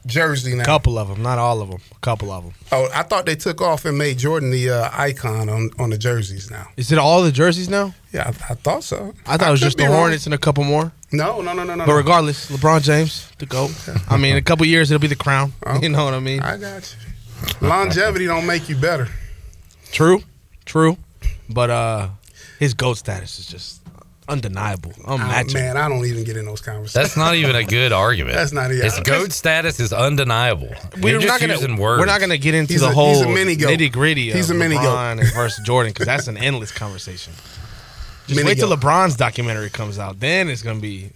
jersey now? couple of them, not all of them. A couple of them. Oh, I thought they took off and made Jordan the uh, icon on, on the jerseys now. Is it all the jerseys now? Yeah, I, I thought so. I thought it was just the wrong. Hornets and a couple more. No, no, no, no, no. But regardless, LeBron James, the GOAT. I mean, in a couple years, it'll be the crown. You know what I mean? I got you. Longevity don't make you better. True, true. But uh his GOAT status is just undeniable, unmatchable. Oh, man, I don't even get in those conversations. That's not even a good argument. That's not even- His goat status is undeniable. We're You're just not gonna using words. we're not gonna get into He's the a- whole he's a mini goat. nitty gritty. He's of a mini goat. LeBron and versus Jordan because that's an endless conversation. Just Mini wait till goat. LeBron's documentary comes out. Then it's gonna be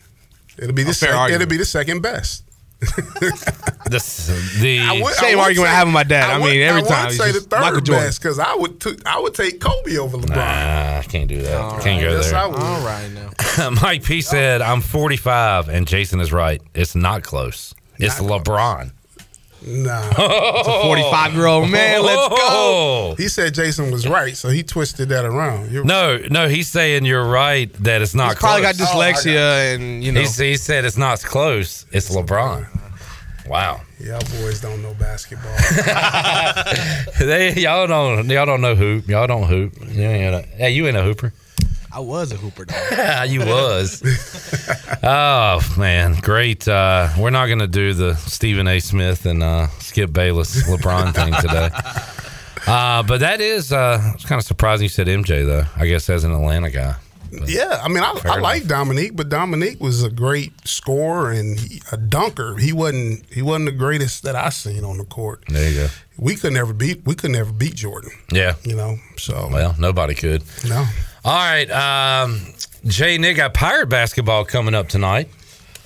It'll be the fair sec- argument. it'll be the second best. This, the I would- Same I would argument I have with my dad. I would- mean, every I time would say the third Michael Jordan. best because I would t- I would take Kobe over LeBron. Nah, I can't do that. All can't right. go Yes, there. I would. All right now. Mike P said, "I'm 45," and Jason is right. It's not close. It's LeBron. Nah. It's a 45 year old man. Let's go. Oh. He said Jason was right, so he twisted that around. You're No, no, he's saying you're right that it's not He's probably close. Oh, got dyslexia and you know. He's- he said it's not close. It's LeBron. Wow. Y'all boys don't know basketball. they y'all don't y'all don't know hoop. Y'all don't hoop. You ain't a, hey, you ain't a hooper. I was a hooper though. you was. oh man, great. Uh, we're not gonna do the Stephen A. Smith and uh, Skip Bayless LeBron thing today. Uh, but that is uh, it's kind of surprising you said MJ though. I guess as an Atlanta guy. yeah, I mean, I, I like Dominique, but Dominique was a great scorer and he, a dunker. He wasn't he wasn't the greatest that I seen on the court. There you go. We could never beat we could never beat Jordan. Yeah. You know, so Well, nobody could. no. All right, um, Jay Nick got Pirate basketball coming up tonight.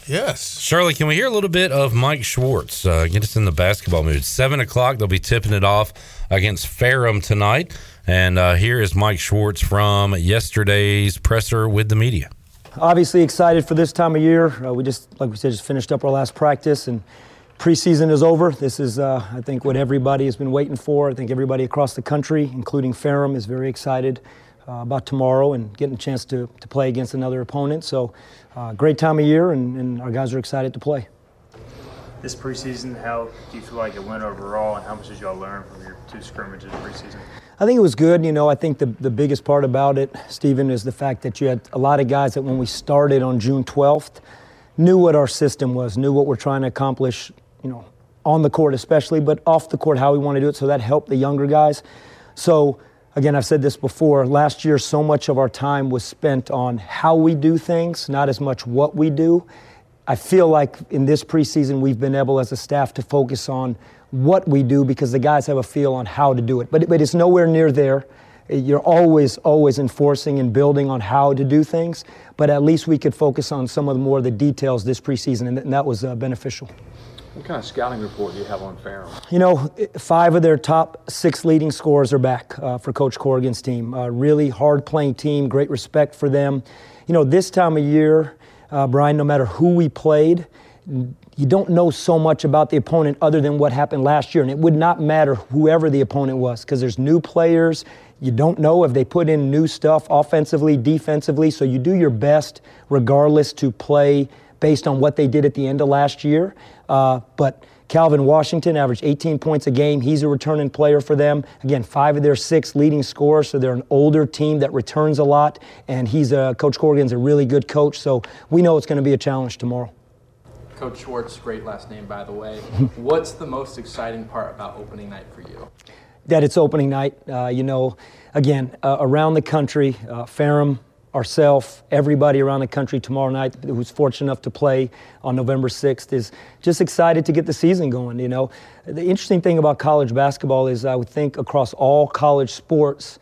Yes. Shirley, can we hear a little bit of Mike Schwartz? Uh, get us in the basketball mood. Seven o'clock, they'll be tipping it off against Ferrum tonight. And uh, here is Mike Schwartz from yesterday's presser with the media. Obviously excited for this time of year. Uh, we just, like we said, just finished up our last practice and preseason is over. This is, uh, I think, what everybody has been waiting for. I think everybody across the country, including Ferrum, is very excited uh, about tomorrow and getting a chance to, to play against another opponent. So, uh, great time of year, and, and our guys are excited to play. This preseason, how do you feel like it went overall, and how much did y'all learn from your two scrimmages preseason? I think it was good. You know, I think the, the biggest part about it, Stephen, is the fact that you had a lot of guys that when we started on June 12th knew what our system was, knew what we're trying to accomplish, you know, on the court especially, but off the court, how we want to do it. So that helped the younger guys. So, again, I've said this before. Last year, so much of our time was spent on how we do things, not as much what we do. I feel like in this preseason, we've been able as a staff to focus on what we do because the guys have a feel on how to do it. But, but it's nowhere near there. You're always, always enforcing and building on how to do things. But at least we could focus on some of the more of the details this preseason, and, th- and that was uh, beneficial. What kind of scouting report do you have on Ferrum? You know, five of their top six leading scorers are back uh, for Coach Corrigan's team. Uh, really hard playing team, great respect for them. You know, this time of year, uh, Brian, no matter who we played, you don't know so much about the opponent other than what happened last year. And it would not matter whoever the opponent was because there's new players. You don't know if they put in new stuff offensively, defensively. So you do your best regardless to play based on what they did at the end of last year. Uh, but Calvin Washington averaged 18 points a game. He's a returning player for them. Again, five of their six leading scorers, so they're an older team that returns a lot. And he's a Coach Corrigan's a really good coach, so we know it's going to be a challenge tomorrow. Coach Schwartz, great last name, by the way. What's the most exciting part about opening night for you? that it's opening night. Uh, you know, again, uh, around the country, uh, Ferrum, ourselves, everybody around the country tomorrow night who's fortunate enough to play on November 6th is just excited to get the season going. You know, the interesting thing about college basketball is I would think across all college sports,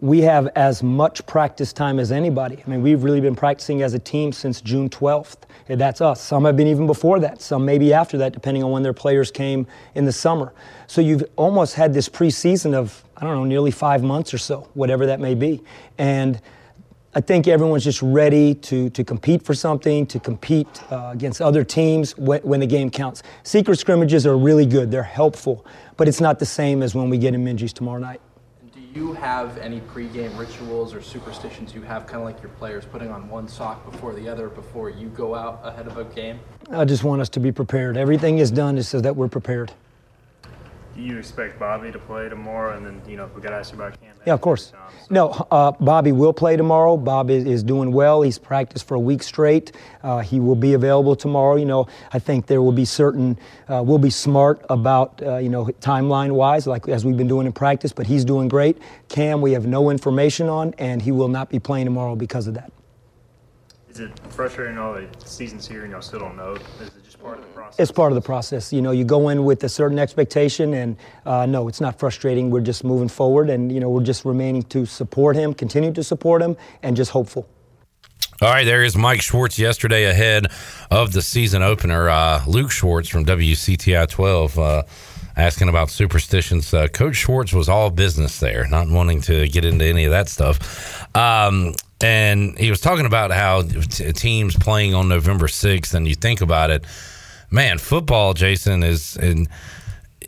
we have as much practice time as anybody. I mean, we've really been practicing as a team since June 12th. And that's us. Some have been even before that, some maybe after that, depending on when their players came in the summer. So you've almost had this preseason of, I don't know, nearly five months or so, whatever that may be. And I think everyone's just ready to, to compete for something, to compete uh, against other teams when, when the game counts. Secret scrimmages are really good, they're helpful, but it's not the same as when we get in Minges tomorrow night. Do you have any pregame rituals or superstitions you have, kind of like your players putting on one sock before the other before you go out ahead of a game? I just want us to be prepared. Everything is done is so that we're prepared. Do you expect Bobby to play tomorrow? And then, you know, if we got to ask you about Cam. Yeah, of course. No, uh, Bobby will play tomorrow. Bob is, is doing well. He's practiced for a week straight. Uh, he will be available tomorrow. You know, I think there will be certain, uh, we'll be smart about, uh, you know, timeline wise, like as we've been doing in practice, but he's doing great. Cam, we have no information on, and he will not be playing tomorrow because of that. is it frustrating? All the seasons here, and y'all still don't know. Is it just part of the process? It's part of the process. You know, you go in with a certain expectation, and uh, no, it's not frustrating. We're just moving forward, and you know, we're just remaining to support him, continue to support him, and just hopeful. All right, there is Mike Schwartz yesterday ahead of the season opener. Uh, Luke Schwartz from WCTI 12 uh, asking about superstitions. Uh, Coach Schwartz was all business there, not wanting to get into any of that stuff. Um, and he was talking about how t- teams playing on November 6th, and you think about it, man, football, Jason, is. And,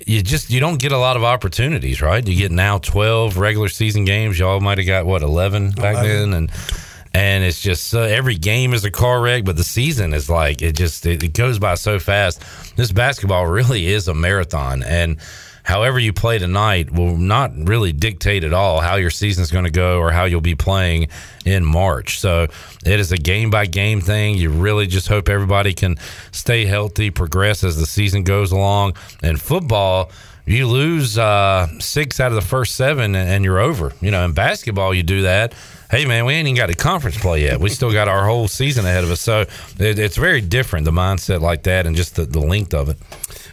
you just you don't get a lot of opportunities, right? You get now twelve regular season games. Y'all might have got what eleven back 11. then, and and it's just uh, every game is a car wreck, but the season is like it just it, it goes by so fast. This basketball really is a marathon, and however you play tonight will not really dictate at all how your season is going to go or how you'll be playing in March. So it is a game by game thing. You really just hope everybody can stay healthy, progress as the season goes along. And football, you lose uh, six out of the first seven and, you're over. You know, in basketball, you do that. Hey man, we ain't even got a conference play yet. We still got our whole season ahead of us. So it, it's very different the mindset like that and just the, the length of it.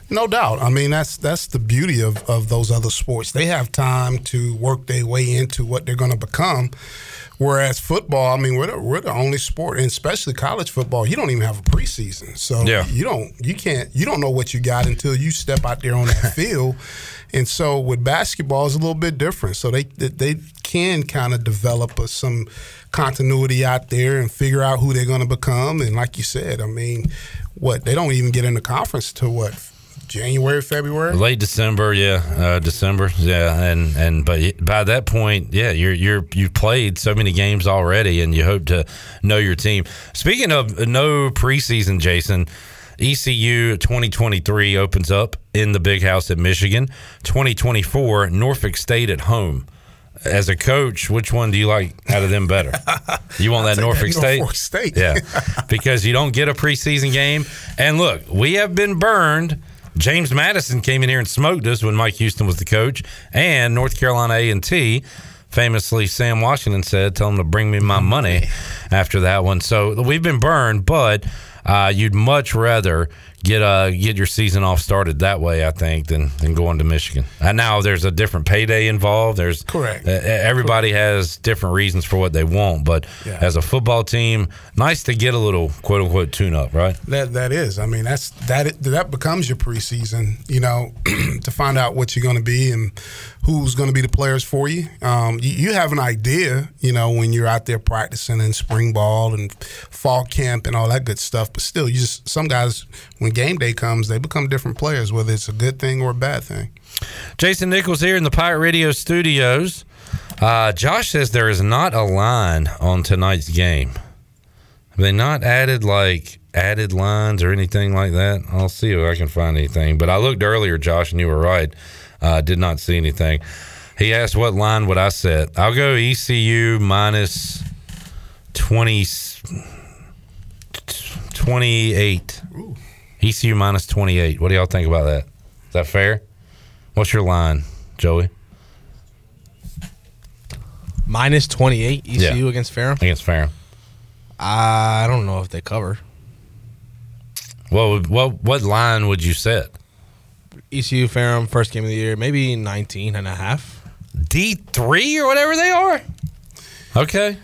No doubt. I mean, that's that's the beauty of, of those other sports. They have time to work their way into what they're going to become. Whereas football, I mean, we're the, we're the only sport, and especially college football, you don't even have a preseason. So Yeah. you don't you can't you don't know what you got until you step out there on that field. And so with basketball, it's a little bit different. So they they they can kind of develop a, some continuity out there and figure out who they're going to become. And like you said, I mean, what they don't even get in the conference to what January, February. Late December, yeah, uh, December, yeah, and and but by that point, yeah, you're you're you've played so many games already, and you hope to know your team. Speaking of no preseason, Jason, ECU 2023 opens up in the Big House at Michigan. 2024 Norfolk State at home. As a coach, which one do you like out of them better? You want that Norfolk that State? Norfolk State. Yeah, because you don't get a preseason game. And look, we have been burned. James Madison came in here and smoked us when Mike Houston was the coach, and North Carolina A and T. Famously, Sam Washington said, "Tell them to bring me my money." After that one, so we've been burned, but uh, you'd much rather get uh get your season off started that way, I think, than than going to Michigan. And now there's a different payday involved. There's Correct. uh, everybody has different reasons for what they want, but Yeah. as a football team, nice to get a little quote unquote tune up, right? That that is. I mean, that's that that becomes your preseason. You know, to find out what you're going to be and who's going to be the players for you. Um, you. You have an idea. You know, when you're out there practicing in spring ball and fall camp and all that good stuff. But still, you just some guys when game day comes, they become different players, whether it's a good thing or a bad thing. Jason Nichols here in the Pirate Radio studios. Uh, Josh says there is not a line on tonight's game. Have they not added like added lines or anything like that? I'll see if I can find anything. But I looked earlier, Josh, and you were right. Uh, did not see anything. He asked what line would I set. I'll go ECU minus 20, 28. ECU minus 28. What do y'all think about that? Is that fair? What's your line, Joey? Minus 28 ECU Yeah. against Ferrum. Against Ferrum. I don't know if they cover. Would- what what line would you set? ECU Ferrum first game of the year, maybe 19 and a half. D3 or whatever they are. Okay.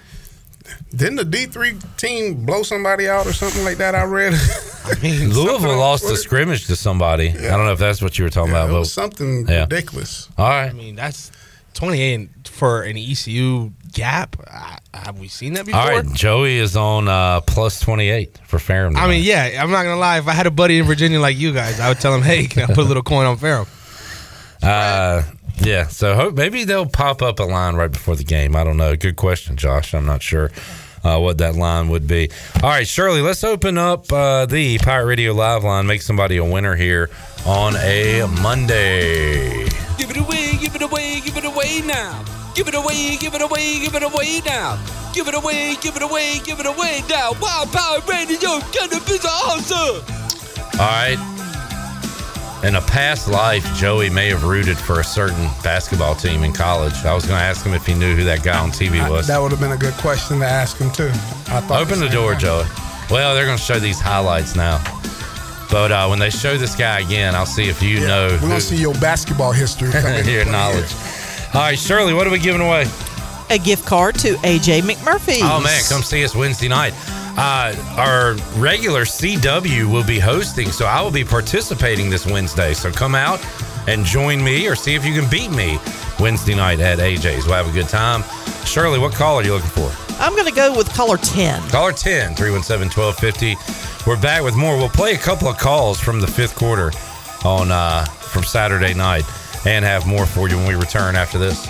Didn't the D three team blow somebody out or something like that? I read. I mean, Louisville lost the scrimmage to somebody. I don't know if that's what you were talking Yeah, about. it but was something Yeah. ridiculous. All right. I mean, that's 28 for an ECU gap. I, have we seen that before? All right. Joey is on uh, plus 28 for Ferrum. I mean, yeah, I'm not gonna lie. If I had a buddy in Virginia like you guys, I would tell him, "Hey, can I put a little coin on Ferrum?" Uh, yeah. So hope, maybe they'll pop up a line right before the game. I don't know. Good question, Josh. I'm not sure uh, what that line would be. All right, Shirley, let's open up uh, the Pirate Radio Live line. Make somebody a winner here on a Monday. Give it away, give it away, give it away now. Give it away, give it away, give it away now. Give it away, give it away, give it away now. Wild Power Radio, gonna be awesome. All right. in a past life, Joey may have rooted for a certain basketball team in college. I was going to ask him if he knew who that guy on TV was. That would have been a good question to ask him too. I thought Open the same door, thing. Joey. Well, they're going to show these highlights now. But uh, when they show this guy again, I'll see if you know We're gonna see your basketball history. come into your play knowledge. All right, Shirley, what are we giving away? A gift card to AJ McMurphy. Oh man, come see us Wednesday night. Uh, our regular CW will be hosting, so I will be participating this Wednesday. So come out and join me, or see if you can beat me Wednesday night at AJ's. We'll have a good time. Shirley, what call are you looking for? I'm going to go with caller 10. Caller 10 317 1250. We're back with more. We'll play a couple of calls from the fifth quarter on uh, from Saturday night and have more for you when we return after this.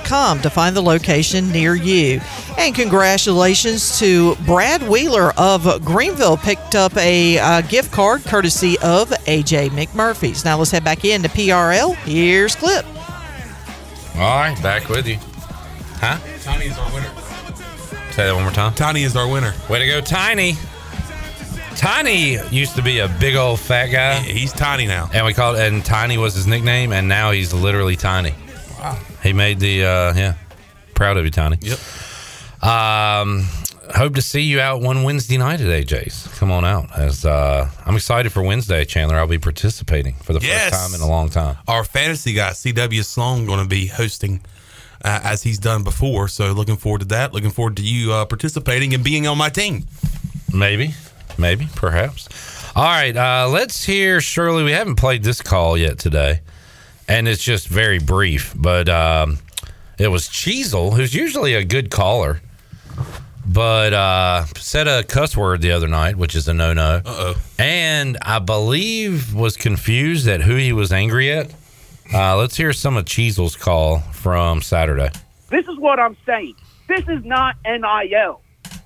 to find the location near you. And congratulations to Brad Wheeler of Greenville picked up a uh, gift card courtesy of AJ McMurphy's. Now let's head back into PRL. Here's Clip. All right, back with you. Huh? Tiny is our winner. Say that one more time. Tiny is our winner. Way to go, Tiny. Tiny used to be a big old fat guy. He's tiny now. And we called and Tiny was his nickname, and now he's literally Tiny. Wow. He made the uh yeah. Proud of you, Tony. Yep. Um hope to see you out one Wednesday night at AJ's. Come on out. As uh I'm excited for Wednesday, Chandler. I'll be participating for the Yes. first time in a long time. Our fantasy guy, CW Sloan, going to be hosting uh, as he's done before. So looking forward to that. Looking forward to you uh, participating and being on my team. Maybe, maybe, perhaps. All right, uh, let's hear Shirley. We haven't played this call yet today, and it's just very brief. But um, it was Cheezel, who's usually a good caller, but uh, said a cuss word the other night, which is a no-no. Uh oh. And I believe was confused at who he was angry at. Uh, let's hear some of Cheezel's call from Saturday. This is what I'm saying. This is not NIL.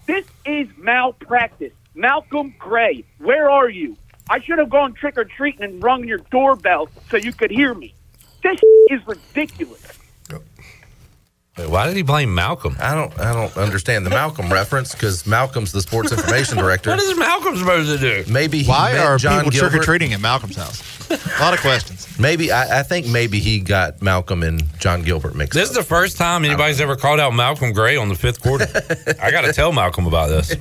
This is malpractice. Malcolm Gray, where are you? I should have gone trick or treating and rung your doorbell so you could hear me. This is ridiculous. Wait, why did he blame Malcolm? I don't. I don't understand the Malcolm reference because Malcolm's the sports information director. What is Malcolm supposed to do? Maybe he Why met are John people trick or treating at Malcolm's house? A lot of questions. Maybe I, I think maybe he got Malcolm and Jon Gilbert mixed This is the first time anybody's ever called out Malcolm Gray on the fifth quarter. I got to tell Malcolm about this.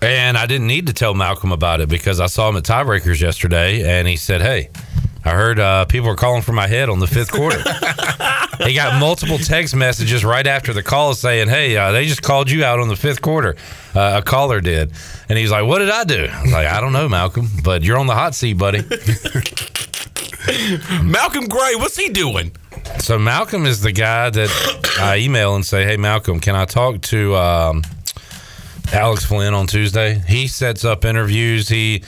And I didn't need to tell Malcolm about it because I saw him at Tiebreakers yesterday and he said, Hey, I heard uh, people are calling for my head on the fifth quarter. he got multiple text messages right after the call saying, Hey, uh, they just called you out on the fifth quarter. Uh, a caller did. And he's like, What did I do? I was like, I don't know, Malcolm, but you're on the hot seat, buddy. Malcolm Gray, what's he doing? So Malcolm is the guy that I email and say, "Hey Malcolm, can I talk to um, Alex Flinn on Tuesday?" He sets up interviews. He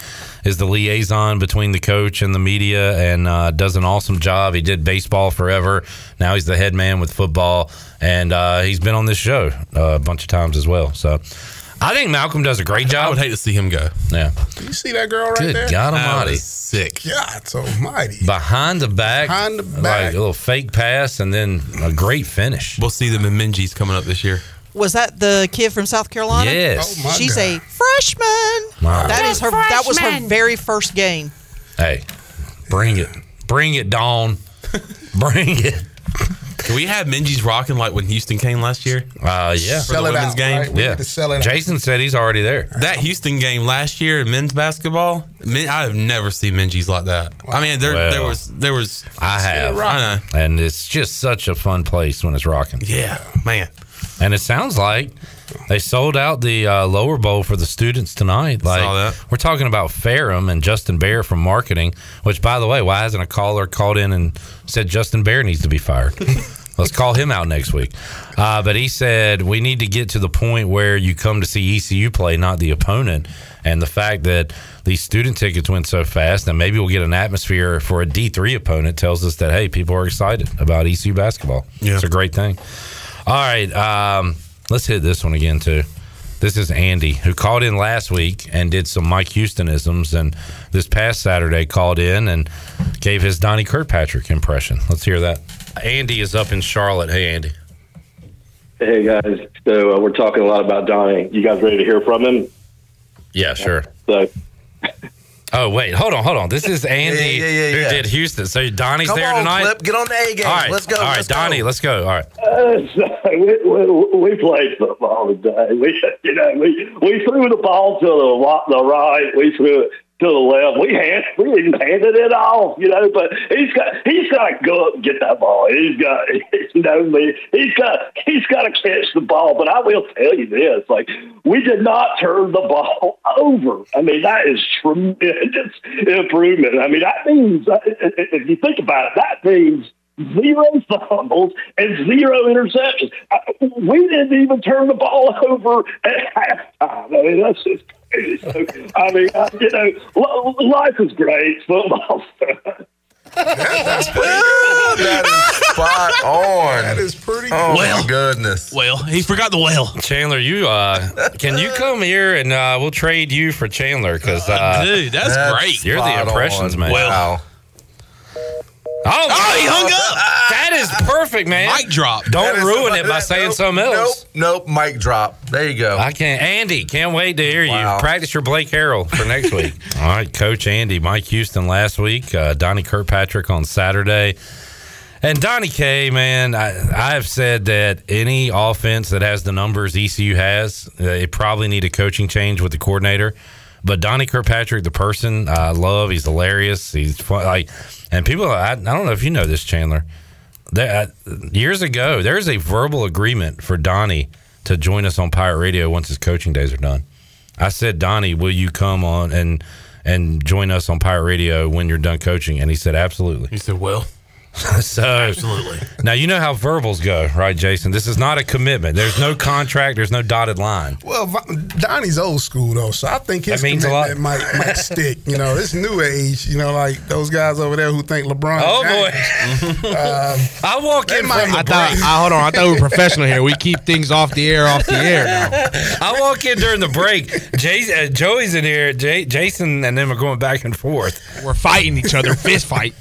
is the liaison between the coach and the media, and uh, does an awesome job. He did baseball forever. Now he's the head man with football, and uh, he's been on this show uh, a bunch of times as well. So. I think Malcolm does a great job. I would hate to see him go. Yeah. You see that girl right Good there? God Almighty. sick. God almighty. Behind the back. Behind the Like back. a little fake pass and then a great finish. We'll see them in Minges coming up this year. Was that the kid from South Carolina? Yes. Oh, my She's God. a freshman. Wow. That is her. That was her very first game. Hey, bring it. Bring it, Dawn. Bring it. Can we have Minges rocking like when Houston came last year? Uh, yeah. For the women's game? yeah. Jason said he's already there. That Houston game last year in men's basketball, Min- I have never seen Minges like that. I mean, there, there was, there was. I have. I know. And it's just such a fun place when it's rocking. Yeah, man. And it sounds like they sold out the uh, lower bowl for the students tonight. Like Saw that. we're talking about Ferrum and Justin Behr from marketing. Which, by the way, why hasn't a caller called in and said Justin Behr needs to be fired? Let's call him out next week. Uh, but he said we need to get to the point where you come to see ECU play, not the opponent. And the fact that these student tickets went so fast, and maybe we'll get an atmosphere for a D three opponent, tells us that hey, people are excited about ECU basketball. Yeah. it's a great thing. All right, um, let's hit this one again too. This is Andy who called in last week and did some Mike Houstonisms, and this past Saturday called in and gave his Donnie Kirkpatrick impression. Let's hear that. Andy is up in Charlotte. Hey, Andy. Hey guys, so uh, we're talking a lot about Donnie. You guys ready to hear from him? Yeah, sure. So, Oh wait, hold on, hold on. This is Andy Yeah, yeah, yeah, who yeah. did Houston. So Donnie's Come there on, tonight. Clip, get on the A game. All right, Let's go. All right, let's Donnie, go. let's go. All right. uh, so we, we, we played football today. We, you know, we we threw the ball to the the right. We threw it to the left. We hand we handed it off, you know. But he's got he's got to go up and get that ball. He's got you know me. He's got he's got to catch the ball. But I will tell you this: like we did not turn the ball over. I mean that is tremendous improvement. I mean that means uh, if you think about it, that means zero fumbles and zero interceptions. Uh, We didn't even turn the ball over at halftime. I mean, that's just I mean, uh, you know, life is great. Football's fun. that is spot on. That is pretty Oh Well. my goodness. Well, he forgot the whale. Chandler, you uh, can you come here and uh, we'll trade you for Chandler because uh, Dude, that's, That's great. you're the impressions on. man. Wow. Oh, Oh, he hung up. That is perfect, man. Mic drop. Don't ruin the- it by that- saying nope, something else. Nope, nope, mic drop. There you go. I can't. Andy, can't wait to hear Wow. you. Practice your Blake Harrell for next week. All right, Coach Andy, Mike Houston last week, uh, Donnie Kirkpatrick on Saturday. And Donnie K, man, I, I've said that any offense that has the numbers ECU has, uh, it probably need a coaching change with the coordinator. But Donnie Kirkpatrick, the person, I love. He's hilarious. He's fun. Like, and people, I, I don't know if you know this, Chandler. There, uh, years ago, there's a verbal agreement for Donnie to join us on Pirate Radio once his coaching days are done. I said, Donnie, will you come on and and join us on Pirate Radio when you're done coaching? And he said, absolutely. He said, well, so absolutely. now you know how verbals go, right, Jason? This is not a commitment. There's no contract. There's no dotted line. Well, Donnie's old school though, so I think his That means a lot. commitment might might stick. You know, this new age. You know, like those guys over there who think LeBron. Oh James, boy, um, I walk in might- from I thought. I, hold on. I thought we were professional here. We keep things off the air, off the air. Now. I walk in during the break. Jay, uh, Joey's in here. Jay, Jason and them are going back and forth. We're fighting each other, fist fight.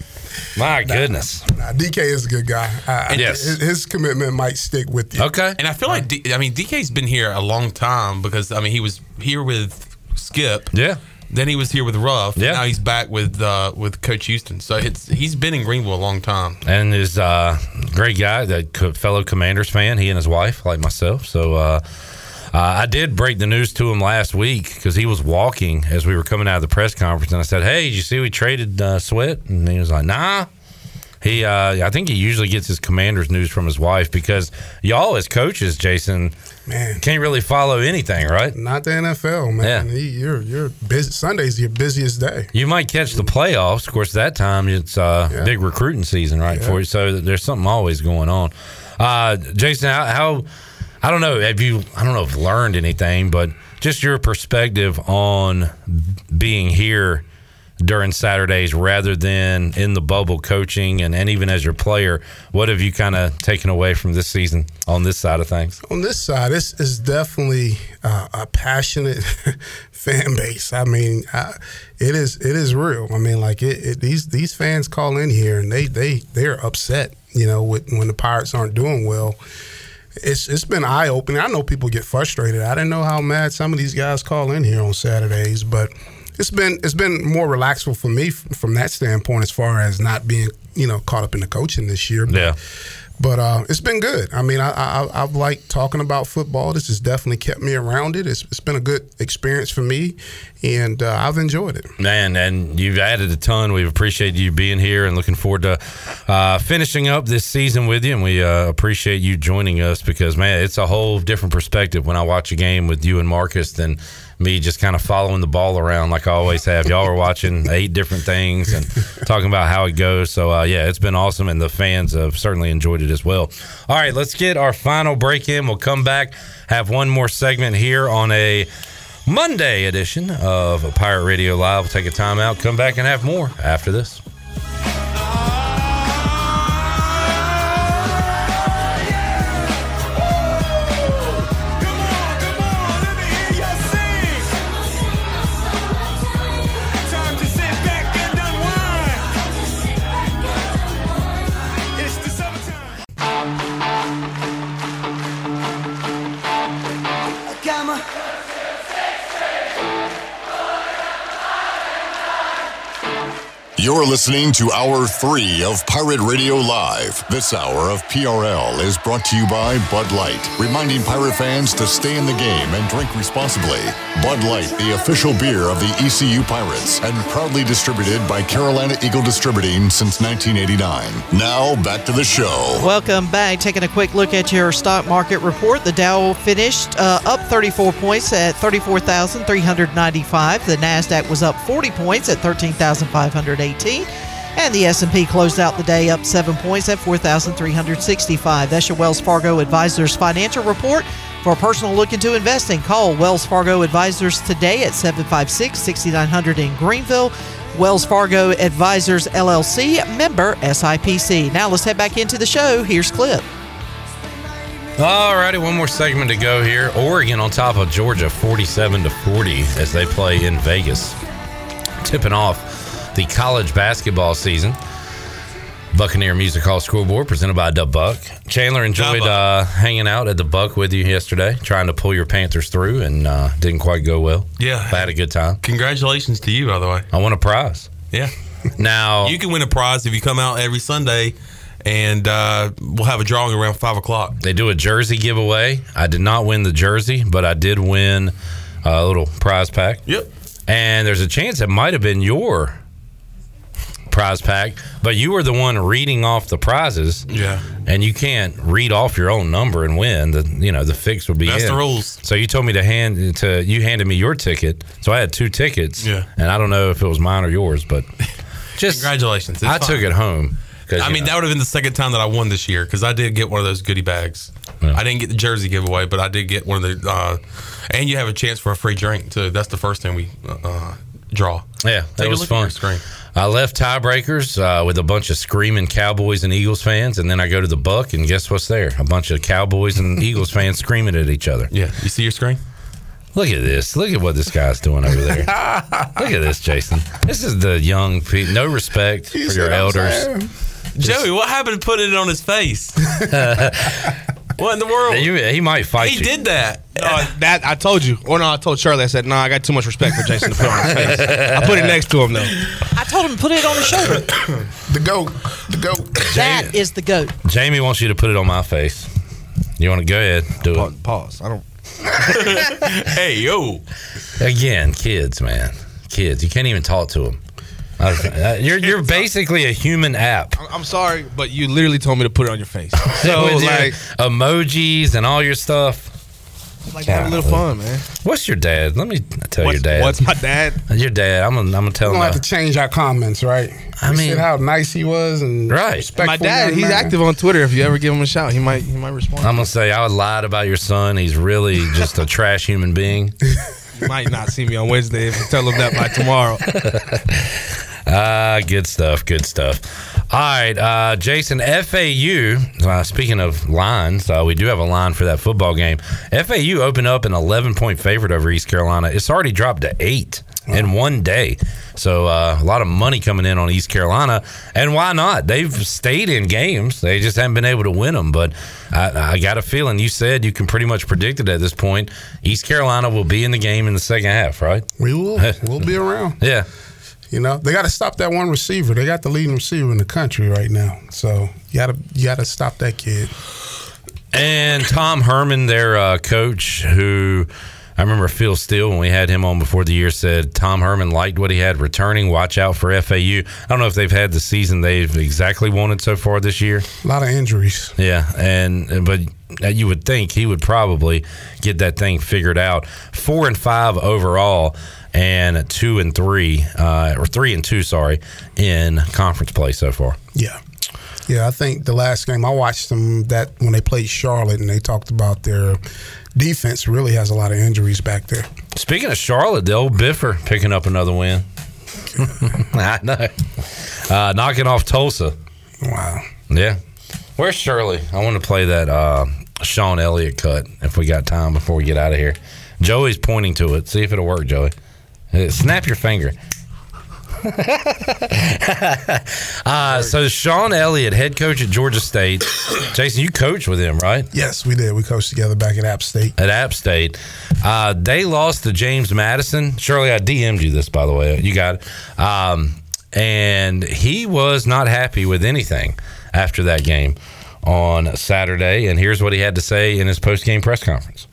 My goodness. nah, DK is a good guy. I, I- Yes. his, his commitment might stick with you. Okay. And I feel like, D, I mean, DK's been here a long time because, I mean, he was here with Skip. Yeah. Then he was here with Ruff. Yeah. Now he's back with uh, with Coach Houston. So it's he's been in Greenville a long time. and is uh, great guy, the co- fellow Commanders fan. He and his wife, like myself. So uh, uh, I did break the news to him last week because he was walking as we were coming out of the press conference, and I said, "Hey, did you see we traded uh, Sweat?" And he was like, "Nah." He, uh, I think he usually gets his Commanders news from his wife because y'all as coaches, Jason, Man, can't really follow anything, right? not the NFL, man. Yeah. He- You're you're busy. Sunday's your busiest day. You might catch the playoffs. Of course, that time it's uh, Yeah. big recruiting season, right? Yeah. For you, so there's something always going on. Uh, Jason, how, how? I don't know. Have you? I don't know if learned anything, but just your perspective on being here during Saturdays rather than in the bubble coaching and, and even as your player. What have you kind of taken away from this season on this side of things? On this side, this is definitely uh, a passionate fan base. I mean, I, it is it is real. I mean, like it, it, these these fans call in here and they they they're upset. You know, with, when the Pirates aren't doing well. It's it's been eye opening. I know people get frustrated. I didn't know how mad some of these guys call in here on Saturdays, but it's been it's been more relaxful for me from that standpoint as far as not being you know caught up in the coaching this year. But, Yeah. But uh, it's been good. I mean, I, I I've liked talking about football. This has definitely kept me around it. It's, it's been a good experience for me, and uh, I've enjoyed it. Man, and you've added a ton. We appreciate you being here and looking forward to uh, finishing up this season with you. And we uh, appreciate you joining us because, man, it's a whole different perspective when I watch a game with you and Marcus than me just kind of following the ball around like I always have. Y'all are watching eight different things and talking about how it goes. So, uh, yeah, it's been awesome, and the fans have certainly enjoyed it as well. All right, let's get our final break in. We'll come back, have one more segment here on a Monday edition of Pirate Radio Live. We'll take a time out, come back, and have more after this. You're listening to Hour 3 of Pirate Radio Live. This hour of PRL is brought to you by Bud Light, reminding pirate fans to stay in the game and drink responsibly. Bud Light, the official beer of the ECU Pirates, and proudly distributed by Carolina Eagle Distributing since 1989. Now, back to the show. Welcome back. Taking a quick look at your stock market report. The Dow finished uh, up 34 points at 34,395. The Nasdaq was up 40 points at 13,518, and the S&P closed out the day up 7 points at 4,365. That's your Wells Fargo Advisors financial report. For a personal look into investing, call Wells Fargo Advisors today at 756 6900 in Greenville. Wells Fargo Advisors LLC, member SIPC. Now let's head back into the show. Here's Clip. All righty, one more segment to go here. Oregon on top of Georgia, 47 to 40, as they play in Vegas, tipping off the college basketball season. Buccaneer Music Hall Scoreboard presented by Dub Buck. Chandler enjoyed uh, hanging out at the Buck with you yesterday, trying to pull your Panthers through, and uh, didn't quite go well. Yeah, I had a good time. Congratulations to you, by the way. I won a prize. Yeah. Now you can win a prize if you come out every Sunday, and uh, we'll have a drawing around five o'clock. They do a jersey giveaway. I did not win the jersey, but I did win a little prize pack. Yep. And there's a chance it might have been your prize pack, but you were the one reading off the prizes. Yeah. And you can't read off your own number and win. The you know the fix would be That's in. the rules. So you told me to hand to you handed me your ticket. So I had two tickets. Yeah. And I don't know if it was mine or yours, but just congratulations. It's I fine. took it home. I mean, know, that would have been the second time that I won this year because I did get one of those goodie bags. I didn't get the jersey giveaway, but I did get one of the. Uh, and you have a chance for a free drink too. That's the first thing we uh, draw. Yeah, Take that a was fun. screen. I left tiebreakers uh, with a bunch of screaming Cowboys and Eagles fans, and then I go to the Buck, and guess what's there? A bunch of Cowboys and Eagles fans screaming at each other. Yeah, you see your screen? Look at this. Look at what this guy's doing over there. Look at this, Jason. This is the young people. No respect for your elders. Joey, what happened to putting it on his face? what in the world? You- he might fight He you. did that. No, that I told you. Or no, I told Charlie. I said, no, I got too much respect for Jason to put on his face. I put it next to him though. I told him to put it on his shoulder. The goat. The goat. That is the goat. Jamie wants you to put it on my face. You want to go ahead? Do it. Pause. I don't. hey, yo. Again, kids, man. Kids. You can't even talk to them. Uh, you're you're basically a human app. I'm- I'm sorry, but you literally told me to put it on your face. So With your like, emojis and all your stuff. like have a little fun, man. What's your dad? Let me tell What's- your dad. what's my dad? Uh, your dad. I'm gonna, I'm gonna tell We're him. gonna have to change our comments, right? I We mean- said how nice he was and Right. respectful My dad, young he's man. active on Twitter. If you ever give him a shout, he might he might respond. I'm gonna say I lied about your son. He's really just a trash human being. You might not see me on Wednesday if you tell him that by tomorrow. Ah, good stuff. Good stuff. All right, uh, Jason. FAU. Uh, speaking of lines, uh, we do have a line for that football game. FAU opened up an 11 point favorite over East Carolina. It's already dropped to eight in one day. So uh, a lot of money coming in on East Carolina, and why not? They've stayed in games. They just haven't been able to win them. But I, I got a feeling you said you can pretty much predict it at this point. East Carolina will be in the game in the second half, right? We will. we'll be around. Yeah. You know, they got to stop that one receiver. They got the leading receiver in the country right now. So You gotta you gotta stop that kid. And Tom Herman, their uh, coach, who I remember Phil Steele when we had him on before the year said Tom Herman liked what he had returning. Watch out for FAU. I don't know if they've had the season they've exactly wanted so far this year. A lot of injuries. Yeah, and but you would think he would probably get that thing figured out. Four and five overall, and two and three, uh, or three and two, sorry, in conference play so far. Yeah. Yeah, I think the last game I watched them that when they played Charlotte and they talked about their defense really has a lot of injuries back there. Speaking of Charlotte, the old Biffer picking up another win. I know. Uh, knocking off Tulsa. Wow. Yeah. Where's Shirley? I want to play that uh, Shawn Elliott cut if we got time before we get out of here. Joey's pointing to it. See if it'll work, Joey. Uh, Snap your finger. uh, so Shawn Elliott, head coach at Georgia State. Jason, you coached with him, right? Yes, we did. We coached together back at App State. At App State, uh, they lost to James Madison. Shirley, I DM'd you this, by the way. You got it. Um, and he was not happy with anything after that game on Saturday. And here's what he had to say in his post-game press conference.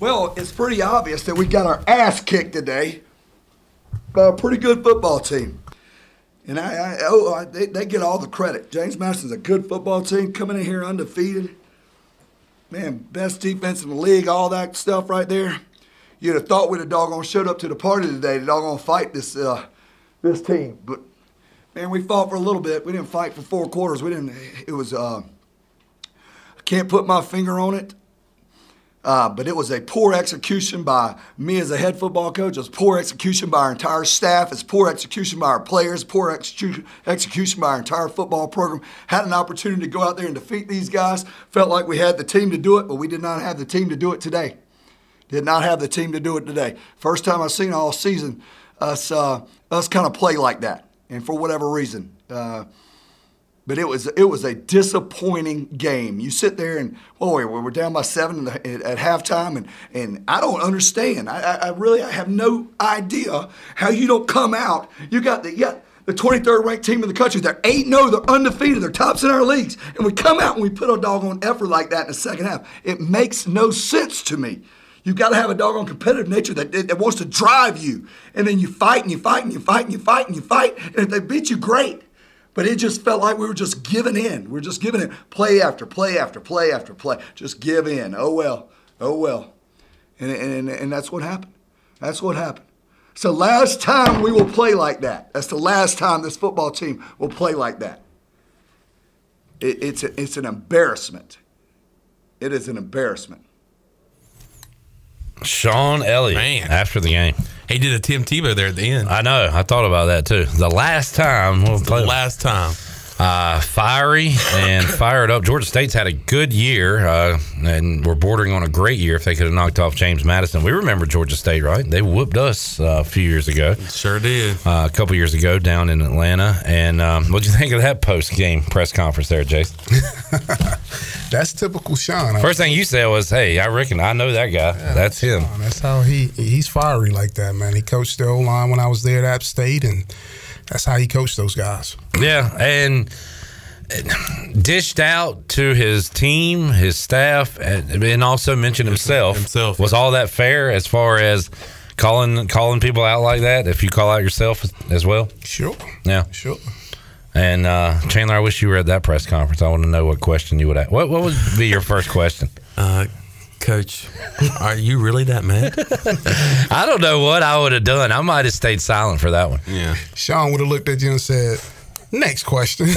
Well, it's pretty obvious that we got our ass kicked today by a pretty good football team. And I, I oh, I, they, they get all the credit. James Madison's a good football team coming in here undefeated. Man, best defense in the league, all that stuff right there. You'd have thought we'd have doggone showed up to the party today to doggone fight this uh, this team. But man, we fought for a little bit. We didn't fight for four quarters. We didn't. It was. Uh, I can't put my finger on it. Uh, but it was a poor execution by me as a head football coach. It was poor execution by our entire staff. It's poor execution by our players. Poor execution execution by our entire football program. Had an opportunity to go out there and defeat these guys. Felt like we had the team to do it, but we did not have the team to do it today. Did not have the team to do it today. First time I've seen all season us uh, us kind of play like that, and for whatever reason. Uh, but it was it was a disappointing game. You sit there and boy, we were down by seven the, at halftime, and and I don't understand. I, I really I have no idea how you don't come out. You got the yeah the 23rd ranked team in the country. They're 8 0, they're undefeated, they're tops in our leagues. And we come out and we put a doggone effort like that in the second half. It makes no sense to me. You've got to have a doggone competitive nature that, that wants to drive you. And then you fight and you fight and you fight and you fight and you fight. And if they beat you, great. But it just felt like we were just giving in. We are just giving in. Play after play after play after play. Just give in. Oh well. Oh well. And, and, and that's what happened. That's what happened. It's the last time we will play like that. That's the last time this football team will play like that. It, it's, a, it's an embarrassment. It is an embarrassment. Shawn Elliott Man. after the game. He did a Tim Tebow there at the end. I know. I thought about that too. The last time we'll. The last time. Uh, fiery and fired up. Georgia State's had a good year, uh, and we're bordering on a great year if they could have knocked off James Madison. We remember Georgia State, right? They whooped us uh, a few years ago. Sure did. Uh, a couple years ago down in Atlanta. And um, what'd you think of that post game press conference there, Jason? That's typical Shawn. First thing you said was, "Hey, I reckon I know that guy. That's him." Shawn. That's how he he's fiery like that, man. He coached the O line when I was there at App State, and that's how he coached those guys. Yeah, and dished out to his team, his staff, and and also mentioned himself. Himself. was all that fair as far as calling calling people out like that? If you call out yourself as well, Sure. yeah, Sure. And uh, Chandler, I wish you were at that press conference. I want to know what question you would ask. What what would be your first question? Uh, Coach, are you really that mad? I don't know what I would have done. I might have stayed silent for that one. Yeah. Shawn would have looked at you and said, "Next question."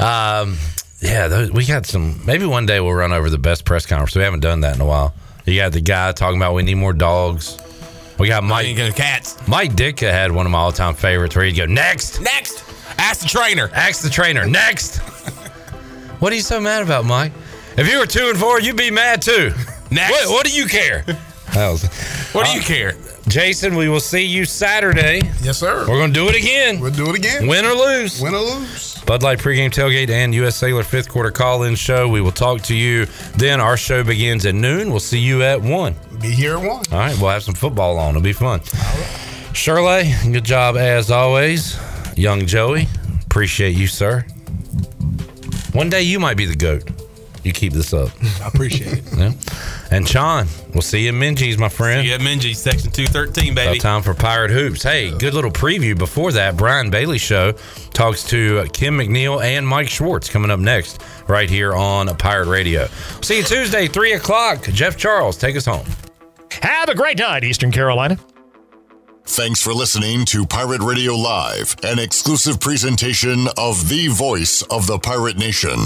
Um, yeah, those, we got some. Maybe one day we'll run over the best press conference. We haven't done that in a while. You got the guy talking about we need more dogs. We got Mike. cats. Mike Ditka had one of my all-time favorites where he'd go next, Next, ask the trainer. ask the trainer next. what are you so mad about, Mike? If you were two and four, you'd be mad too. Next. What, what do you care? That was, What do Uh, you care? Jason, we will see you Saturday. yes, sir. We're going to do it again. We'll do it again. Win or lose. Win or lose. Bud Light pregame tailgate and U.S. Cellular fifth quarter call in show. We will talk to you then. Our show begins at noon. We'll see you at one. Be here at one. All right, we'll have some football on. It'll be fun. Shirley, good job as always. Young Joey, appreciate you, sir. One day you might be the goat. You keep this up. I appreciate it. Yeah. And Sean, we'll see you at Minges, my friend. Yeah, Minji, section 213, baby. About time for Pirate Hoops. Hey, good little preview before that. Brian Bailey Show talks to Kim McNeill and Mike Schwartz coming up next, right here on Pirate Radio. See you Tuesday, 3 o'clock. Jeff Charles, take us home. Have a great night, Eastern Carolina. Thanks for listening to Pirate Radio Live, an exclusive presentation of the voice of the pirate nation.